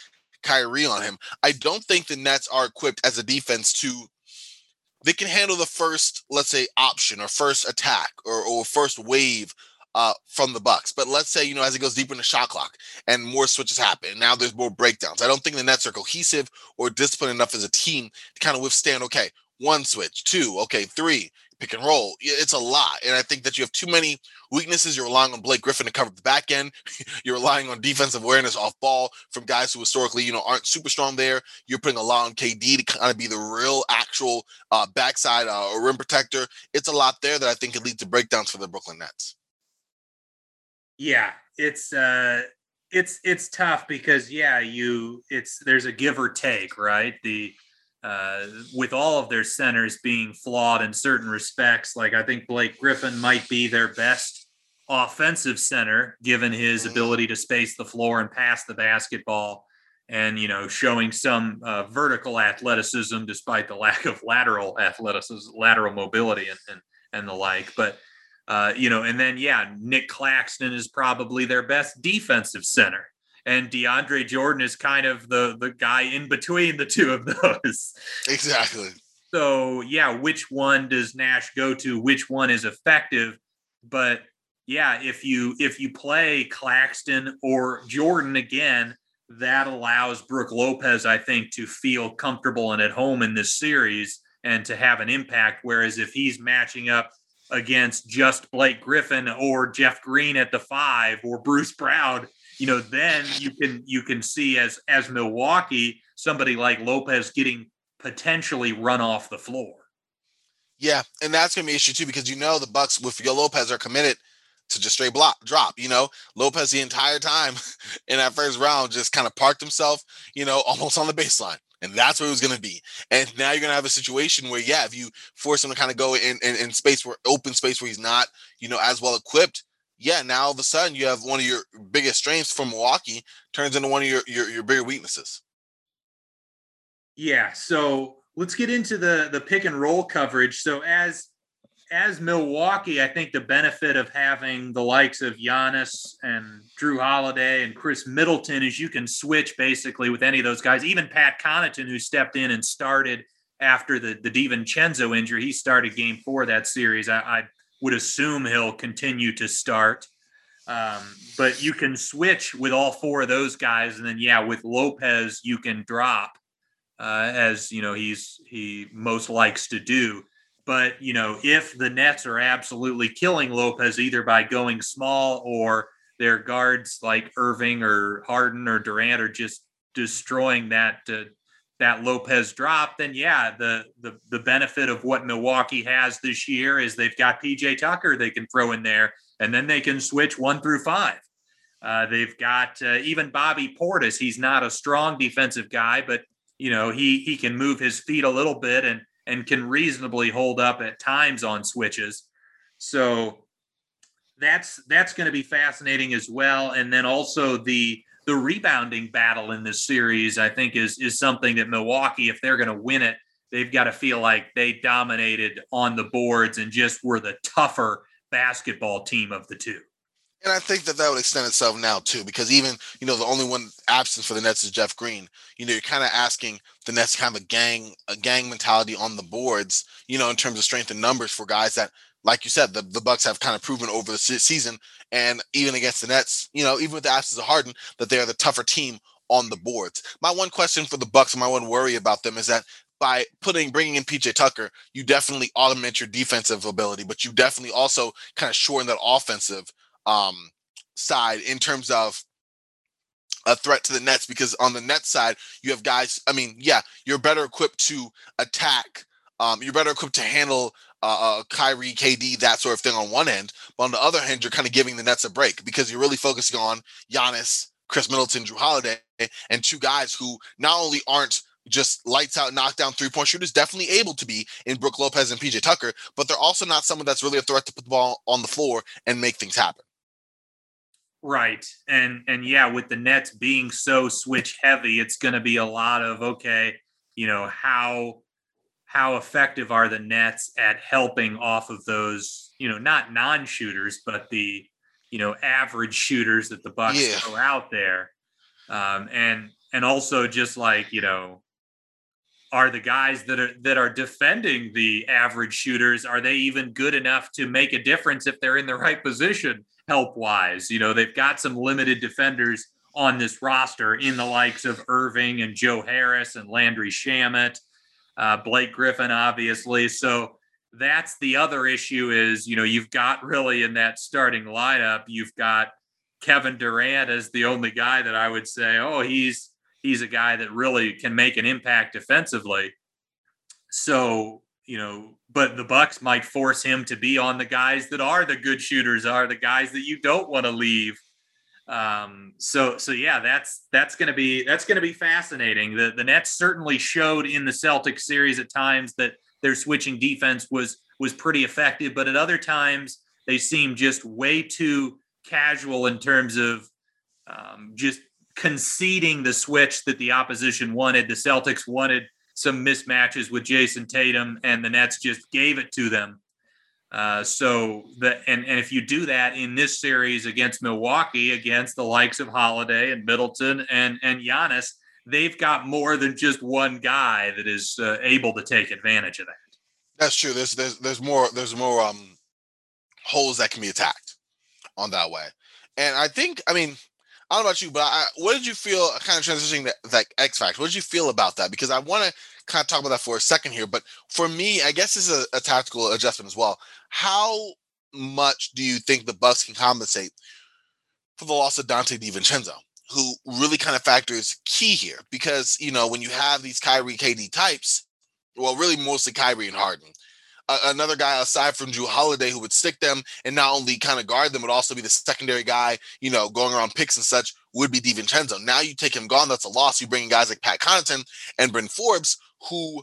[SPEAKER 8] Kyrie on him. I don't think the Nets are equipped as a defense to they can handle the first, let's say, option or first attack or, or first wave uh, from the Bucks. But let's say, you know, as it goes deeper in the shot clock and more switches happen, now there's more breakdowns. I don't think the Nets are cohesive or disciplined enough as a team to kind of withstand, okay, one switch, two, okay, three, pick and roll. It's a lot. And I think that you have too many weaknesses. You're relying on Blake Griffin to cover the back end. You're relying on defensive awareness off ball from guys who historically, you know, aren't super strong there. You're putting a lot on KD to kind of be the real actual uh, backside uh, or rim protector. It's a lot there that I think could lead to breakdowns for the Brooklyn Nets.
[SPEAKER 7] Yeah, it's uh it's it's tough because yeah, you it's there's a give or take, right? The uh, with all of their centers being flawed in certain respects. Like I think Blake Griffin might be their best offensive center, given his ability to space the floor and pass the basketball. and you know showing some uh, vertical athleticism despite the lack of lateral athleticism, lateral mobility, and and, and the like. But uh, you know, and then yeah, Nic Claxton is probably their best defensive center, and DeAndre Jordan is kind of the the guy in between the two of those.
[SPEAKER 8] Exactly.
[SPEAKER 7] So yeah, which one does Nash go to? Which one is effective? But yeah, if you if you play Claxton or Jordan again, that allows Brook Lopez, I think, to feel comfortable and at home in this series and to have an impact. Whereas if he's matching up against just Blake Griffin or Jeff Green at the five or Bruce Brown, you know, then you can you can see as as Milwaukee somebody like Lopez getting potentially run off the floor.
[SPEAKER 8] Yeah, and that's gonna be an issue too because you know the Bucks with Yo Lopez are committed to just straight block drop. You know, Lopez the entire time in that first round just kind of parked himself, you know, almost on the baseline. And that's where it was going to be. And now you're going to have a situation where, yeah, if you force him to kind of go in, in, in space where open space where he's not, you know, as well equipped, yeah, now all of a sudden you have one of your biggest strengths from Milwaukee turns into one of your, your, your bigger weaknesses.
[SPEAKER 7] Yeah. So let's get into the the pick and roll coverage. So as as Milwaukee, I think the benefit of having the likes of Giannis and Jrue Holiday and Khris Middleton is you can switch basically with any of those guys. Even Pat Connaughton, who stepped in and started after the the DiVincenzo injury, he started Game Four that series. I, I would assume he'll continue to start. Um, but you can switch with all four of those guys, and then yeah, with Lopez you can drop uh, as you know he's he most likes to do. But you know, if the Nets are absolutely killing Lopez either by going small or their guards like Irving or Harden or Durant are just destroying that uh, that Lopez drop, then yeah, the, the the benefit of what Milwaukee has this year is they've got PJ Tucker they can throw in there, and then they can switch one through five. Uh, they've got uh, even Bobby Portis. He's not a strong defensive guy, but you know he he can move his feet a little bit and and can reasonably hold up at times on switches. So that's that's going to be fascinating as well. And then also the the rebounding battle in this series, I think, is is something that Milwaukee, if they're going to win it, they've got to feel like they dominated on the boards and just were the tougher basketball team of the two.
[SPEAKER 8] And I think that that would extend itself now too, because even you know the only one absence for the Nets is Jeff Green. You know, you're kind of asking the Nets kind of a gang a gang mentality on the boards. You know, in terms of strength and numbers for guys that, like you said, the, the Bucks have kind of proven over the season, and even against the Nets, you know, even with the absence of Harden, that they are the tougher team on the boards. My one question for the Bucks my one worry about them is that by putting bringing in PJ Tucker, you definitely augment your defensive ability, but you definitely also kind of shorten that offensive um, side in terms of a threat to the Nets because on the Nets side, you have guys. I mean, yeah, you're better equipped to attack. Um, you're better equipped to handle uh, uh, Kyrie, KD, that sort of thing on one end. But on the other hand, you're kind of giving the Nets a break because you're really focusing on Giannis, Khris Middleton, Jrue Holiday, and two guys who not only aren't just lights out, knockdown three point shooters, definitely able to be in Brook Lopez and PJ Tucker, but they're also not someone that's really a threat to put the ball on the floor and make things happen.
[SPEAKER 7] Right. And and yeah, with the Nets being so switch heavy, it's going to be a lot of okay, you know, how how effective are the Nets at helping off of those, you know, not non-shooters, but the, you know, average shooters that the Bucks yeah. throw out there. Um, and and also just like, you know, are the guys that are that are defending the average shooters are they even good enough to make a difference if they're in the right position help wise. You know, they've got some limited defenders on this roster in the likes of Irving and Joe Harris and Landry Shamet, uh, Blake Griffin, obviously. So that's the other issue is, you know, you've got really in that starting lineup, you've got Kevin Durant as the only guy that I would say, oh, he's he's a guy that really can make an impact defensively. So you know, but the Bucks might force him to be on the guys that are the good shooters, are the guys that you don't want to leave. Um, so so yeah, that's that's gonna be that's gonna be fascinating. The the Nets certainly showed in the Celtics series at times that their switching defense was was pretty effective, but at other times they seemed just way too casual in terms of um, just conceding the switch that the opposition wanted. The Celtics wanted some mismatches with Jayson Tatum, and the Nets just gave it to them. Uh, so the and, and if you do that in this series against Milwaukee, against the likes of Holiday and Middleton and and Giannis, they've got more than just one guy that is uh, able to take advantage of that.
[SPEAKER 8] That's true. There's there's there's more there's more um holes that can be attacked on that way, and I think I mean I don't know about you, but I, what did you feel kind of transitioning that, that X Factor? What did you feel about that? Because I want to kind of talk about that for a second here. But for me, I guess this is a, a tactical adjustment as well. How much do you think the Bucks can compensate for the loss of Donte DiVincenzo, who really kind of factors key here? Because you know when you have these Kyrie KD types, well, really mostly Kyrie and Harden another guy aside from Jrue Holiday who would stick them and not only kind of guard them, but also be the secondary guy, you know, going around picks and such would be DiVincenzo. Now you take him gone, that's a loss. You bring in guys like Pat Connaughton and Bryn Forbes, who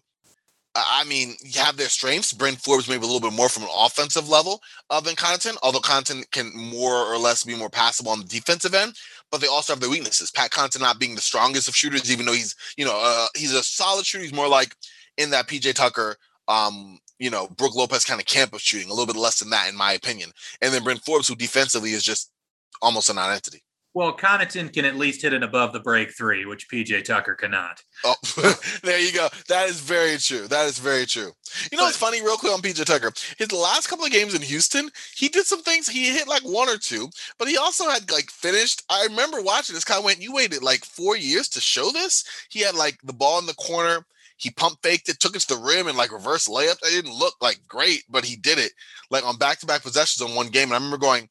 [SPEAKER 8] I mean, have their strengths. Bryn Forbes maybe a little bit more from an offensive level uh, than Connaughton, although Connaughton can more or less be more passable on the defensive end. But they also have their weaknesses. Pat Connaughton not being the strongest of shooters, even though he's, you know, uh, he's a solid shooter. He's more like in that PJ Tucker um, you know, Brook Lopez kind of camp of shooting, a little bit less than that, in my opinion. And then Bryn Forbes, who defensively is just almost a non-entity.
[SPEAKER 7] Well, Connaughton can at least hit an above the break three, which PJ Tucker cannot.
[SPEAKER 8] Oh, there you go. That is very true. That is very true. You know what's funny, real quick on PJ Tucker? His last couple of games in Houston, he did some things. He hit like one or two, but he also had like finished. I remember watching this. Kind of went, you waited like four years to show this. He had like the ball in the corner he pump faked it, took it to the rim, and like reverse layup. It didn't look like great, but he did it like on back to back possessions on one game. And I remember going,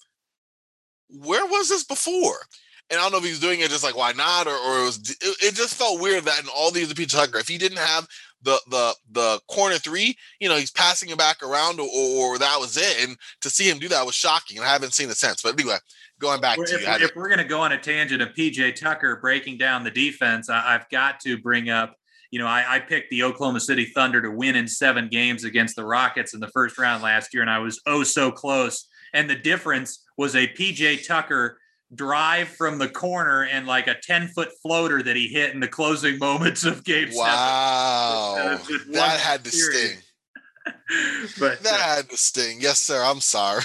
[SPEAKER 8] where was this before? And I don't know if he's doing it just like why not, or, or it was it, it just felt weird that in all these PJ Tucker, if he didn't have the the the corner three, you know, he's passing it back around, or, or that was it. And to see him do that was shocking, and I haven't seen it since. But anyway, going back
[SPEAKER 7] if,
[SPEAKER 8] to you,
[SPEAKER 7] if, we're going to go on a tangent of PJ Tucker breaking down the defense, I, I've got to bring up you know, I, I, picked the Oklahoma City Thunder to win in seven games against the Rockets in the first round last year, and I was oh so close. And the difference was a PJ Tucker drive from the corner and like a 10 foot floater that he hit in the closing moments of game
[SPEAKER 8] wow. seven. Wow. That had to sting.
[SPEAKER 7] but
[SPEAKER 8] that uh, had to sting. Yes, sir. I'm sorry.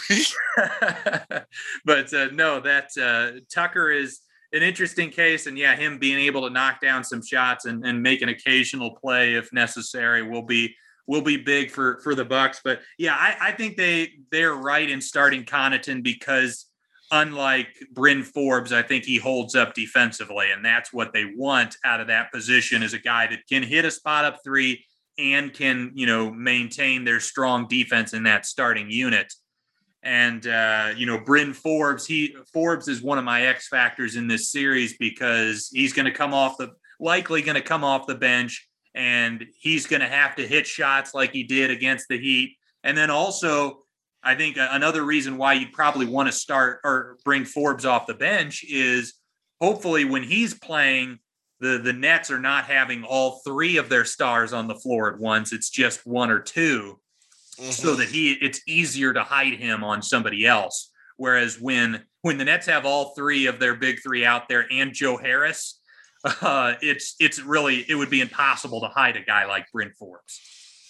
[SPEAKER 7] but uh, no, that uh, Tucker is an interesting case. And yeah, him being able to knock down some shots and, and make an occasional play if necessary will be will be big for for the Bucks. But yeah, I, I think they they're right in starting Connaughton because unlike Bryn Forbes, I think he holds up defensively, and that's what they want out of that position is a guy that can hit a spot up three and can you know maintain their strong defense in that starting unit. And uh, you know, Bryn Forbes, he Forbes is one of my X factors in this series because he's going to come off the likely going to come off the bench and he's going to have to hit shots like he did against the Heat. And then also, I think another reason why you'd probably want to start or bring Forbes off the bench is hopefully when he's playing, the the Nets are not having all three of their stars on the floor at once. It's just one or two mm-hmm. so that he it's easier to hide him on somebody else. Whereas when when the Nets have all three of their big three out there and Joe Harris, uh, it's it's really it would be impossible to hide a guy like Bryn Forbes.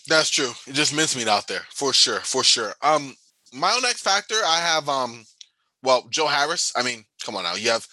[SPEAKER 8] That's true. It just mincemeat out there for sure, for sure. Um, my own factor, I have um, well, Joe Harris. I mean, come on now, you have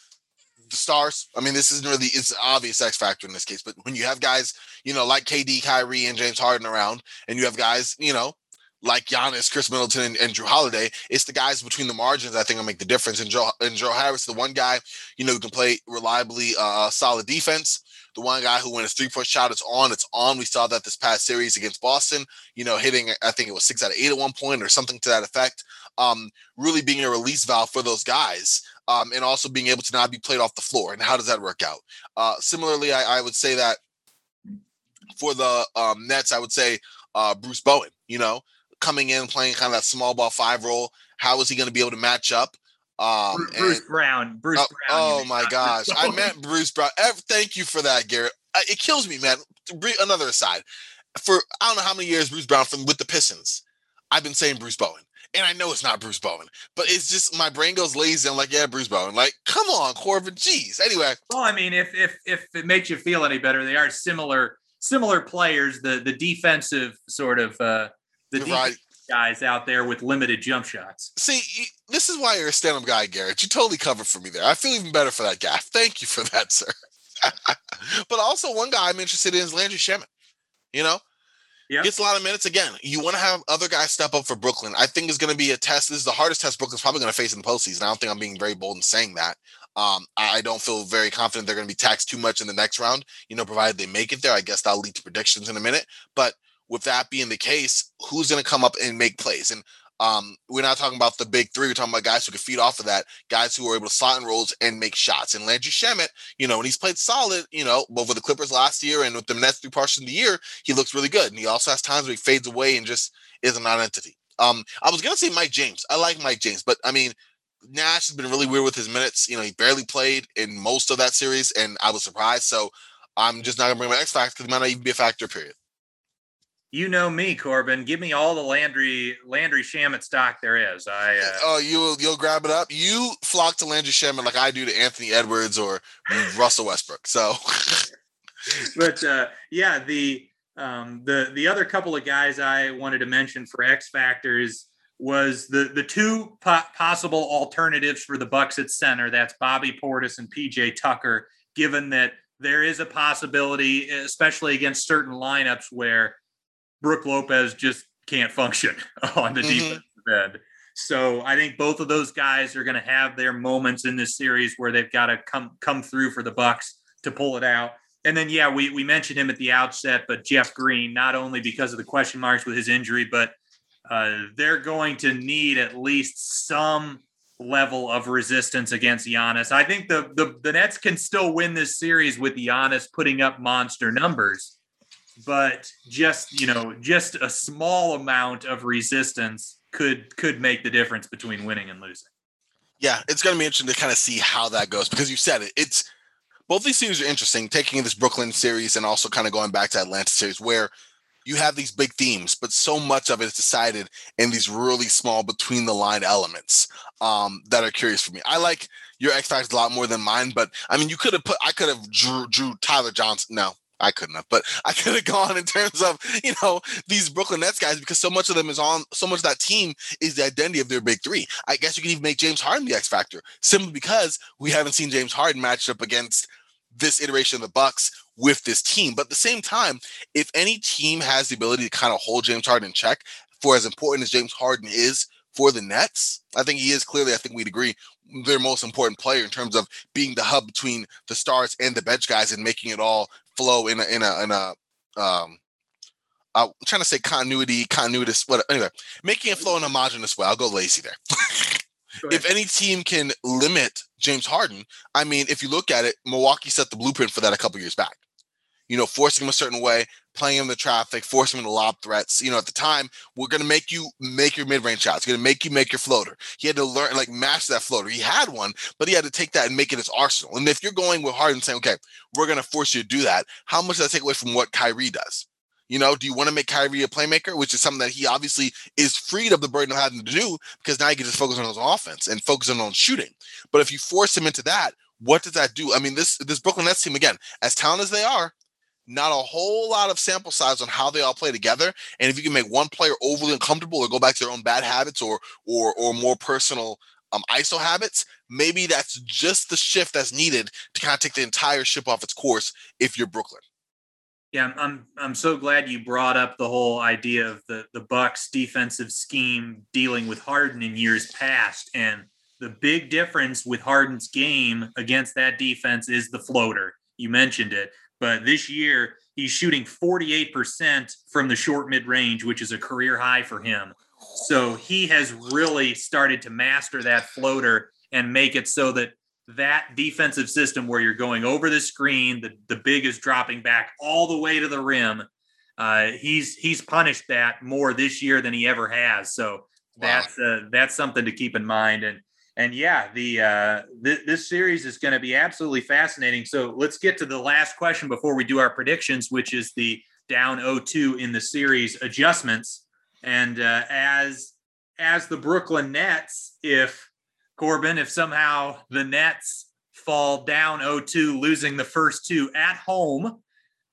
[SPEAKER 8] the stars. I mean, this isn't really it's obvious X factor in this case, but when you have guys, you know, like KD, Kyrie, and James Harden around, and you have guys, you know, like Giannis, Khris Middleton, and, and, Jrue Holiday. It's the guys between the margins I think will make the difference. And Joe and Joe Harris, the one guy you know who can play reliably, uh, solid defense. The one guy who when his three point shot is on, it's on. We saw that this past series against Boston. You know, hitting I think it was six out of eight at one point or something to that effect. Um, really being a release valve for those guys. Um, and also being able to not be played off the floor. And how does that work out? Uh, similarly, I, I would say that for the um, Nets, I would say uh, Bruce Bowen. You know, coming in playing kind of that small ball five role. How is he going to be able to match up?
[SPEAKER 7] Um, Bruce and, Brown. Bruce
[SPEAKER 8] uh,
[SPEAKER 7] Brown.
[SPEAKER 8] Oh my gosh, I meant Bruce Brown. Thank you for that, Garrett. It kills me, man. Another aside, for I don't know how many years Bruce Brown from with the Pistons. I've been saying Bruce Bowen. And I know it's not Bruce Bowen, but it's just my brain goes lazy. I'm like, yeah, Bruce Bowen. Like, come on, Corbin. Jeez. Anyway.
[SPEAKER 7] Well, I mean, if if if it makes you feel any better, they are similar similar players. The the defensive sort of uh the right. guys out there with limited jump shots.
[SPEAKER 8] See, this is why you're a stand-up guy, Garrett. You totally covered for me there. I feel even better for that guy. Thank you for that, sir. but also, one guy I'm interested in is Landry Shamet. You know,
[SPEAKER 7] Yep.
[SPEAKER 8] Gets a lot of minutes again. You want to have other guys step up for Brooklyn. I think it's going to be a test. This is the hardest test Brooklyn's probably going to face in the postseason. I don't think I'm being very bold in saying that. Um, I don't feel very confident they're going to be taxed too much in the next round. You know, provided they make it there. I guess that'll lead to predictions in a minute. But with that being the case, who's going to come up and make plays? And um, we're not talking about the big three. We're talking about guys who can feed off of that, guys who are able to slot in roles and make shots. And Landry Shamet, you know, when he's played solid, you know, both with the Clippers last year and with the Nets through parts of the year, he looks really good. And he also has times where he fades away and just is a non-entity. Um, I was gonna say Mike James. I like Mike James, but I mean, Nash has been really weird with his minutes. You know, he barely played in most of that series, and I was surprised. So I'm just not gonna bring my X factor because it might not even be a factor. Period
[SPEAKER 7] you know me, Corbin. Give me all the Landry Landry Shamet stock there is. I uh,
[SPEAKER 8] oh, you'll you'll grab it up. You flock to Landry Shamet like I do to Anthony Edwards or Russell Westbrook. So,
[SPEAKER 7] but uh, yeah, the um, the the other couple of guys I wanted to mention for X factors was the the two po- possible alternatives for the Bucks at center. That's Bobby Portis and PJ Tucker. Given that there is a possibility, especially against certain lineups where Brook Lopez just can't function on the mm-hmm. defensive end. So I think both of those guys are going to have their moments in this series where they've got to come come through for the Bucks to pull it out. And then yeah, we we mentioned him at the outset, but Jeff Green, not only because of the question marks with his injury, but uh, they're going to need at least some level of resistance against Giannis. I think the, the the Nets can still win this series with Giannis putting up monster numbers but just you know just a small amount of resistance could could make the difference between winning and losing.
[SPEAKER 8] Yeah it's going to be interesting to kind of see how that goes because you said it it's both these series are interesting taking this brooklyn series and also kind of going back to atlanta series where you have these big themes but so much of it is decided in these really small between the line elements um, that are curious for me. I like your x factor a lot more than mine but i mean you could have put i could have drew, drew tyler johnson no I couldn't have, but I could have gone in terms of you know these Brooklyn Nets guys because so much of them is on so much of that team is the identity of their big three. I guess you could even make James Harden the X factor simply because we haven't seen James Harden matched up against this iteration of the Bucks with this team. But at the same time, if any team has the ability to kind of hold James Harden in check, for as important as James Harden is for the Nets, I think he is clearly. I think we'd agree their most important player in terms of being the hub between the stars and the bench guys and making it all flow in a in a in a um I'm trying to say continuity, continuity, what anyway, making it flow in a homogenous way. I'll go lazy there. if any team can limit James Harden, I mean, if you look at it, Milwaukee set the blueprint for that a couple years back. You know, forcing him a certain way, playing him the traffic, forcing him to lob threats. You know, at the time, we're gonna make you make your mid-range shots. We're gonna make you make your floater. He had to learn like master that floater. He had one, but he had to take that and make it his arsenal. And if you're going with Harden saying, okay, we're gonna force you to do that, how much does that take away from what Kyrie does? You know, do you want to make Kyrie a playmaker, which is something that he obviously is freed of the burden of having to do because now he can just focus on his offense and focus on shooting. But if you force him into that, what does that do? I mean, this this Brooklyn Nets team again, as talented as they are, not a whole lot of sample size on how they all play together. And if you can make one player overly uncomfortable or go back to their own bad habits or or or more personal um, ISO habits, maybe that's just the shift that's needed to kind of take the entire ship off its course if you're Brooklyn.
[SPEAKER 7] Yeah, I'm I'm so glad you brought up the whole idea of the the Bucks defensive scheme dealing with Harden in years past and the big difference with Harden's game against that defense is the floater. You mentioned it. But this year, he's shooting 48% from the short mid range, which is a career high for him. So he has really started to master that floater and make it so that that defensive system where you're going over the screen, the, the big is dropping back all the way to the rim. Uh, he's he's punished that more this year than he ever has. So wow. that's uh, that's something to keep in mind. And and yeah, the uh, th- this series is going to be absolutely fascinating. So let's get to the last question before we do our predictions, which is the down 0-2 in the series adjustments. And uh, as as the Brooklyn Nets, if Corbin, if somehow the Nets fall down 0-2, losing the first two at home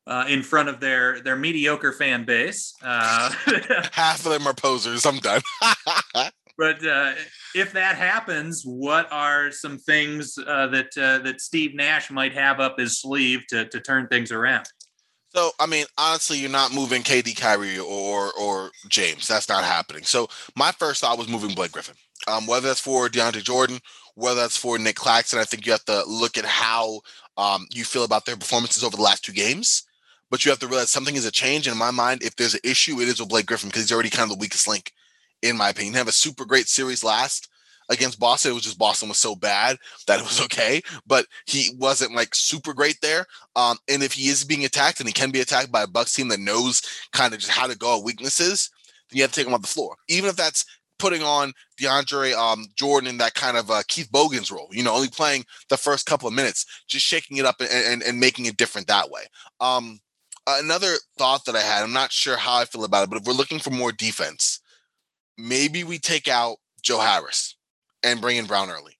[SPEAKER 7] uh, in front of their their mediocre fan base. Uh,
[SPEAKER 8] Half of them are posers. I'm done.
[SPEAKER 7] but uh, if that happens, what are some things uh, that uh, that Steve Nash might have up his sleeve to to turn things around?
[SPEAKER 8] So, I mean, honestly, you're not moving KD, Kyrie, or or James. That's not happening. So, my first thought was moving Blake Griffin. Um, whether that's for DeAndre Jordan, whether that's for Nic Claxton, I think you have to look at how um, you feel about their performances over the last two games. But you have to realize something is a change. And in my mind, if there's an issue, it is with Blake Griffin because he's already kind of the weakest link, in my opinion. Have a super great series last against Boston. It was just Boston was so bad that it was okay, but he wasn't like super great there. Um, and if he is being attacked and he can be attacked by a Bucks team that knows kind of just how to go at weaknesses, then you have to take him off the floor. Even if that's putting on DeAndre um, Jordan in that kind of uh, Keith Bogans role, you know, only playing the first couple of minutes, just shaking it up and, and, and making it different that way. Um, another thought that I had, I'm not sure how I feel about it, but if we're looking for more defense, maybe we take out Joe Harris and bring in Brown early.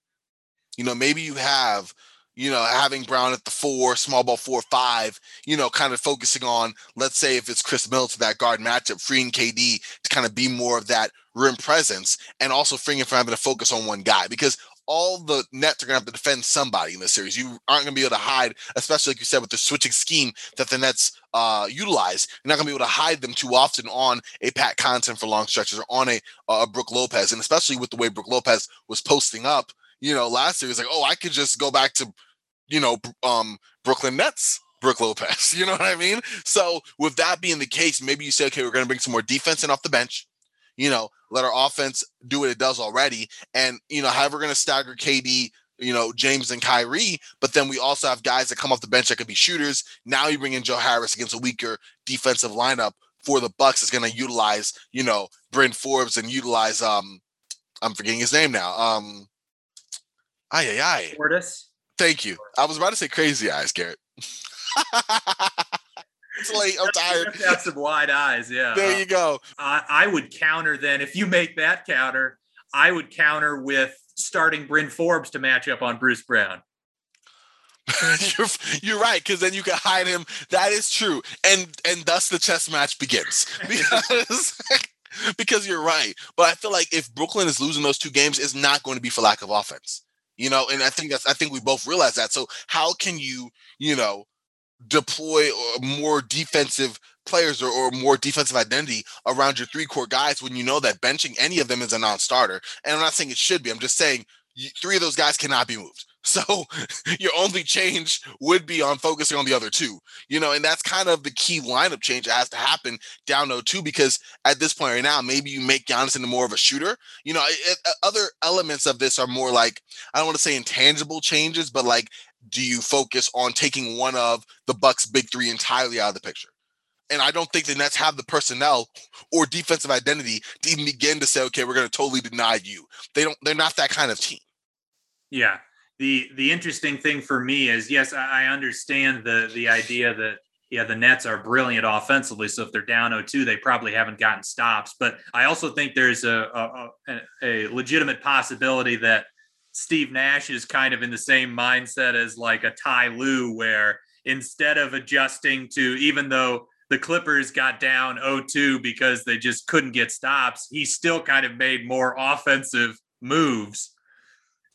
[SPEAKER 8] You know, maybe you have, you know, having Brown at the four, small ball four, five, you know, kind of focusing on, let's say if it's Khris Middleton, that guard matchup, freeing KD to kind of be more of that rim presence and also freeing him from having to focus on one guy because all the Nets are going to have to defend somebody in this series. You aren't going to be able to hide, especially like you said, with the switching scheme that the Nets uh, utilize. You're not going to be able to hide them too often on a Pat Connaughton for long stretches or on a, a Brook Lopez. And especially with the way Brook Lopez was posting up, you know, last year, it's like, oh, I could just go back to, you know, um, Brooklyn Nets Brook Lopez. You know what I mean? So with that being the case, maybe you say, okay, we're going to bring some more defense in off the bench you know, let our offense do what it does already. And, you know, however, we're going to stagger KD, you know, James and Kyrie, but then we also have guys that come off the bench that could be shooters. Now you bring in Joe Harris against a weaker defensive lineup for the Bucks is going to utilize, you know, Bryn Forbes and utilize um I'm forgetting his name now. Um ay ay ay. Thank you. I was about to say crazy eyes, Garrett. it's late. I'm tired.
[SPEAKER 7] Got some wide eyes. Yeah.
[SPEAKER 8] There you go.
[SPEAKER 7] I, I would counter then if you make that counter. I would counter with starting Bryn Forbes to match up on Bruce Brown.
[SPEAKER 8] you're, you're right because then you can hide him. That is true, and and thus the chess match begins because because you're right. But I feel like if Brooklyn is losing those two games, it's not going to be for lack of offense. You know, and I think that's I think we both realize that. So how can you you know deploy uh, more defensive players or, or, more defensive identity around your three core guys when you know that benching any of them is a non-starter. And I'm not saying it should be. I'm just saying three of those guys cannot be moved. So your only change would be on focusing on the other two, you know, and that's kind of the key lineup change that has to happen down 0-2 because at this point right now, maybe you make Giannis into more of a shooter. You know, it, other elements of this are more like I don't want to say intangible changes, but like do you focus on taking one of the Bucks' big three entirely out of the picture? And I don't think the Nets have the personnel or defensive identity to even begin to say, okay, we're going to totally deny you. They don't. They're not that kind of team.
[SPEAKER 7] Yeah. the The interesting thing for me is, yes, I understand the the idea that yeah, the Nets are brilliant offensively. So if they're down 0-2, they probably haven't gotten stops. But I also think there's a, a, a legitimate possibility that Steve Nash is kind of in the same mindset as like a Ty Lue, where instead of adjusting to, even though the Clippers got down 0-2 because they just couldn't get stops, he still kind of made more offensive moves.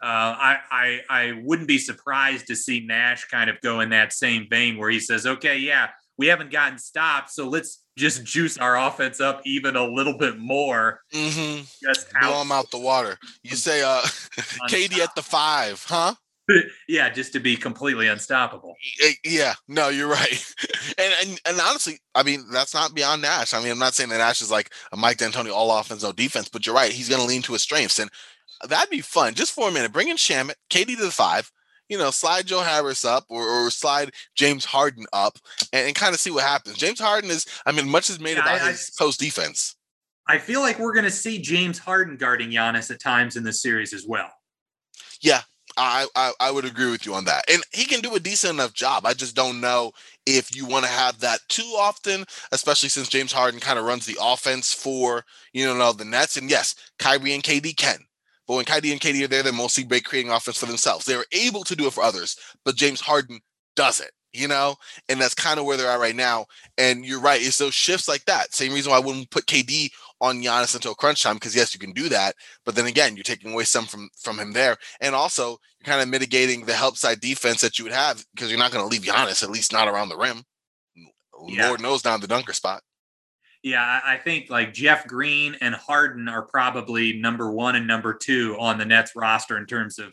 [SPEAKER 7] Uh, I, I I wouldn't be surprised to see Nash kind of go in that same vein where he says, "Okay, yeah, we haven't gotten stopped. so let's just juice our offense up even a little bit more.
[SPEAKER 8] Mm-hmm. Just blow them out the water. You say, uh, KD at the five, huh?
[SPEAKER 7] yeah, just to be completely unstoppable.
[SPEAKER 8] Yeah, no, you're right. And, and and honestly, I mean, that's not beyond Nash. I mean, I'm not saying that Nash is like a Mike D'Antoni all offense, no defense, but you're right. He's going to lean to his strengths, and that'd be fun. Just for a minute, bring in Shamet, KD to the five, you know, slide Joe Harris up or, or slide James Harden up and, and kind of see what happens. James Harden is, I mean, much is made yeah, about I, his post defense.
[SPEAKER 7] I feel like we're going to see James Harden guarding Giannis at times in this series as well.
[SPEAKER 8] Yeah, I, I, I would agree with you on that, and he can do a decent enough job. I just don't know if you want to have that too often, especially since James Harden kind of runs the offense for you know the Nets. And yes, Kyrie and KD can, but when Kyrie and KD are there, they're mostly creating offense for themselves. They're able to do it for others, but James Harden does it you know, and that's kind of where they're at right now. And you're right, it's those shifts like that. Same reason why I wouldn't put KD on Giannis until crunch time, because yes, you can do that, but then again, you're taking away some from from him there, and also you're kind of mitigating the help side defense that you would have because you're not going to leave Giannis, at least not around the rim. Yeah. Lord knows down the dunker spot.
[SPEAKER 7] Yeah, I think like Jeff Green and Harden are probably number one and number two on the Nets roster in terms of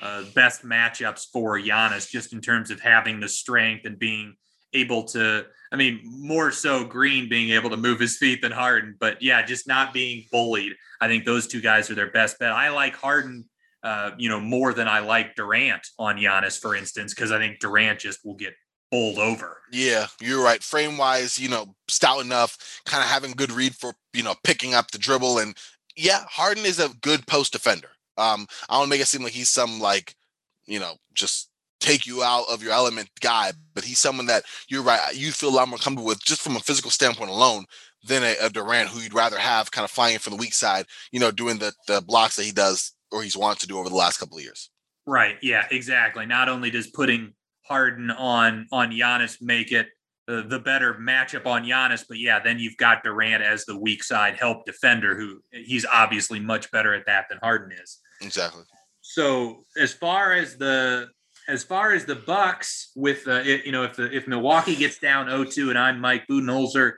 [SPEAKER 7] uh, best matchups for Giannis, just in terms of having the strength and being able to. I mean, more so Green being able to move his feet than Harden, but yeah, just not being bullied. I think those two guys are their best bet. I like Harden, uh, you know, more than I like Durant on Giannis, for instance, because I think Durant just will get bowled over.
[SPEAKER 8] Yeah, you're right. Frame wise, you know, stout enough, kind of having good read for you know picking up the dribble, and yeah, Harden is a good post defender. Um, I don't make it seem like he's some like, you know, just take you out of your element guy, but he's someone that you're right, you feel a lot more comfortable with just from a physical standpoint alone than a, a Durant who you'd rather have kind of flying from the weak side, you know, doing the the blocks that he does or he's wanted to do over the last couple of years.
[SPEAKER 7] Right. Yeah, exactly. Not only does putting Harden on on Giannis make it the, the better matchup on Giannis, but yeah, then you've got Durant as the weak side help defender who he's obviously much better at that than Harden is.
[SPEAKER 8] Exactly.
[SPEAKER 7] So as far as the as far as the Bucks with uh, it, you know if the if Milwaukee gets down 0-2 and I'm Mike Budenholzer,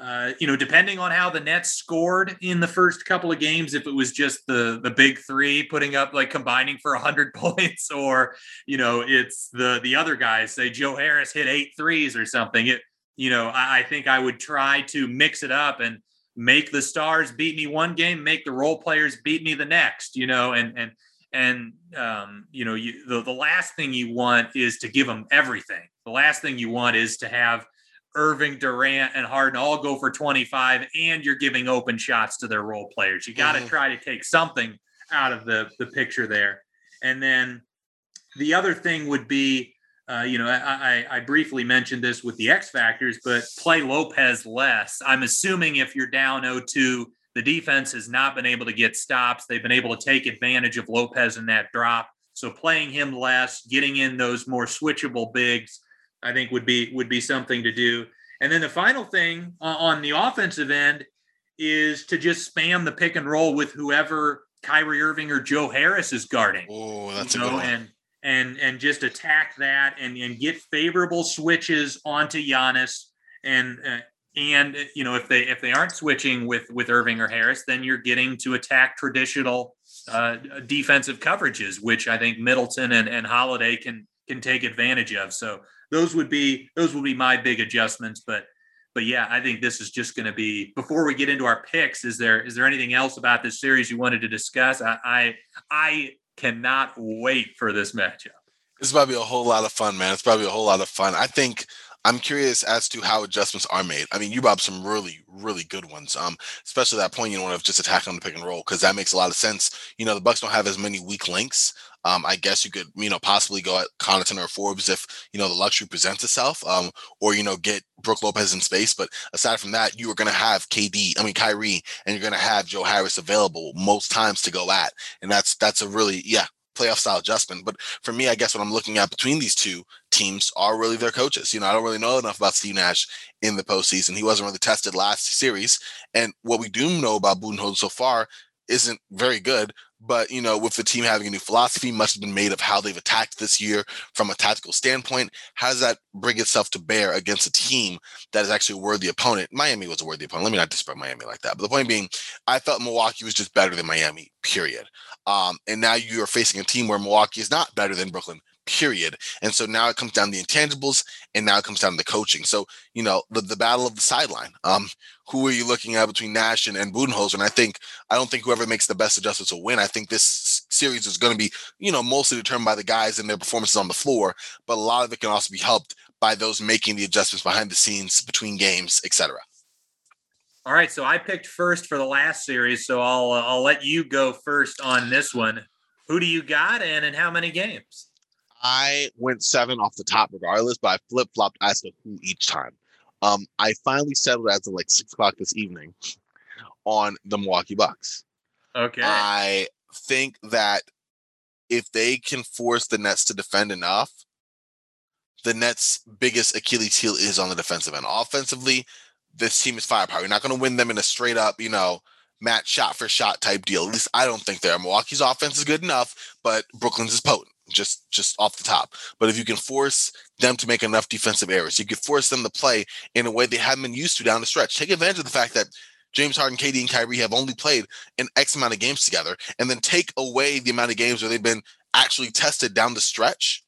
[SPEAKER 7] uh, you know depending on how the Nets scored in the first couple of games, if it was just the the big three putting up like combining for 100 points, or you know it's the the other guys say Joe Harris hit eight threes or something. It you know I, I think I would try to mix it up and make the stars beat me one game, make the role players beat me the next, you know, and and and um, you know, you the, the last thing you want is to give them everything. The last thing you want is to have Irving, Durant, and Harden all go for 25, and you're giving open shots to their role players. You got to mm-hmm. try to take something out of the the picture there. And then the other thing would be uh, you know, I, I, I, briefly mentioned this with the X factors, but play Lopez less. I'm assuming if you're down 0-2, the defense has not been able to get stops. They've been able to take advantage of Lopez in that drop. So playing him less, getting in those more switchable bigs, I think would be would be something to do. And then the final thing on the offensive end is to just spam the pick and roll with whoever Kyrie Irving or Joe Harris is guarding.
[SPEAKER 8] Oh, that's you know, a good one.
[SPEAKER 7] And and and just attack that and and get favorable switches onto Giannis and uh, and you know if they if they aren't switching with with Irving or Harris, then you're getting to attack traditional uh, defensive coverages, which I think Middleton and, and Holiday can can take advantage of. So those would be those would be my big adjustments. But but yeah, I think this is just going to be. Before we get into our picks, is there is there anything else about this series you wanted to discuss? I I, I cannot wait for this matchup.
[SPEAKER 8] It's probably a whole lot of fun, man. It's probably a whole lot of fun. I think I'm curious as to how adjustments are made. I mean, you brought some really, really good ones. Um, especially that point you want of just attacking the pick and roll because that makes a lot of sense. You know, the Bucks don't have as many weak links. Um, I guess you could, you know, possibly go at Connaughton or Forbes if you know the luxury presents itself, um, or you know, get Brook Lopez in space. But aside from that, you are going to have KD, I mean Kyrie, and you're going to have Joe Harris available most times to go at, and that's that's a really yeah playoff style adjustment. But for me, I guess what I'm looking at between these two teams are really their coaches. You know, I don't really know enough about Steve Nash in the postseason. He wasn't really tested last series. And what we do know about Budenholzer so far isn't very good. But you know, with the team having a new philosophy, much has been made of how they've attacked this year from a tactical standpoint. How does that bring itself to bear against a team that is actually a worthy opponent? Miami was a worthy opponent. Let me not disrespect Miami like that. But the point being, I felt Milwaukee was just better than Miami. Period. Um, and now you are facing a team where Milwaukee is not better than Brooklyn period. And so now it comes down to the intangibles and now it comes down to the coaching. So, you know, the, the battle of the sideline. Um, who are you looking at between Nash and, and Budenholzer? And I think I don't think whoever makes the best adjustments will win. I think this series is going to be, you know, mostly determined by the guys and their performances on the floor, but a lot of it can also be helped by those making the adjustments behind the scenes between games, etc.
[SPEAKER 7] All right, so I picked first for the last series, so I'll uh, I'll let you go first on this one. who do you got and in how many games?
[SPEAKER 8] I went seven off the top regardless, but I flip flopped as to who each time. Um, I finally settled as of like six o'clock this evening on the Milwaukee Bucks.
[SPEAKER 7] Okay.
[SPEAKER 8] I think that if they can force the Nets to defend enough, the Nets' biggest Achilles heel is on the defensive end. Offensively, this team is firepower. You're not going to win them in a straight up, you know, match shot for shot type deal. At least I don't think they are. Milwaukee's offense is good enough, but Brooklyn's is potent. Just, just off the top. But if you can force them to make enough defensive errors, you could force them to play in a way they haven't been used to down the stretch. Take advantage of the fact that James Harden, KD, and Kyrie have only played an X amount of games together, and then take away the amount of games where they've been actually tested down the stretch.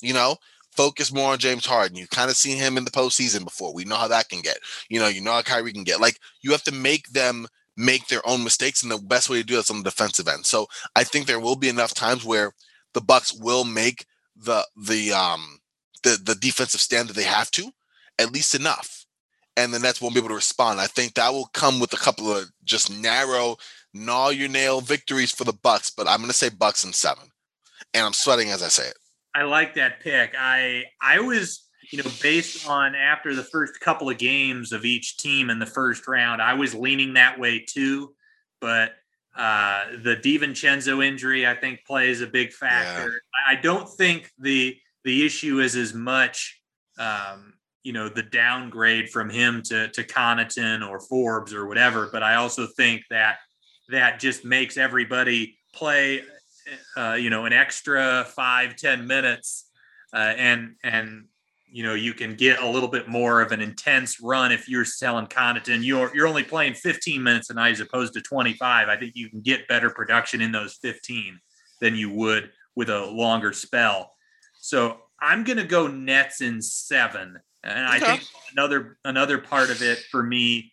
[SPEAKER 8] You know, focus more on James Harden. You've kind of seen him in the postseason before. We know how that can get. You know, you know how Kyrie can get. Like you have to make them make their own mistakes, and the best way to do that's on the defensive end. So I think there will be enough times where the Bucks will make the the um the the defensive stand that they have to, at least enough, and the Nets won't be able to respond. I think that will come with a couple of just narrow, gnaw your nail victories for the Bucks. But I'm going to say Bucks and seven, and I'm sweating as I say it.
[SPEAKER 7] I like that pick. I I was you know based on after the first couple of games of each team in the first round, I was leaning that way too, but uh, the DiVincenzo injury, I think, plays a big factor. Yeah. I don't think the the issue is as much, um, you know, the downgrade from him to to Connaughton or Forbes or whatever. But I also think that that just makes everybody play, uh, you know, an extra five ten minutes, uh, and and you know you can get a little bit more of an intense run if you're selling Connaughton. You're you're only playing 15 minutes a night as opposed to 25. I think you can get better production in those 15 than you would with a longer spell. So I'm going to go Nets in seven, and okay. I think another another part of it for me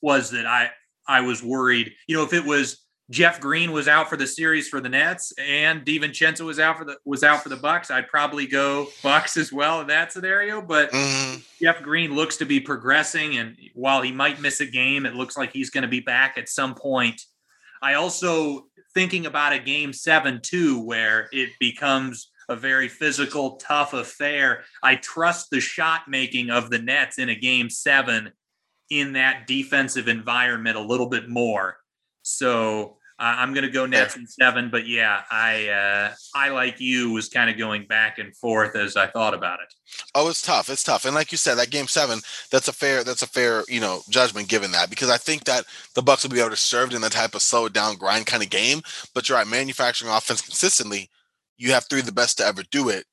[SPEAKER 7] was that I I was worried. You know, if it was Jeff Green was out for the series for the Nets, and DiVincenzo was out for the was out for the Bucks. I'd probably go Bucks as well in that scenario. But mm-hmm. Jeff Green looks to be progressing, and while he might miss a game, it looks like he's going to be back at some point. I also thinking about a game seven too, where it becomes a very physical, tough affair. I trust the shot making of the Nets in a game seven in that defensive environment a little bit more. So uh, I'm going to go Nets in seven, but yeah, I uh, I like you was kind of going back and forth as I thought about it.
[SPEAKER 8] Oh, it's tough. It's tough, and like you said, that game seven, that's a fair that's a fair you know judgment given that because I think that the Bucks will be able to serve in that type of slow down grind kind of game. But you're right, manufacturing offense consistently, you have three of the best to ever do it.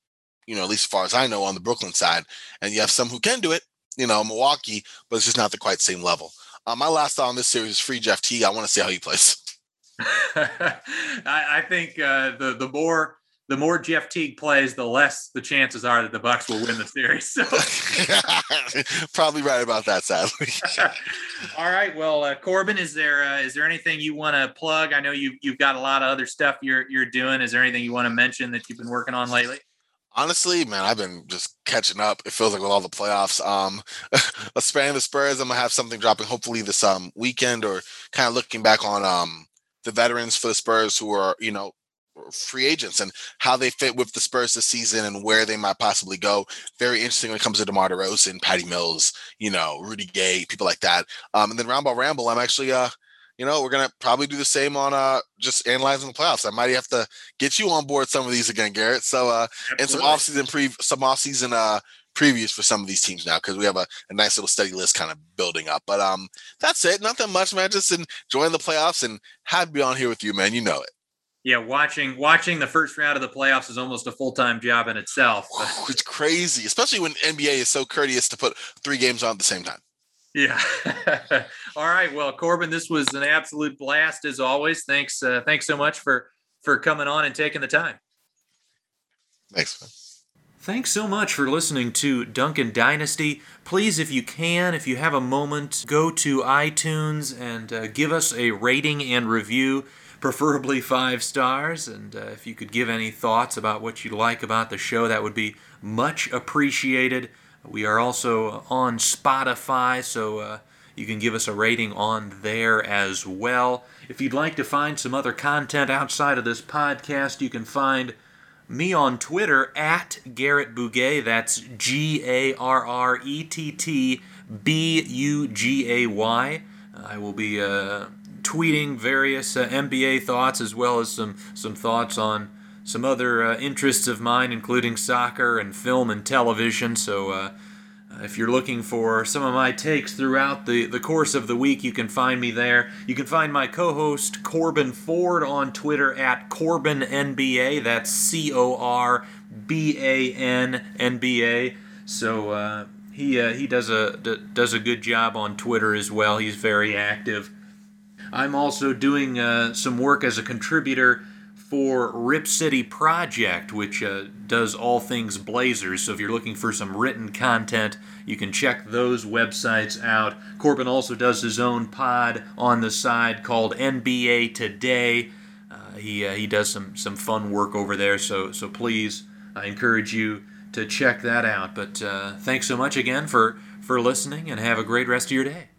[SPEAKER 8] You know, at least as far as I know on the Brooklyn side, and you have some who can do it. You know, Milwaukee, but it's just not the quite same level. Uh, my last thought on this series is free Jeff Teague. I want to see how he plays.
[SPEAKER 7] I, I, think uh, the the more the more Jeff Teague plays, the less the chances are that the Bucks will win the series. So.
[SPEAKER 8] Probably right about that, sadly.
[SPEAKER 7] All right. Well, uh, Corban, is there uh, is there anything you want to plug? I know you you've got a lot of other stuff you're you're doing. Is there anything you want to mention that you've been working on lately?
[SPEAKER 8] Honestly, man, I've been just catching up. It feels like with all the playoffs. Um, spanning the Spurs, I'm gonna have something dropping hopefully this um weekend, or kind of looking back on um the veterans for the Spurs who are you know free agents and how they fit with the Spurs this season and where they might possibly go. Very interesting when it comes to DeMar DeRozan, Patty Mills, you know, Rudy Gay, people like that. Um, and then Roundball Ramble, I'm actually uh you know, we're gonna probably do the same on uh just analyzing the playoffs. I might have to get you on board some of these again, Garrett. So uh Absolutely. and some offseason pre some offseason uh previews for some of these teams now because we have a, a, nice little steady list kind of building up. But um that's it. Nothing much, man. Just enjoying the playoffs and happy to be on here with you, man. You know it.
[SPEAKER 7] Yeah, watching watching the first round of the playoffs is almost a full time job in itself.
[SPEAKER 8] It's crazy, especially when NBA is so courteous to put three games on at the same time.
[SPEAKER 7] Yeah. All right. Well, Corban, this was an absolute blast as always. Thanks. Uh, thanks so much for for coming on and taking the time.
[SPEAKER 8] Thanks. Man.
[SPEAKER 7] Thanks so much for listening to Duncan Dynasty. Please, if you can, if you have a moment, go to iTunes and uh, give us a rating and review, preferably five stars. And uh, if you could give any thoughts about what you like about the show, that would be much appreciated. We are also on Spotify, so uh, you can give us a rating on there as well. If you'd like to find some other content outside of this podcast, you can find me on Twitter at Garrett Bugay. That's G A R R E T T B U G A Y. I will be uh, tweeting various uh, NBA thoughts as well as some, some thoughts on some other uh, interests of mine, including soccer and film and television. So uh, if you're looking for some of my takes throughout the, the course of the week, you can find me there. You can find my co host Corban Ford on Twitter at Corban NBA. That's C O R B A N N B A. So uh, he, uh, he does, a, d- does a good job on Twitter as well. He's very active. I'm also doing uh, some work as a contributor for Rip City Project, which uh, does all things Blazers. So if you're looking for some written content, you can check those websites out. Corban also does his own pod on the side called NBA Today. Uh, he, uh, he does some, some fun work over there, so, so please, I encourage you to check that out. But uh, thanks so much again for, for listening, and have a great rest of your day.